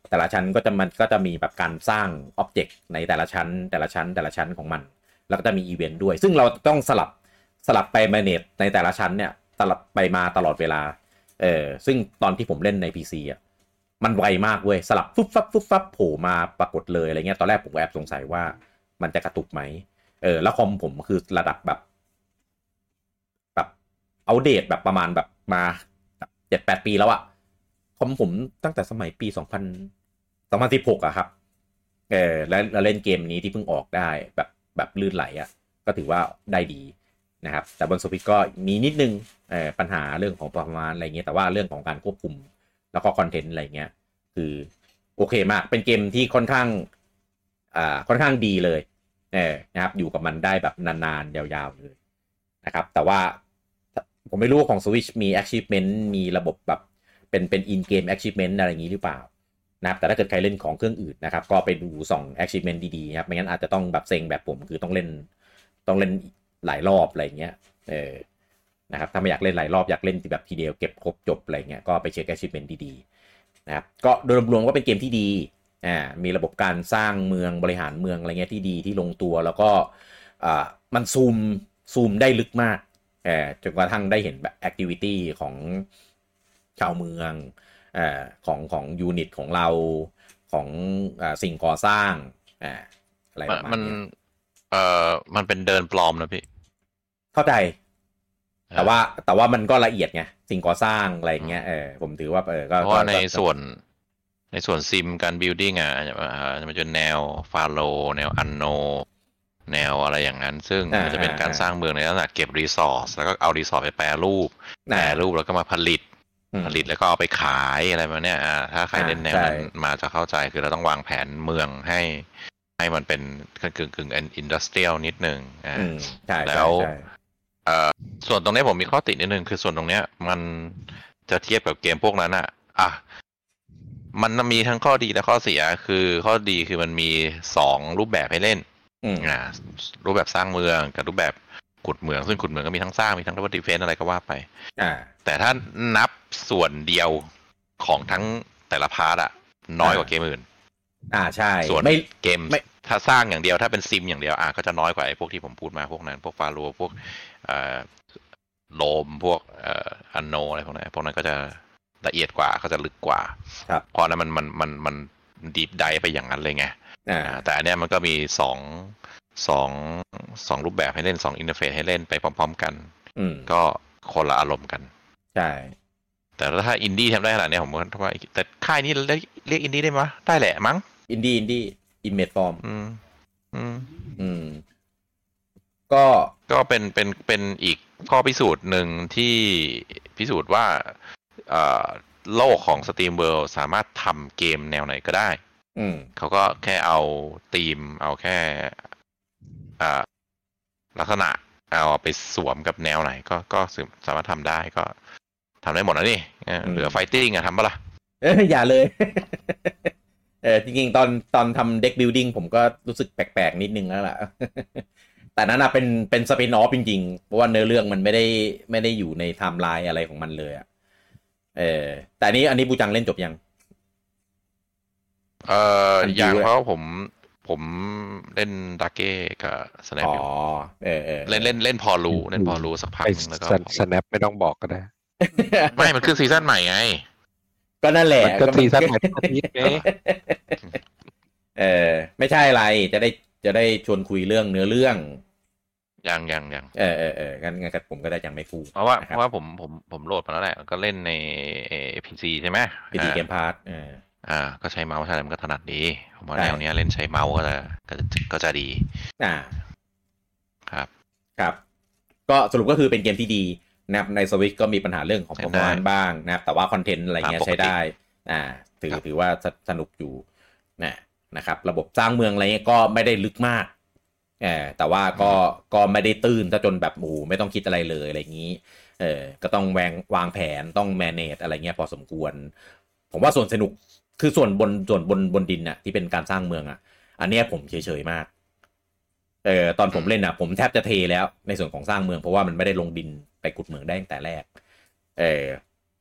แต่ละชั้นก็จะมันก็จะมีแบบการสร้างอ็อบเจกต์ในแต่ละชั้น แต่ละชั้น แต่ละชั้นของมัน แล้วก็จะมีอีเวนต์ด้วย ซึ่งเราต้องสลับสลับไปแมเนจในแต่ละชั้นเนี่ยสลับไปมาตลอดเวลา เออซึ่งตอนที่ผมเล่นใน PC อะมันไวมากเว้ยสลับฟุบฟับฟุบฟับโผล่มาปรากฏเลยอะไรเงี้ยตอนแรกผมแอบสงสัยว่ามันจะกระตุกไหม เออแล้วคอมผมคือระดับแบบ แบบอัปเดตแบบประมาณแบบมาเจ็ดแปดปีแล้วอะคอมผมตั้งแต่สมัยปีสองพันสองพันสิบหกอะครับ เออแล้วเล่นเกมนี้ที่เพิ่งออกได้แบบแบบลื่นไหลอะก็ถือว่าได้ดีนะครับ แต่บนสวิตก็มีนิดนึงเออปัญหาเรื่องของประมาณอะไรเงี้ยแต่ว่าเรื่องของการควบคุม แล้วก็คอนเทนต์อะไรเงี้ยคือโอเคมาก เป็นเกมที่ค่อนข้างอ่าค่อนข้างดีเลย เออนะครับอยู่กับมันได้แบบนานๆ ยาวๆเลยนะครับ แต่ว่าผมไม่รู้ของ Switch มี achievement มีระบบแบบเป็นเป็น in game achievement อะไรอย่างนี้หรือเปล่านะครับแต่ถ้าเกิดใครเล่นของเครื่องอื่นนะครับ ก็ไปดูส่อง achievement ดีๆครับไม่งั้นอาจจะต้องแบบเซ็งแบบผมคือต้องเล่นต้องเล่นหลายรอบอะไรเงี้ยเออนะครับถ้าไม่อยากเล่นหลายรอบอยากเล่นแบบทีเดียวเก็บครบจบอะไรเงี้ยก็ไปเช็ค achievement ดีๆนะครับก็โดยรวมๆก็เป็นเกมที่ดี อ่ามีระบบการสร้างเมืองบริหารเมืองอะไรเงี้ยที่ดีที่ลงตัวแล้วก็อ่ามันซูมซูมได้ลึกมากเออจนกระทั่งได้เห็นแบบแอคทิวิตี้ของชาวเมืองเอ่อของของยูนิตของเราของอ่าสิ่งก่อสร้างอ่าอะไรประมาณมันเนี้ยเอ่อมันเป็นเดินปลอมนะพี่ เข้าใจ แต่ว่าแต่ว่ามันก็ละเอียดไงสิ่งก่อสร้างอะไรอย่างเงี้ยเออผมถือว่าเออก็เพราะว่าในก็ส่วน ในส่วนซิมการ building อะอ่ามันจะแนว Pharaoh แนว Anno แนวอะไรอย่างนั้น ซึ่งมันจะเป็นการสร้างเมืองในลักษณะเก็บ resource แล้วก็เอา resource ไปแปรรูปแปรรูปแล้วก็มาผลิตอืมผลิตแล้วก็เอาไปขายอะไรแบบเนี้ยอ่าถ้าใครอ่าเล่นแนวนั้นใช่มาจะเข้าใจคือเราต้องวางแผนเมืองให้ให้มันเป็นกึ่งกึ่งกึ่ง industrial นิดนึงอ่าอืมใช่แล้วใช่ใช่ส่วนตรงนี้ผมมีข้อตินิดนึงคือส่วนตรงเนี้ย มันจะเทียบกับเกมพวกนั้นอะอะ มันมีทั้งข้อดีและข้อเสียคือข้อดีคือมันมีสองรูปแบบให้เล่นอืมอ่ารูปแบบสร้างเมืองกับรูปแบบขุดเหมืองซึ่งขุดเหมืองก็มีทั้งสร้างมีทั้งระบบ defense อะไรก็ว่าไปอ่าแต่ถ้านับส่วนเดียวของทั้งแต่ละ part อะน้อยกว่าเกมอื่น อ่าใช่ ส่วนไม่เกมไม่ถ้าสร้างอย่างเดียวถ้าเป็นซิมอย่างเดียวอะก็จะน้อยกว่าไอ้พวกที่ผมพูดมาพวกนั้น พวก Pharaoh พวกเอ่อโลมพวกเอ่อ Anno อะไรพวกนั้นพวกนั้นก็จะ ละเอียดกว่าก็จะลึกกว่าครับเพราะนั้นมันมันมันมัน deep dive ไปอย่างนั้นเลยไงอ่าอ่าแต่อันเนี้ยมันก็มีสองสองสองรูปแบบให้เล่นสอง interface ให้เล่นไปพร้อม ๆ กันอืมก็คนละอารมณ์กัน ใช่ แต่ถ้าอินดี้ทำได้ขนาดเนี้ยผมก็ว่าแต่ค่ายนี้เรียกเรียกอินดี้ได้ไหมวะได้แหละมั้ง indie indie Image & Form อืมอืมอืมก็ก็เป็นเป็นเป็นอีกข้อพิสูจน์หนึ่งที่พิสูจน์ว่าเอ่อ โลกของ Steam World สามารถทำเกมแนวไหนก็ได้อืมเขาก็แค่เอาธีม เอาแค่อ่าลักษณะเอาไปสวมกับแนวไหน ก็ก็สามารถทำได้ก็ทำได้หมดแล้วนี่เออเหลือไฟติ้งอะทำปะล่ะเอยอย่าเลย เออจริงๆ ตอนตอนทำเด็กบิลดิ้งผมก็รู้สึกแปลกๆ นิดนึงแล้วล่ะ แต่นั้นนะเป็นเป็นสปินออฟจริงๆ เพราะว่าเนื้อเรื่องมันไม่ได้ไม่ได้อยู่ในไทม์ไลน์อะไรของมันเลยอะ เออแต่อันนี้อันนี้บูจังเล่นจบยัง เอ่ออันอย่างจิ๋วอะ เพราะผมผมเล่นดาเก้กับสแนปอ๋ออยู่เออเออเล่นเล่นเล่นพอรู้เล่นพอรู้สักพักไอ้หนึงแล้วก็ สแนปไม่ต้องบอกก็ได้ ไม่ มันขึ้น season ใหม่ไง ก็นั่นแหละมันก็ season ใหม่ทุกอาทิตย์ไงเออ ไม่ใช่อะไรจะได้จะได้ชวนคุยเรื่องเนื้อเรื่อง ยังยังยังเออเออเอองั้นงั้นผมก็ได้ยังไม่พูดเพราะว่านะเพครับราะว่าครับผมผมผมโหลดมาแล้วแหละ ก็เล่นใน PC ใช่ไหม PC Game Pass เอออ่า ก็ใช้เมาส์ใช่ไหมมันก็ถนัดดีผมว่าใช่แนวเนี้ยเล่นใช้เมาส์ก็จะก็จะก็จะดี อ่า ครับ ครับ ก็สรุปก็คือเป็นเกมที่ดีนะครับในสวิตก็มีปัญหาเรื่องของใช้ประได้มาณบ้างนะครับ แต่ว่าคอนเทนต์อะไรเงี้ยตามปกติใช้ได้ อ่า ถือครับถือว่าสสนุกอยู่นะนะครับ ระบบสร้างเมืองอะไรเงี้ยก็ไม่ได้ลึกมาก เออแต่ว่าก็ก็ไม่ได้ตื้นซะจนแบบโอ้โหไม่ต้องคิดอะไรเลยอะไรอย่างนี้เออก็ต้องแวงวางแผนต้อง manage อะไรเงี้ยพอสมควร ผมว่าส่วนสนุกคือส่วนบนส่วนบนบนดินน่ะที่เป็นการสร้างเมืองอะ อันเนี้ยผมเฉยๆมากเออตอนผมเล่นอะ ผมแทบจะเทแล้วในส่วนของสร้างเมืองเพราะว่ามันไม่ได้ลงดินไปขุดเหมืองได้ตั้งแต่แรกเออ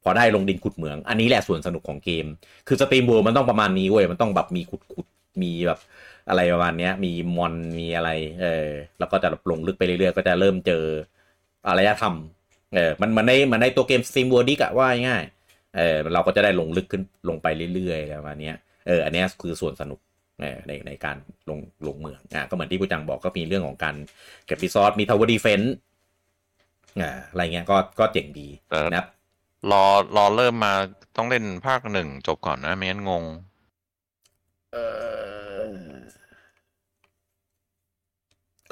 พอได้ลงดินขุดเหมือง อันนี้แหละส่วนสนุกของเกม คือ SteamWorld มันต้องประมาณนี้เว้ยมันต้องแบบมีขุดขุดมีแบบ อะไรประมาณเนี้ยมี mon มีอะไร เออ แล้วก็จะลงลึกไปเรื่อยๆ ก็จะเริ่มเจออารยธรรม เออ มันมันในมันในตัวเกม SteamWorld Dig อะว่าง่ายๆเออ เราก็จะได้ลงลึกขึ้นลงไปเรื่อยๆอะไรประมาณเนี้ยเออ อันเนี้ยคือส่วนสนุกเออในในการลงลงเหมืองอะก็เหมือนที่ผู้จังบอกก็มีเรื่องของการเก็บ resource มี tower defense อ่าอะไรเงี้ยก็ก็เจ๋งดีแต่นะครับรอรอเริ่มมาต้องเล่นภาคหนึ่งจบก่อนนะไม่งั้นงง เออ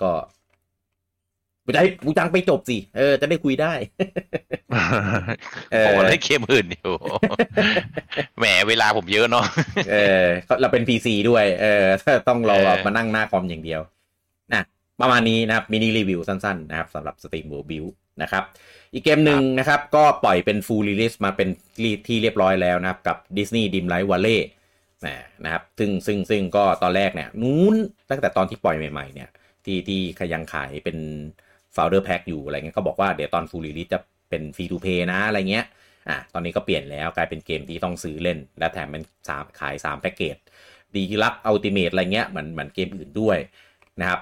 ก็ผู้จังผู้จังไปจบสิ เออ จะได้คุยได้เออผมเล่นเกมอื่นอยู่ แหมเวลาผมเยอะเนาะ เออ เราเป็น PC ด้วย เออ ต้องรอเออมานั่งหน้าคอมอย่างเดียว นะ ประมาณนี้นะครับ มินิรีวิวสั้นๆ นะครับสำหรับ Steam World Build นะครับ อีกเกมหนึ่งนะครับ ก็ปล่อยเป็น full release มาเป็นที่เรียบร้อยแล้วนะครับ กับ Disney Dreamlight Valley นะนะครับ ซึ่งซึ่งซึ่งก็ตอนแรกเนี่ย นู้นตั้งแต่ตอนที่ปล่อยใหม่ๆเนี่ย ที่ที่ยังขายเป็น Founder Pack อยู่อะไรเงี้ยก็บอกว่าเดี๋ยวตอน full release จะเป็น free to play นะอะไรเงี้ยอะตอนนี้ก็เปลี่ยนแล้วกลายเป็นเกมที่ต้องซื้อเล่น และแถมเป็นสามขาย3แพ็กเกจ deluxe ultimate อะไรเงี้ยเหมือนเหมือนเกมอื่นด้วยนะครับ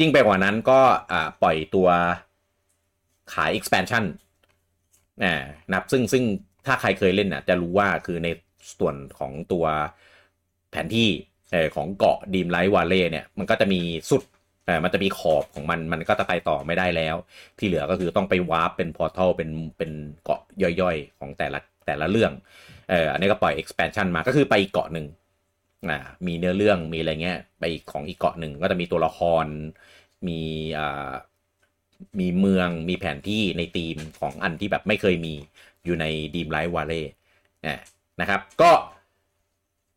ยิ่งไปกว่านั้นก็อ่าปล่อยตัวขาย expansion อ่านะครับซึ่งซึ่งถ้าใครเคยเล่นน่ะจะรู้ว่าคือในส่วนของตัวแผนที่ของเกาะ Dreamlight Valley เนี่ย มันก็จะมีสุด เออมันจะมีขอบของมันมันก็จะไปต่อไม่ได้แล้ว ที่เหลือก็คือต้องไป warp เป็น portal เป็นเป็นเกาะย่อยๆ ของแต่ละแต่ละเรื่องเอออันนี้ก็ปล่อย expansion มาก็คือไปอีกเกาะหนึ่งอ่ามีเนื้อเรื่องมีอะไรเงี้ยไปอีกของอีกเกาะหนึ่งก็จะมีตัวละครมีอ่ามีเมืองมีแผนที่ในธีมของอันที่แบบไม่เคยมีอยู่ใน Dreamlight Valley นะครับ ก็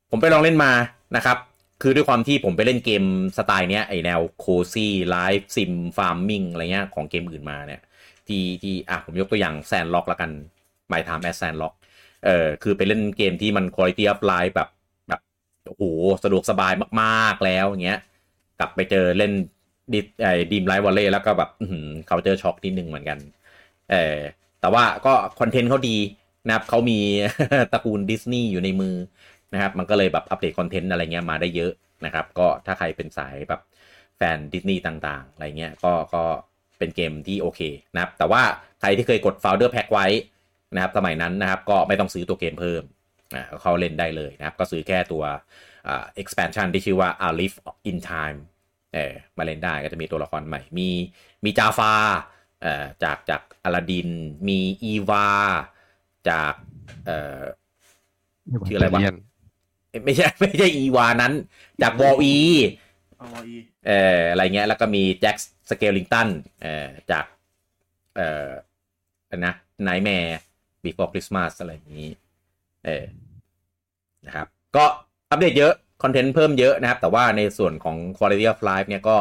ผมไปลองเล่นมานะครับ คือด้วยความที่ผมไปเล่นเกมสไตล์เนี้ยไอแนว cozy life sim farming อะไรเงี้ยของเกมอื่นมาเนี่ย ที่ที่อะผมยกตัวอย่าง Sandrock ละกัน My Time at Sandrock เออคือไปเล่นเกมที่มัน quality of life แบบแบบโอ้โหสะดวกสบายมากๆแล้วอย่างเงี้ย กลับไปเจอเล่นดิไอ Dreamlight Valley แล้วก็แบบเขาเจอช็อกนิดนึงเหมือนกันเออแต่ว่าก็content เขาดีนะครับเขามีตระกูลดิสนีย์อยู่ในมือ นะครับ มันก็เลยแบบอัปเดต content อะไรเงี้ยมาได้เยอะนะครับ ก็ถ้าใครเป็นสายแบบแฟนดิสนีย์ต่างๆ อะไรเงี้ยก็ก็เป็นเกมที่โอเคนะครับ แต่ว่าใครที่เคยกด Founder Pack ไว้นะครับสมัยนั้นนะครับก็ไม่ต้องซื้อตัวเกมเพิ่มอ่าเขาเล่นได้เลยนะครับ ก็ซื้อแค่ตัวอ่ expansion ที่ชื่อว่า A Rift in Time เออมาเล่นได้ก็จะมีตัวละครใหม่ มีมีจาฟาร์เอ่อจากจากอลาดิน มีอีวา จากเอ่อชื่ออะไรวะ ไม่ใช่ไม่ใช่อีวานั้น จาก WALL-E เอาอีเอ่ออะไรเงี้ย แล้วก็มีแจ็คสเกลลิงตันเอ่อจากเอ่ออะไรนะไนแมร์ before Christmas อะไรอย่างนี้เออนะครับ ก็อัปเดตเยอะ content เพิ่มเยอะนะครับ แต่ว่าในส่วนของ quality of life เนี่ยก็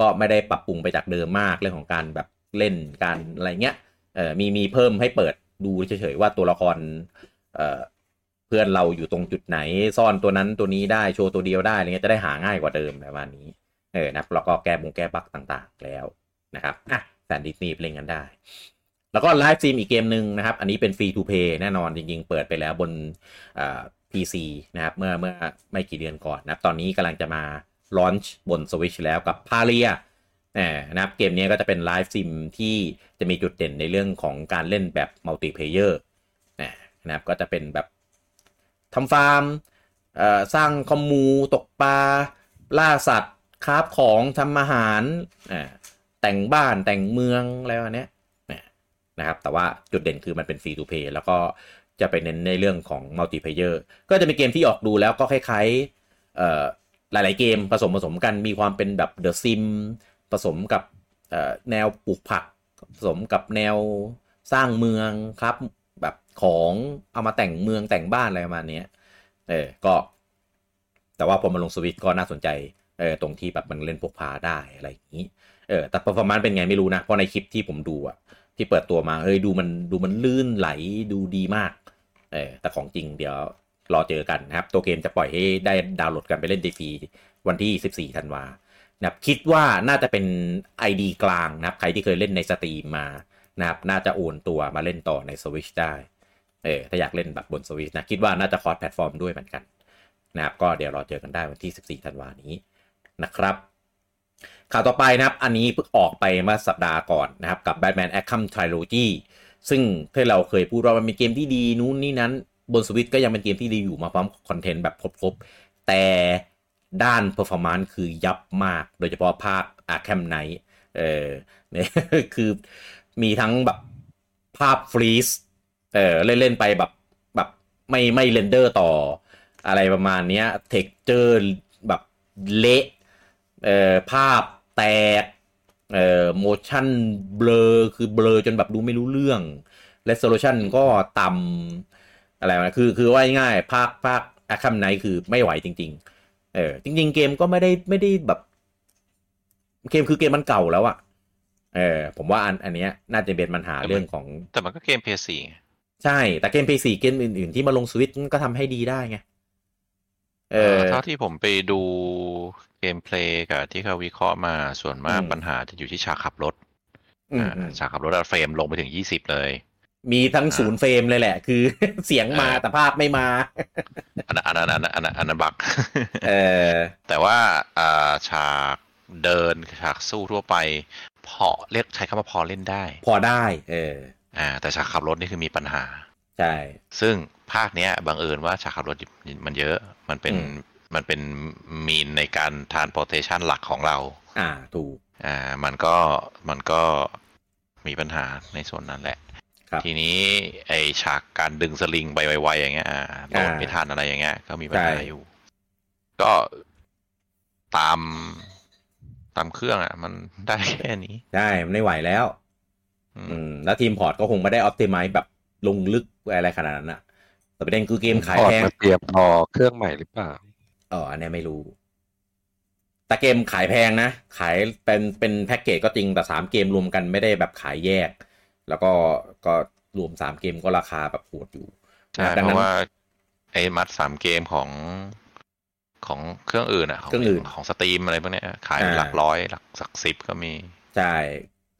ก็ไม่ได้ปรับปรุงไปจากเดิมมากเรื่องของการแบบเล่นการอะไรเงี้ยเออมีมีเพิ่มให้เปิดดูเฉยๆว่าตัวละครเอ่อ เพื่อนเราอยู่ตรงจุดไหน ซ่อนตัวนั้นตัวนี้ได้โชว์ตัวเดียวได้อะไรเงี้ยจะได้หาง่ายกว่าเดิมประมาณนี้เออนะครับแล้วก็แก้บงแก้ bug ต่างๆ แล้วนะครับอะแฟนดิสนีย์เล่นกันได้ แล้วก็ life sim อีกเกมหนึ่งนะครับ อันนี้เป็น free to play แน่นอนจริงๆ เปิดไปแล้วบนอ่า PC นะครับเมื่อเมื่อไม่กี่เดือนก่อนนะครับ ตอนนี้กำลังจะมา launch บน Switch แล้วกับ Palia นะครับเกมนี้ก็จะเป็น life sim ที่จะมีจุดเด่นในเรื่องของการเล่นแบบ multiplayer นะครับก็จะเป็นแบบ ทำฟาร์มสร้าง commu ตกปลาล่าสัตว์ craft ของทำอาหารแต่งบ้านแต่งเมืองอะไรประมาณเนี้ยนะครับแต่ว่าจุดเด่นคือมันเป็นฟรี to เพย์แล้วก็จะไปเน้นในเรื่องของ multiplayer ก็จะเป็นเกมที่ออกดูแล้วก็คล้ายๆหลายๆเกมผสมผสมกันมีความเป็นแบบ The Sims ผสมกับแนวปลูกผัก ผสมกับแนวสร้างเมืองครับ ของเอามาแต่งเมืองแต่งบ้านอะไรประมาณนี้เออก็ แต่ว่าพอมาลงสวิตก็น่าสนใจเออตรงที่แบบมันเล่นพกพาได้อะไรอย่างนี้เออแต่ performance เป็นไงไม่รู้นะ เพราะในคลิปที่ผมดูอะที่เปิดตัวมาเฮ้ยดูมันดูมันลื่นไหลดูดีมากเออแต่ของจริงเดี๋ยวรอเจอกันนะครับ ตัวเกมจะปล่อยให้ได้ดาวน์โหลดกันไปเล่นได้ฟรีวันที่ 14ธันวานะครับคิดว่าน่าจะเป็น ID กลางนะครับ ใครที่เคยเล่นใน Steam มานะครับน่าจะโอนตัวมาเล่นต่อใน Switch ได้ เออถ้าอยากเล่นแบบบน Switch นะคิดว่าน่าจะ cross-platform ด้วยเหมือนกันนะครับก็เดี๋ยวรอเจอกันได้วันที่ 14 ธันวานี้นะครับข่าวต่อไปนะครับ อันนี้เพิ่งออกไปเมื่อสัปดาห์ก่อนนะครับ กับ Batman Arkham Trilogy ซึ่งที่เราเคยพูดว่ามันเป็นเกมที่ดีนู้นนี่นั้นบนสวิตก็ยังเป็นเกมที่ดีอยู่มาพร้อม content แบบครบๆ แต่ด้าน performance คือยับมาก โดยเฉพาะภาค Arkham Knight เออเนี่ยคือมีทั้งแบบภาพ freeze เออเล่นๆไปแบบแบบไม่ไม่ render ต่ออะไรประมาณเนี้ย textureแบบเละเอ่อภาพแตกเอ่อ motion blur คือเบลอจนแบบดูไม่รู้เรื่อง resolution ก็ต่ำอะไรนะคือคือว่าง่ายภาคภาค Arkham Knight คือไม่ไหวจริง ๆ เออจริง ๆ เกมก็ไม่ได้ไม่ได้แบบ เกมคือเกมมันเก่าแล้วอะเออผมว่าอันอันเนี้ยน่าจะเป็นปัญหาเรื่องของ แต่มันก็เกม PS4 ใช่ แต่เกม PS4 เกมอื่น ๆ ที่มาลงสวิตก็ทำให้ดีได้ไง เออเท่าที่ผมไปดูเกมเพลย์กับที่เขาวิเคราะห์มาส่วนมากอืมปัญหาจะอยู่ที่ฉากขับรถอืมอ่าอืมฉากขับรถอะเฟรมลงไปถึงยี่สิบเลย มีทั้งศูนย์เฟรมเลยแหละ คือเสียงมาเออแต่ภาพไม่มา อันนั้นอันนั้นอันนั้นอันนั้นอันนั้นบักเออแต่ว่าอ่าฉากเดินฉากสู้ทั่วไป พอเรียกใช้คำว่าพอเล่นได้ พอได้ เออ อ่าแต่ฉากขับรถนี่คือมีปัญหา ใช่ ซึ่งภาคเนี้ยบังเอิญว่าฉากขับรถมันเยอะมันเป็นอืมมันเป็นมีนในการทาน p o r t a t i o n หลักของเรา อ่าถูกอ่ามันก็มันก็มีปัญหาในส่วนนั้นแหละครับทีนี้ไอฉากการดึงสลิงไปไวๆอย่างเงี้ยอ่าโดนไม่ทันอะไรอย่างเงี้ย ก็มีปัญหาใช่อยู่ ก็ตามตามเครื่องอะ มันได้แค่นี้ใช่มันไม่ไหวแล้ว อืมอืมแล้วทีม port ก็คงไม่ได้ optimize แบบลงลึกอะไรขนาดนั้นอะแต่ประเด็นคือเกมขายพอร์ตแพงมาเตรียมรอเครื่องใหม่หรือเปล่าเอออันเนี้ยไม่รู้ แต่เกมขายแพงนะ ขายเป็นเป็นแพ็กเกจก็จริงแต่สามเกมรวมกันไม่ได้แบบขายแยก แล้วก็ก็รวมสามเกมก็ราคาแบบโหดอยู่ใช่ดังเพนั้นราะว่าไอ้มัดสามเกมของของเครื่องอื่นอะเครื่องอื่นของ Steam อะไรพวกเนี้ยขายอ่าหลักร้อยหลักสักสิบก็มี ใช่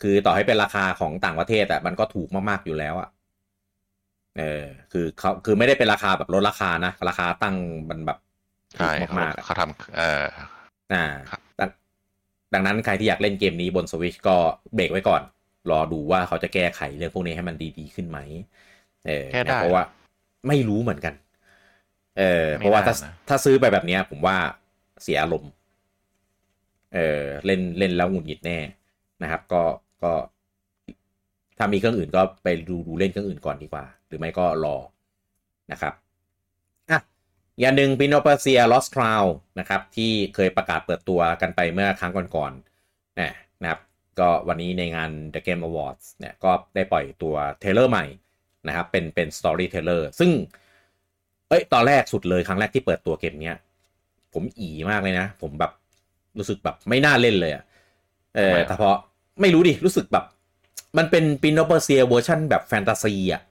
คือต่อให้เป็นราคาของต่างประเทศอะมันก็ถูกมากๆอยู่แล้วอะเออคือเขาคือไม่ได้เป็นราคาแบบลดราคานะ ราคาตั้งมันแบบถูใช่กเขามากๆอะเขาทำเอ่ออ่าครับดังดังนั้นใครที่อยากเล่นเกมนี้บนสวิชก็เบรกไว้ก่อน รอดูว่าเขาจะแก้ไขเรื่องพวกนี้ให้มันดีๆขึ้นไหมเออแก้ได้เพราะว่าไม่รู้เหมือนกัน เออไม่เพราะว่าถ้าน่านะถ้าซื้อไปแบบเนี้ยผมว่าเสียอารมณ์เออเล่นเล่นแล้วหงุดหงิดแน่นะครับ ก็ ก็ถ้ามีเครื่องอื่นก็ไปดูดูเล่นเครื่องอื่นก่อนดีกว่า หรือไม่ก็รอนะครับอะอย่างหนึ่ง p i n o p a c i a Lost Crown นะครับ ที่เคยประกาศเปิดตัวกันไปเมื่อครั้งก่อนๆนะนะครับ ก็วันนี้ในงาน The Game Awards เนี่ยก็ได้ปล่อยตัวเทเลอร์ใหม่นะครับ เป็นเป็น Storyteller ซึ่ง เอ้ย ตอนแรกสุดเลยครั้งแรกที่เปิดตัวเกมเนี้ย ผมอี๋มากเลยนะ ผมแบบรู้สึกแบบไม่น่าเล่นเลยอะเออทำไมอะแต่พอ ไม่รู้ดิ รู้สึกแบบ มันเป็น Prince of Persia เวอร์ชันแบบแฟนตาซีอะ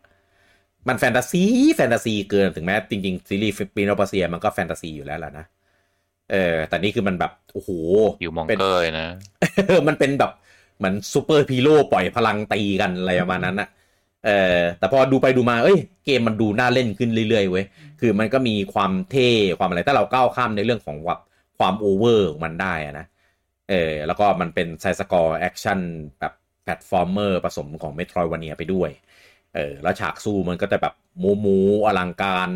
มันแฟนตาซีแฟนตาซีเกินถึงแม้จริงๆซีรีส์ Prince of Persia มันก็แฟนตาซีอยู่แล้วล่ะนะเออแต่นี่คือมันแบบโอ้โหอยู่มองเป็นเกอร์เลยนะเออมันเป็นแบบเหมือนซูเปอร์ฮีโร่ปล่อยพลังตีกันอะไรประมาณนั้นอะเออแต่พอดูไปดูมาเอ้ยเกมมันดูน่าเล่นขึ้นเรื่อยๆเว้ยคือมันก็มีความเท่ความอะไรถ้าเราก้าวข้ามในเรื่องของแบบความโอเวอร์ของมันได้อะนะ เออแล้วก็มันเป็น side-scroll action แบบ platformer ผสมของ Metroidvania ไปด้วย เออแล้วฉากสู้มันก็จะแบบมโหอลังการ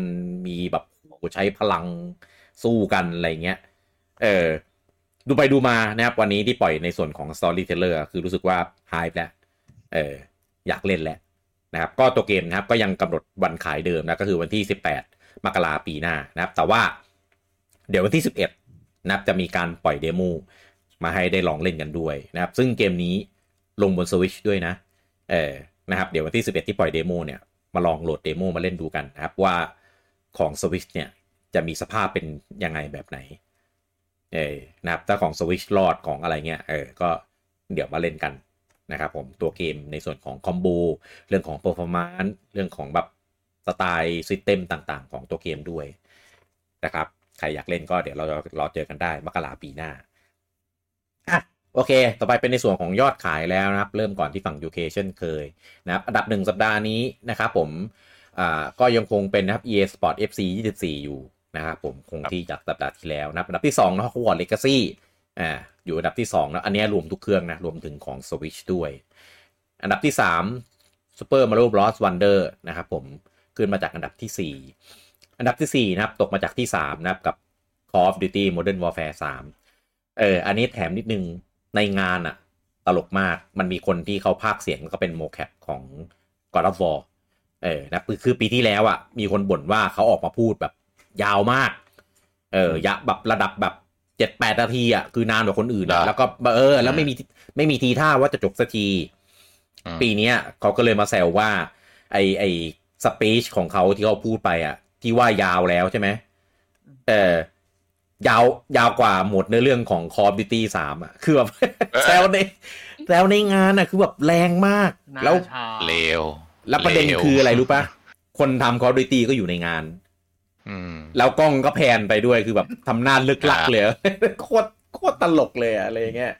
มีแบบใช้พลังสู้กันอะไรเงี้ย เออดูไปดูมานะครับวันนี้ที่ปล่อยในส่วนของ Story Trailer คือรู้สึกว่าหายแล้ว เอออยากเล่นแล้วนะครับก็ตัวเกมนะครับก็ยังกำหนดวันขายเดิมนะก็คือวันที่ 18 มกราปีหน้านะครับ แต่ว่าเดี๋ยววันที่ 11นะครับจะมีการปล่อย demo มาให้ได้ลองเล่นกันด้วยนะครับ ซึ่งเกมนี้ลงบน Switch ด้วยนะ เออนะครับ เดี๋ยววันที่ 11 ที่ปล่อย demo เนี่ย มาลองโหลด demo มาเล่นดูกันนะครับว่าของ Switch เนี่ย จะมีสภาพเป็นยังไงแบบไหน เออนะครับถ้าของ Switch รอดของอะไรเงี้ย เออ ก็เดี๋ยวมาเล่นกันนะครับผมตัวเกมในส่วนของคอมโบเรื่องของ performance เรื่องของแบบสไตล์ซิสเต็มต่างๆ ของตัวเกมด้วยนะครับ ใครอยากเล่นก็เดี๋ยวเรารอเจอกันได้มกราปีหน้า โอเค ต่อไปเป็นในส่วนของยอดขายแล้วนะครับ เริ่มก่อนที่ฝั่ง UK เช่นเคยนะครับ อันดับหนึ่งสัปดาห์นี้นะครับผม อ่า ก็ยังคงเป็นนะครับ EA Sport FC 24 อยู่นะครับผม คงที่จากสัปดาห์ที่แล้วนะครับอันดับที่2นะครับ Hogwarts Legacy อ่า อยู่อันดับที่2แล้วอันนี้รวมทุกเครื่องนะ รวมถึงของ Switch ด้วย อันดับที่ 3 Super Mario Bros Wonder นะครับผม ขึ้นมาจากอันดับที่ 4 อันดับที่ 4 นะครับ ตกมาจากที่ 3 นะครับ กับ Call of Duty Modern Warfare 3 เออ อันนี้แถมนิดนึง ในงานอะตลกมากมันมีคนที่เขาพากย์เสียงแล้วก็เป็นโมแคปของ God of War เออนะคือคือปีที่แล้วอะมีคนบ่นว่าเขาออกมาพูดแบบยาวมาก เออยะแบบระดับแบบเจ็ดแปดนาทีอะคือนานกว่าคนอื่นอะเหรอแล้วก็เออ แล้วไม่มีไม่มีทีท่าว่าจะจบสักทีอืมปีเนี้ยเขาก็เลยมาแซวว่า ไอไอสปีชของเขาที่เขาพูดไปอะที่ว่ายาวแล้วใช่ไหมเออ ยาวยาวกว่าหมดในเรื่องของ Call of Duty 3อะ คือแบบแซวในแซวในงานอะ คือแบบแรงมากหน้าแล้วชาเลวแล้วประเด็นเลวคืออะไรรู้ปะคนทำ Call of Duty ก็อยู่ในงานอืมแล้วกล้องก็แพนไปด้วยคือแบบทำหน้าลึกลักอ่าเลยโคตรโคตรตลกเลยอะอะไรอย่างเงี้ย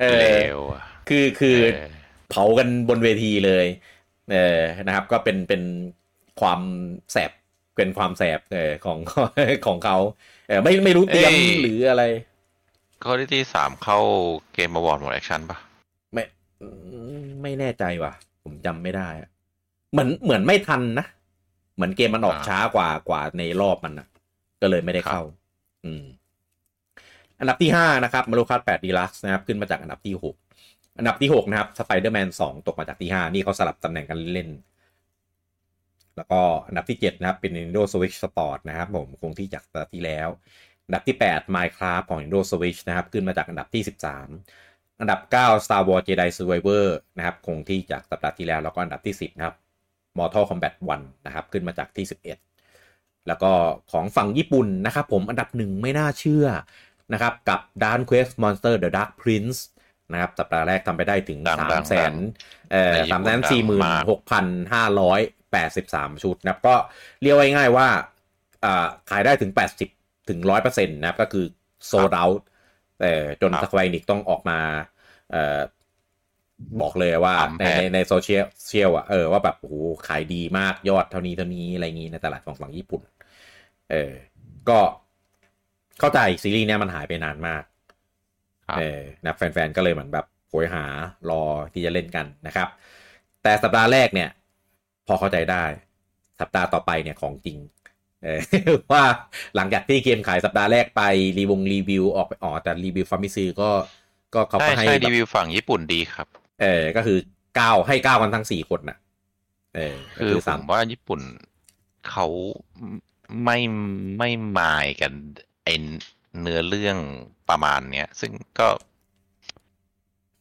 เออเลวอะคือคือเออเผากันบนเวทีเลย เออนะครับ ก็เป็นเป็นความแสบเป็นความแสบเออของของเขา เออไม่ไม่รู้เตรียมหรืออะไร Call of Duty สามเข้า Game Award หมวด action ปะไม่อืมไม่แน่ใจว่ะ ผมจำไม่ได้อะเหมือนเหมือนไม่ทันนะเหมือนเกมมันออกช้ากว่ากว่าในรอบมันนะก็เลยไม่ได้เข้า อืม อันดับที่ห้านะครับ Mario Kart แปด Deluxe นะครับ ขึ้นมาจากอันดับที่หกอันดับที่หกนะครับสไปเดอร์แมนสองตกมาจากที่ห้านี่เขาสลับตำแหน่งกันเล่น แล้วก็อันดับที่เจ็ดนะครับ เป็น Nintendo Switch Sport นะครับผมคงที่จากสัปดาห์ที่แล้ว อันดับที่ 8 Minecraft ของ Nintendo Switch นะครับ ขึ้นมาจากอันดับที่ 13 อันดับ 9 Star Wars Jedi Survivor นะครับ คงที่จากสัปดาห์ที่แล้ว แล้วก็อันดับที่ 10 นะครับ Mortal Kombat 1 นะครับ ขึ้นมาจากที่ 11 แล้วก็ของฝั่งญี่ปุ่นนะครับผมอันดับหนึ่งไม่น่าเชื่อนะครับกับ Dark Quest Monster The Dark Prince นะครับสัปดาห์แรกทำไปได้ถึงดัง3ดั3งแสนเอ่อในญี่สามปุ่แสนนสี่หมื่นดังมากหกพันห้าร้อย แปดสิบสามชุดนะครับก็เรียกว่าง่ายๆว่าอ่าขายได้ถึงแปดสิบถึงร้อยเปอร์เซ็นต์นะครับก็คือโซด o าแต่จนครับสควอนิกต้องออกมาเอ่อบอกเลยว่าปั๊มในแพทในในโซเชียลเชียลอะเออว่าแบบโอ้โหขายดีมากยอดเท่านี้เท่านี้อะไรอย่างงี้ในตลาดของฝั่งญี่ปุ่น เออ ก็เข้าใจซีรีส์เนี้ยมันหายไปนานมากครับเออนะแฟนๆ ก็เลยเหมือนแบบโหยหารอที่จะเล่นกันนะครับ แต่สัปดาห์แรกเนี่ย พอเข้าใจได้ สัปดาห์ต่อไปเนี่ยของจริงเออว่าหลังจากที่เกมขายสัปดาห์แรกไปรีวงรีวิวออกไปอ๋อแต่รีวิวฟาร์มิซือก็ก็เขาใช่ก็ให้ใช่แบรีบวิวฝั่งญี่ปุ่นดีครับ เออก็คือเก้าให้เก้ากันทั้งสี่คนน่ะ เออก็คือผสามมว่าญี่ปุ่นเขาไม่ไม่มายกันไอเนื้อเรื่องประมาณเนี้ย ซึ่งก็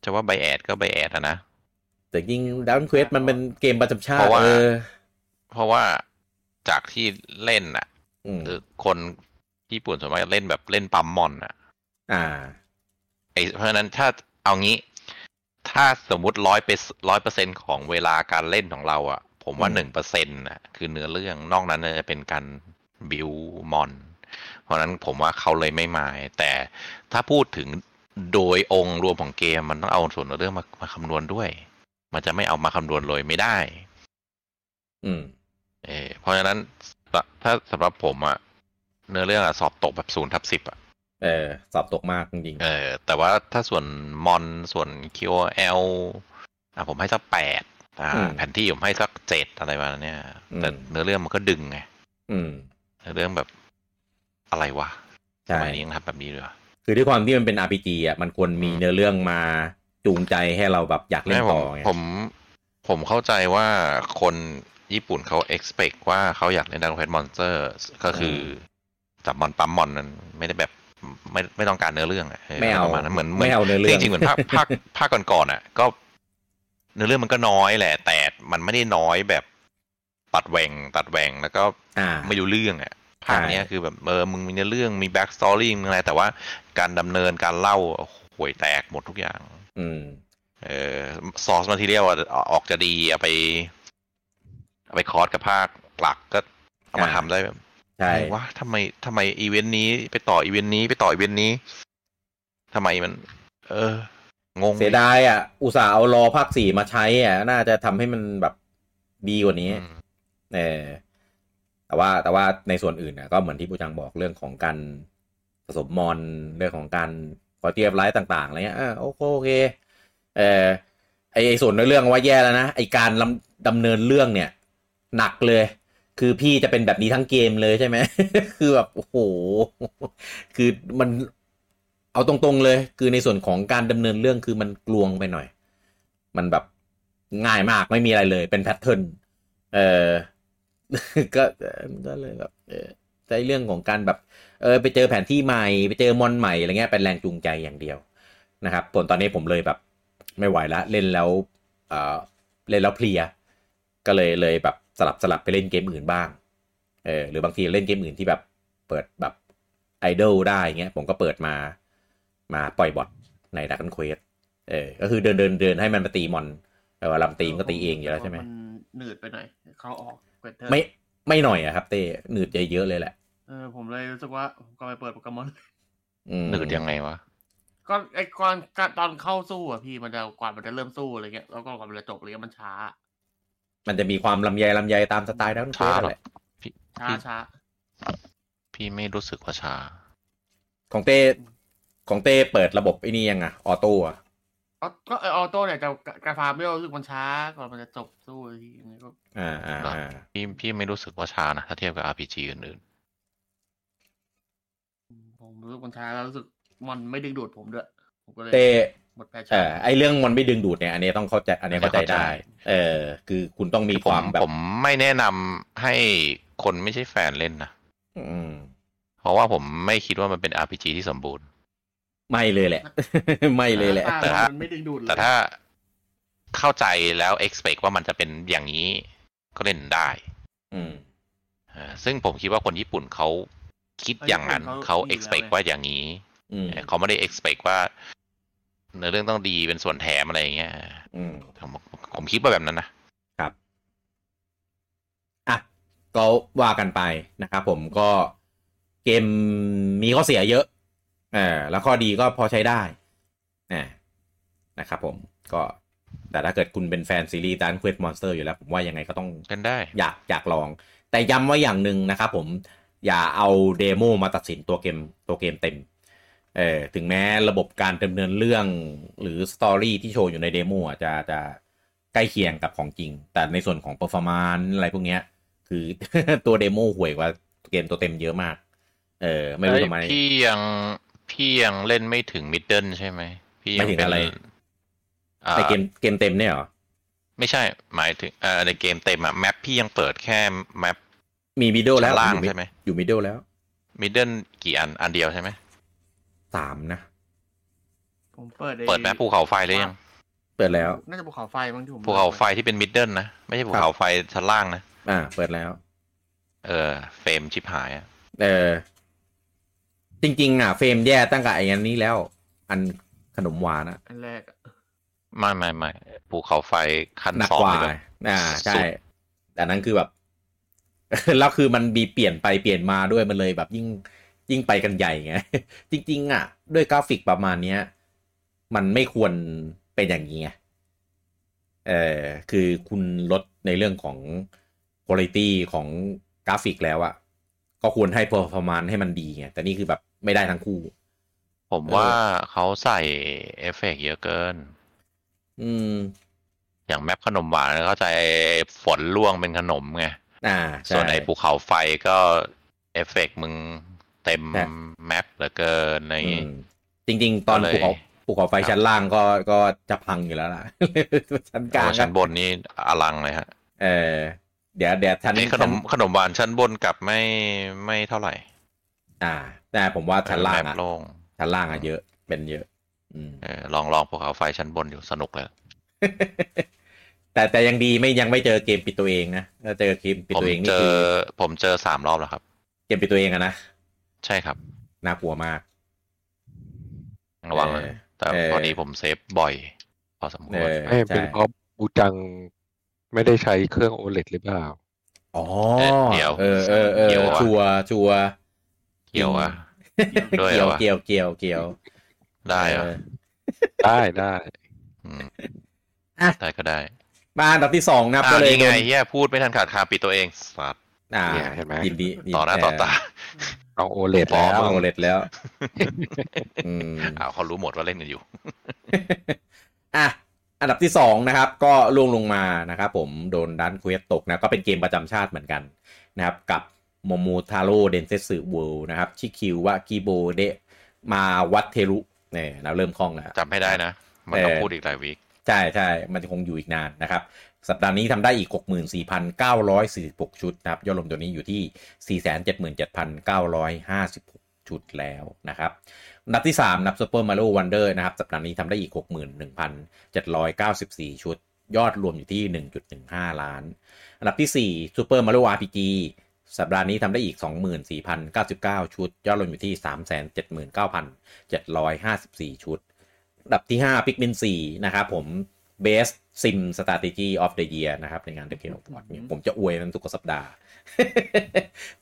จะว่า bias ก็ bias อะนะ แต่จริง Dragon Quest มันเป็นเกมประจำชาติเพราะว่าเออเพราะว่าจากที่เล่นอะอืมคือคนญี่ปุ่นส่วนมากเล่นแบบเล่นปั๊มมอนอะ อ่าไอเพราะฉะนั้นถ้าเอางี้ ถ้าสมมุติร้อยเปอร์ ร้อยเปอร์เซ็นต์ของเวลาการเล่นของเราอะผมว่าอืมหนึ่งเปอร์เซ็นต์อะคือเนื้อเรื่องนอกนั้นน่าจะเป็นการบิวมอน เพราะฉะนั้นผมว่าเขาเลยไม่หมาย แต่ถ้าพูดถึงโดยองค์รวมของเกมมันต้องเอาส่วนเนื้อเรื่องมามาคำนวณด้วย มันจะไม่เอามาคำนวณเลยไม่ได้ อืม เออเพราะฉะนั้นถ้าสำหรับผมอะเนื้อเรื่องอะสอบตกแบบศูนย์ทับสิบอะเออ สอบตกมากจริงเออ แต่ว่าถ้าส่วนมอนส่วน QOL อะผมให้สักแปดอ่าอืมแผนที่ผมให้สักเจ็ดอะไรประมาณเนี้ยอืมแต่เนื้อเรื่องมันก็ดึงไงๆอืมเนื้อเรื่องแบบอะไรวะสใช่มัยนี้ยังทำแบบนี้เลยเหรอคือด้วยความที่มันเป็น RPG อะมันควรมีอืมเนื้อเรื่องมา จูงใจให้เราแบบอยากเล่นไม่ผต่มอไงผมผมเข้าใจว่าคนญี่ปุ่นเขา expect ว่าเขาอยากเล่นดังเพชรมอนสเตอร์ก็คือจับมอนปั๊มมอนนั้นไม่ได้แบบไม่ไม่ต้องการเนื้อเรื่องอะไม่เอาประมาณนั้นเหมือนเหมือนไม่เอาเนื้อเรื่องจริงๆเหมือนภาคภาคภาคก่อนๆอะ ก็ เนื้อเรื่องมันก็น้อยแหละ แต่มันไม่ได้น้อยแบบตัดแหว่งตัดแหว่งแล้วก็อ่าไม่รู้เรื่องอะภาคเนี้ยใช่คือแบบเออมึงมีเนื้อเรื่องมี backstory มึงอะไรแต่ว่าการดำเนินการเล่าห่วยแตกหมดทุกอย่าง อืม เออ source material ออกจะดีเอาไป เอาไป cross กับภาคหลักก็เอามาอ่าทำได้แบบใช่อะไรวะทำไมทำไมอีเวนต์นี้ไปต่ออีเวนต์นี้ไปต่ออีเวนต์นี้ทำไมมัน เออ งงเสียดายอะ อุตส่าห์เอา lore ภาคสี่มาใช้อะ น่าจะทำให้มันแบบดีกว่านี้อืมเออแต่ว่าแต่ว่าในส่วนอื่นนะก็เหมือนที่ปูจังบอกเรื่องของการผสมมอนเรื่องของการ quality of life ต่างๆอะไรเงี้ยอ่าโอเคโอเคเออไอส่วนในเรื่องว่าแย่แล้วนะไอการดำเนินเรื่องเนี่ย หนักเลย คือพี่จะเป็นแบบนี้ทั้งเกมเลยใช่ไหมคือแบบโอ้โหคือมันเอาตรงๆเลย คือในส่วนของการดำเนินเรื่องคือมันกลวงไปหน่อย มันแบบง่ายมากไม่มีอะไรเลย เป็นแพทเทิร์นเออก็ก็เลยแบบ เออใจเรื่องของการแบบเออไปเจอแผนที่ใหม่ไปเจอมอนใหม่อะไรเงี้ยเป็นแรงจูงใจอย่างเดียวนะครับผลตอนนี้ผมเลยแบบไม่ไหวละเล่นแล้วเออเล่นแล้วเพลีย ก็เลยเลยแบบสลับสลับไปเล่นเกมอื่นบ้างเออหรือบางทีเล่นเกมอื่นที่แบบเปิดแบบ idle ได้เงี้ยผมก็เปิดมามาปล่อย bot ใน Dragon Quest เออ ก็คือเดินเดินเดินให้มันมาตีมอนแต่ว่าลำตีมนก็ตีเองอยู่แล้วใช่ไหมนหนืดไปหน่อยเขาออกเวทเทอร์ไม่ไม่หน่อยอะครับเต้หนืดเยอะๆเลยแหละเออผมเลยรู้สึกว่าผมก็ไปเปิดโปเกมอนอืมหนืดยังไงวะก็ไอ้ก่อนการตอนเข้าสู้อะพี่มันจะกว่ามันจะเริ่มสู้อะไรเงี้ยแล้วก็กว่ามันจะจบอะไรเงี้ยมันช้า มันจะมีความลำไยลำไยตามสไตล์ดักกันเควช้าสหรอแหละพี่ช้าพี่ช้าพี่ไม่รู้สึกว่าช้า ของเต้ของเต้เปิดระบบไอ้นี่ยังอะออโต้อะก็ก็ไอออโต้เนี่ยจะการฟาร์มไม่รู้สึกมันช้ากว่ามันจะจบสู้ทีนี้ก็อ่าอ่าอ่าพี่พี่ไม่รู้สึกว่าช้านะถ้าเทียบกับ RPG อื่นผม รู้สึกมันช้าแล้วรู้สึกมันไม่ดึงดูดผมด้วย ผมก็เลยเต้หมดแพชเอชั่นอไอเรื่องมันไม่ดึงดูดเนี่ย อันนี้ต้องเข้าใจ อันนี้เข้าใจได้ เออ คือคุณต้องๆมีคือคผมวามแบบผมไม่แนะนำให้คนไม่ใช่แฟนเล่นนะอืมเพราะว่าผมไม่คิดว่ามันเป็น RPG ที่สมบูรณ์ ไม่เลยแหละ ไม่เลยแหละ แต่ถ้ามันไม่ดึงดูดเลยแต่ถ้าเข้าใจแล้ว expect ว่ามันจะเป็นอย่างนี้ก็เล่นได้ อืมเออซึ่งผมคิดว่าคนญี่ปุ่นเขา คิดอย่างนั้นเขา expect ว่าอย่างนี้อืมเขาไม่ได้ expect ว่าเนื้อเรื่องต้องดีเป็นส่วนแถมอะไรอย่างเงี้ยอืมผมผมคิดว่าแบบนั้นนะครับอะก็ว่ากันไปนะครับผมก็เกมมีข้อเสียเยอะเออแล้วข้อดีก็พอใช้ได้นะนะครับผมก็แต่ถ้าเกิดคุณเป็นแฟนซีรีส์ Dragon Quest Monsters อยู่แล้ว ผมว่ายังไงก็ต้องเล่นได้ อยากอยากลอง แต่ย้ำว่าอย่างหนึ่งนะครับผม อย่าเอา demo มาตัดสินตัวเกมตัวเกมเต็มเออถึงแม้ระบบการดำเนินเรื่องหรือ story ที่โชว์อยู่ใน demo อะจะจะใกล้เคียงกับของจริง แต่ในส่วนของ performance อะไรพวกเนี้ย คือตัว demo ห่วยกว่าเกมตัวเต็มเยอะมาก เออ ไม่รู้ทำไมเอ้ยพี่ยังพี่ยังเล่นไม่ถึง middle ใช่ไหมพี่ยัไม่ถึงเป็นอะไรอ่าในเกมเกมเต็มเนี่ยเหรอ ไม่ใช่หมายถึงเอ่อในเกมเต็มอะ map พี่ยังเปิดแค่map มี middle แล้วชั้นล่างอยู่ใช่ไหมอยู่ middle แล้ว middle กี่อันอันเดียวใช่ไหมสามนะ ผมเปิดไอ้เปิด map ภูเขาไฟเลยยัง เปิดแล้ว น่าจะภูเขาไฟมั้งที่ผมภูเขาไฟที่เป็น middle นะ ไม่ใช่ภูเขาไฟชั้นล่างนะ อ่า เปิดแล้ว เออ frame ชิบหายอะเออ จริง ๆ อะ frame แย่ตั้งแต่ไอ้อันนี้แล้ว อันขนมหวานอะอันแรกอะไม่ไม่ไม่ภูเขาไฟขั้นหนักสองกว่าเลยแบบอ่า ใช่สุดแต่นั้นคือแบบ แล้วคือมันมีเปลี่ยนไปเปลี่ยนมาด้วยมันเลยแบบยิ่งยิ่งไปกันใหญ่ไงจริง ๆ อะ ด้วยกราฟิกประมาณเนี้ย มันไม่ควรเป็นอย่างนี้ไงเออคือคุณลดในเรื่องของคุณภาพของกราฟิกแล้วอะก็ควรให้ performance ให้มันดีไงแต่นี่คือแบบไม่ได้ทั้งคู่ ผมเออว่าเขาใส่เอฟเฟกต์เยอะเกิน อืม อย่าง map ขนมหวานเข้าใจฝนร่วงเป็นขนมไง อ่าใช่ส่วนไอ้ภูเขาไฟก็เอฟเฟกต์มึงเต็มแต่ map เหลือเกินอะไรอย่างงี้ อืมจริง ๆ ตอนก็เลยภูเขาภูเขาไฟครับชั้นล่างก็ก็จะพังอยู่แล้วล่ะชั้นกลางโอ้ก็ชั้นบนนี่อลังเลยฮะ เออเดี๋ยวเดี๋ยวชั้นไอ้ขนมชั้นขนมหวานชั้นบนกลับไม่ไม่เท่าไหร่ อ่า แต่ผมว่าชั้นล่างแมอะปโล่งชั้นล่างอะเยอะเป็นเยอะ อืมเออลองลองภูเขาไฟชั้นบนอยู่สนุกเลย แต่แต่ยังดีไม่ยังไม่เจอเกมปิดตัวเองนะถ้าเจอเกมปิดผมตัวเองเจนี่อคือผมเจอสามรอบแล้วครับ เกมปิดตัวเองอะนะใช่ครับน่ากลัวมาก ระวังเลยเออแต่เออพอดีผมเซฟบ่อย พอสมคเอวรอไม่เป็นใช่เพราะบูจังไม่ได้ใช้เครื่องโอเลหรือเปล่าอ๋อเดี๋ยวเออเออเออเกี่ยวอะชัวร์ชัวร์เกี่ยวอะด้วยเกี่ยววะเกี่ยวเกี่ยวเกี่ยวได้เหรเออะอได้ได้มอะได้ก็ได้ มาอันดับที่สองนะครับอ่าก็เลยนี่ไงโดนเฮียพูดไม่ทันขาดคำปิดตัวเองสัตว์อ่าเนี่ยเห็นไหมยินดียินต่อหน้าต่อตาเอาโอเลดพอแล้วเอาโอเลดแล้วอืมอ้าวเขารู้หมดว่าเล่นกันอยู่อะอันดับที่สองนะครับ ก็ร่วงลงมานะครับผมโดน Dragon Quest ตกนะก็เป็นเกมประจำชาติเหมือนกันนะครับ กับ Momotaro Dentetsu World นะครับ ชิคิววะกิโบเดะมาวัดเทรุเนี่ยเราเริ่มคล่องแล้วจำให้ได้นะ มันต้องเออพูดอีกหลาย week ใช่ใช่มันคงอยู่อีกนานนะครับ สัปดาห์นี้ทำได้อีก 64,946 ชุดนะครับยอดรวมตัวนี้อยู่ที่ 477,956 ชุดแล้วนะครับนับที่3นับ Super Mario Wonder นะครับ สัปดาห์นี้ทำได้อีก 61,794 ชุด ยอดรวมอยู่ที่ 1.15 ล้านอันดับที่ 4 Super Mario RPG สัปดาห์นี้ทำได้อีก 24,099 ชุด ยอดรวมอยู่ที่ 379,754 ชุด ดับที่ 5 Pikmin 4 นะครับผม Best Sim Strategy of the Year นะครับในงาน The Game Award เนี่ยผมจะอวยมันทุกสัปดาห์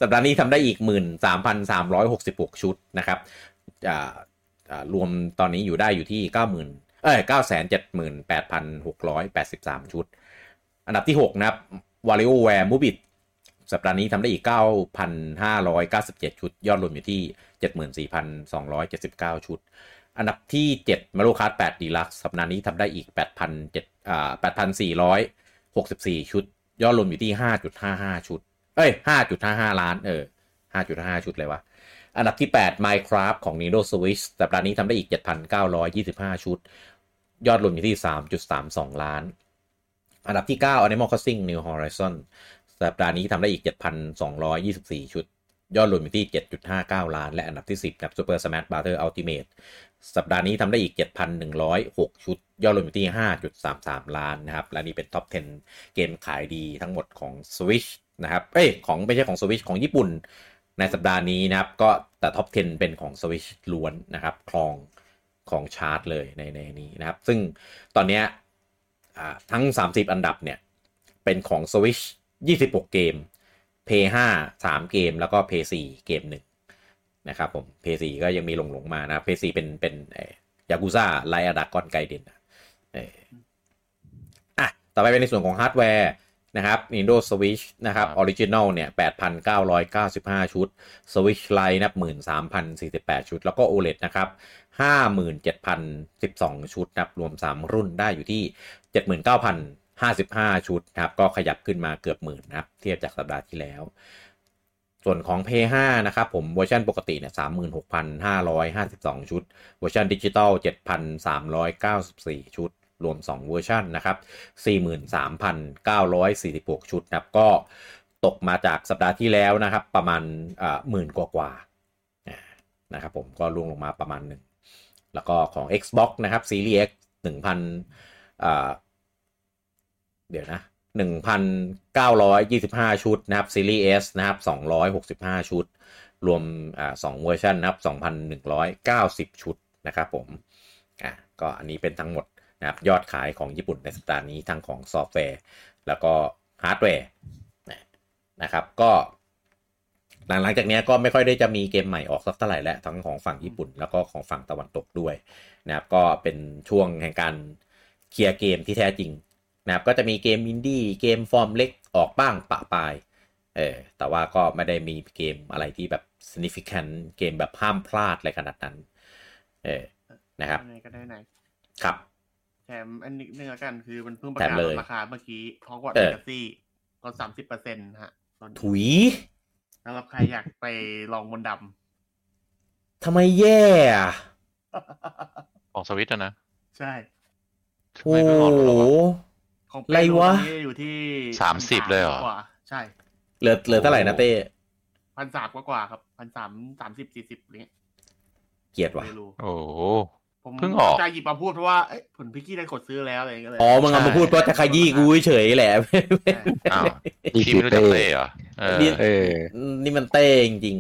สัปดาห์นี้ทำได้อีก 13,366 ชุดนะครับอ่าอ่ารวมตอนนี้อยู่ได้อยู่ที่ 90,000 เอ้ย 978,683 ชุด อันดับที่ 6 นะครับ WarioWare m o v i t สัปดาห์นี้ทำได้อีก 9,597 ชุด ยอดรวมอยู่ที่ 74,279 ชุด อันดับที่ 7 Mario Kart 8 Deluxe สัปดาห์นี้ทำได้อีก 8,700อ่า8,464 ชุด ยอดรวมอยู่ที่ 5.55 ชุด เอ้ย 5.55 ล้าน เออ 5.55 ชุดเลยวะ อันดับที่ 8 Minecraft ของ Nintendo Switch สัปดาห์นี้ทำได้อีก 7,925 ชุด ยอดรวมอยู่ที่ 3.32 ล้าน อันดับที่ 9 Animal Crossing New Horizon สัปดาห์นี้ทำได้อีก 7,224 ชุด ยอดรวมอยู่ที่ 7.59 ล้าน และอันดับที่ 10ครับ Super Smash Bros Ultimate สัปดาห์นี้ทำได้อีก 7,106 ชุด ยอดรวมอยู่ที่ 5.33 ล้านนะครับ และนี่เป็นท็อป 10 เกมขายดีทั้งหมดของ Switch นะครับ เอ้ย ของไม่ใช่ของ Switch ของญี่ปุ่น ในสัปดาห์นี้นะครับ ก็แต่ท็อป 10 เป็นของ Switch ล้วนนะครับครองของชาร์ตเลยในในนี้นะครับ ซึ่งตอนนี้ทั้ง 30 อันดับเนี่ย เป็นของ Switch 26 เกม p 5 3 เกม แล้วก็ p 4เกมหนึ่ง นะครับผม p 4ก็ยังมีหลงหลงๆมานะ p 4เป็นเป็น Yakuza Like a Dragon Gaiden อะต่อไปเป็นในส่วนของฮาร์ดแวร์นะครับ Nintendo Switch นะครับครับ Original เนี่ย 8,995 ชุด Switch Lite นับ 13,048 ชุด แล้วก็ OLED นะครับ 57,012 ชุดนะครับรวม 3 รุ่นได้อยู่ที่ 79,055 ชุดนะครับ ก็ขยับขึ้นมาเกือบหมื่นนะครับ เทียบจากสัปดาห์ที่แล้ว ส่วนของ p 5นะครับผมเวอร์ชันปกติเนี่ย36,552 ชุด เวอร์ชันดิจิตอล7,394 ชุด รวม 2 เวอร์ชันนะครับ 43,946 ชุดนะครับก็ตกมาจากสัปดาห์ที่แล้วนะครับ ประมาณหมื่นกว่ากว่านะครับผมก็ร่วงลงมาประมาณหนึ่ง แล้วก็ของ Xbox นะครับ Series X 1,000เดี๋ยวนะ 1,925 ชุดนะครับ Series S นะครับ 265 ชุด รวมอ่าสองเวอร์ชันนะครับ 2,190 ชุดนะครับผมอะก็อันนี้เป็นทั้งหมดนะครับยอดขายของญี่ปุ่นในสัปดาห์นี้ทั้งของซอฟต์แวร์ แล้วก็ฮาร์ดแวร์นะครับก็หลังจากนี้ก็ไม่ค่อยได้จะมีเกมใหม่ออกสักเท่าไหร่แล้วทั้งของฝั่งญี่ปุ่นแล้วก็ของฝั่งตะวันตกด้วยนะครับก็เป็นช่วงแห่งการเคลียร์เกมที่แท้จริง นะครับก็จะมีเกมอินดี้เกมฟอร์มเล็กออกบ้างปะปายเออแต่ว่าก็ไม่ได้มีเกมอะไรที่แบบ significant เกมแบบห้ามพลาดอะไรขนาดนั้น เออนะครับไหนก็ได้ไหนครับแถมอันนี้นึงละกันคือมันเพิ่งประแถกามศเลยราคาเมื่อกี้ฮอกวอตส์เอเลอกาซี่ลดสามสิบเปอร์เซ็นต์ฮะตอนนี้ถุยสำหรับใครอยากไปลองบนต์ดทำไมแย่อะำของสวิตนะ ใช่ทำโอ้ไมไม่ออกโหหรอวะ ของอะไรวะเปโลนี่อยู่ที่สามสิบเลยเหรอกว่าใช่ เหลือเหลือเท่าไหร่นะเต้พันสามกว่ากว่าครับพันสามสามสิบสี่สิบเนี้ยเกลียดว่ะไม่รู้โอ้โหผมเพิ่งออกใจหยิบมาพูดเพราะว่าเอ้ยผลพิกกี้ได้กดซื้อแล้วอะไรอย่างเงี้ยเลยอ๋อมึงเอามาพูดเพราะจะขยี้กูเฉยๆแหละอ้าวนี่พี่คือไม่รู้จักเต้เต้เหรอเออนี่เออนี่มันเต้จริง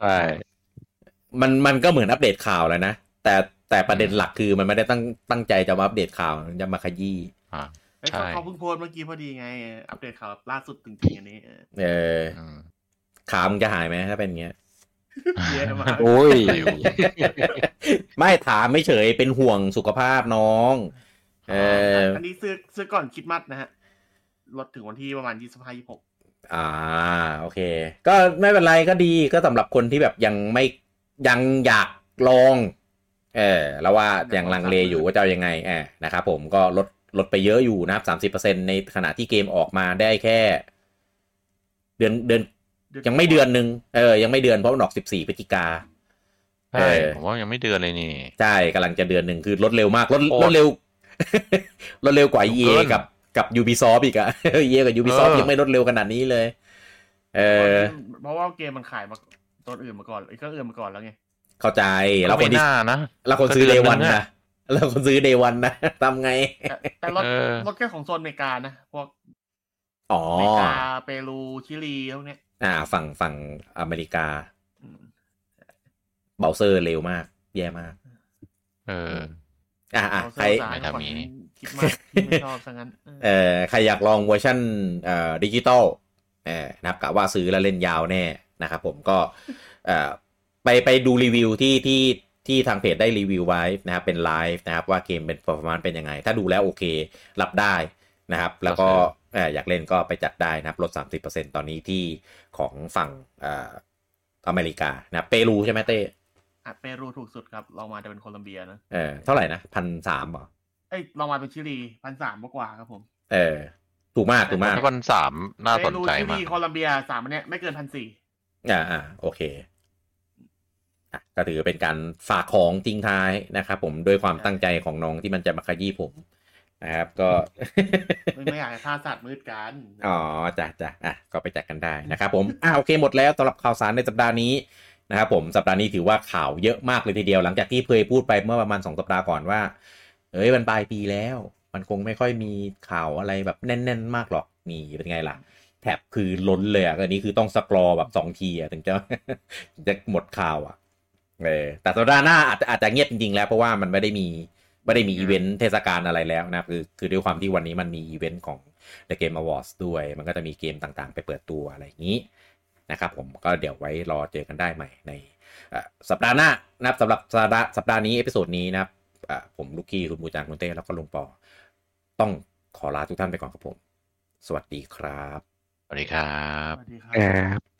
ใช่ๆมันมันก็เหมือนอัปเดตข่าวแล้วนะแต่แต่ประเด็นหลักคือมันไม่ได้ตั้งตั้งใจจะมาอัปเดตข่าวจะมาขยี้อ่าแต่อ้ย ใช่เขาเพิ่งโพสต์เมื่อกี้พอดีไง อัปเดตข่าวล่าสุดจริงๆอันนี้ เออเอออืมขามงจะหายไหมถ้าเป็นอย่างเงี้ยเยอะมากโอ้ย ไม่ถามไม่เฉยเป็นห่วงสุขภาพน้อง เอออันนี้ซื้อซื้อก่อนคริดมัดนะฮะลดถึงวันที่ประมาณยี่สิบห้ายี่หกอ่า โอเค ก็ไม่เป็นไรก็ดีก็สำหรับคนที่แบบยังไม่ยังอยากลอง เออแล้วว่ายังลังเลอยู่ว่าจะเอายังไงเออนะครับผมก็ลด ลดไปเยอะอยู่นะครับสามสิบเปอร์เซ็นในขณะที่เกมออกมาได้แค่ เดือนเดือนยังไม่เดือนหนึ่งเออ ยังไม่เดือนเพราะมันออกสิบสี่พฤศจิกาใช่เออผมว่ายังไม่เดือนเลยนี่ ใช่กำลังจะเดือนหนึ่งคือลดเร็วมากลดโคตรลดเร็วลดเร็วกว่า EA เกินกับกับ Ubisoft อีกอะ EA กับ Ubisoft เออยังไม่ลดเร็วขนาดนี้เลย เออ เพราะว่าเกมมันขายมาตัวอื่นมาก่อนไอ้เครื่องอื่นมาก่อนแล้วไง เข้าใจก็แล้วคไม่นที่น่านะแล้วคนซื้อก็เดเดือนวันนึงอะ นะแล้วคนซื้อเดวันนะทำไง แต่แต่รถเออรถแค่ของโซนอเมริกานะ พวกอ๋ออเมริกาเปรูชิลีพวกเนี้ย อ่า ฝั่งฝั่งอเมริกาอืมเบราว์เซอร์เร็วมาก แย่มาก เออ อ่าอ่าเอาใครเซอร์ไม่ซ้ายทำก่อนอย่างนี้คิดมากที่ไม่ชอบซะงั้น เออเอ่อใครอยากลองเวอร์ชันเอ่อดิจิตอลเอ่อนะครับกะว่าซื้อแล้วเล่นยาวแน่นะครับผมก็เอ่อไปไปดูรีวิวที่ที่ ที่ทางเพจได้รีวิวไว้นะครับเป็นไลฟ์นะครับว่าเกมเป็น performance เป็นยังไง ถ้าดูแล้วโอเค รับได้นะครับ แล้วก็เอ่ออยากเล่นก็ไปจัดได้นะครับลด 30%ตอนนี้ที่ของฝั่งเอ่ออเมริกานะครับเปรูใช่ไหมเต้อะเปรูถูกสุดครับลองมาจะเป็นโคลัมเบียนะเออเท่าไหร่นะพันสามเหรอเอ้ยลองมาเป็นชิลีพันสามกว่าครับผม เออ ถูกมากถูกมากถ้าวันสามน่าสนใจเปรูชิมาลีกโคลัมเบียสามอันเนี้ยไม่เกินพันสี่อ่าอ่าโอเคอะ ก็ถือเป็นการฝากของทิ้งท้ายนะครับผมด้วยความตั้งใจของน้องที่มันจะมาขยี้ผมนะครับก็ไม่ไม่อยากให้ฆ่าสัตว์มืดกันอ๋อจ้ะจ้ะอะก็ไปจัดกันได้นะครับผมอ่าโอเคหมดแล้วสำหรับข่าวสารในสัปดาห์นี้นะครับผมสัปดาห์นี้ถือว่าข่าวเยอะมากเลยทีเดียว หลังจากที่เคยพูดไปเมื่อประมาณสองสัปดาห์ก่อนว่าเอ้ยมันปลายปีแล้ว มันคงไม่ค่อยมีข่าวอะไรแบบแน่น ๆ มากหรอกนี่เป็นไงล่ะแท็บคือล้นเลยอะอันนี้คือต้องสกรอแบบสองทีอะถึงจะถึงจะหมดข่าวอะ เออแต่สัปดาห์หน้าอาจจะอาจจะเงียบจริง ๆ แล้วเพราะว่ามันไม่ได้มีไม่ได้มีอีเวนต์เทศกาลอะไรแล้วนะครับคือคือด้วยความที่วันนี้มันมีอีเวนต์ของ The Game Awards ด้วย มันก็จะมีเกมต่างๆ ไปเปิดตัวอะไรอย่างนี้นะครับผมก็เดี๋ยวไว้รอเจอกันได้ใหม่ในเอ่อสัปดาห์หน้านะครับสำหรับสัปดาห์สัปดาห์นี้ episode นี้นะครับอะผมลูกกี้คุณบูจางคุณเต้แล้วก็ลุงปอ ต้องขอลาทุกท่านไปก่อนครับผม สวัสดีครับ สวัสดีครับสวัสดีครัครับบ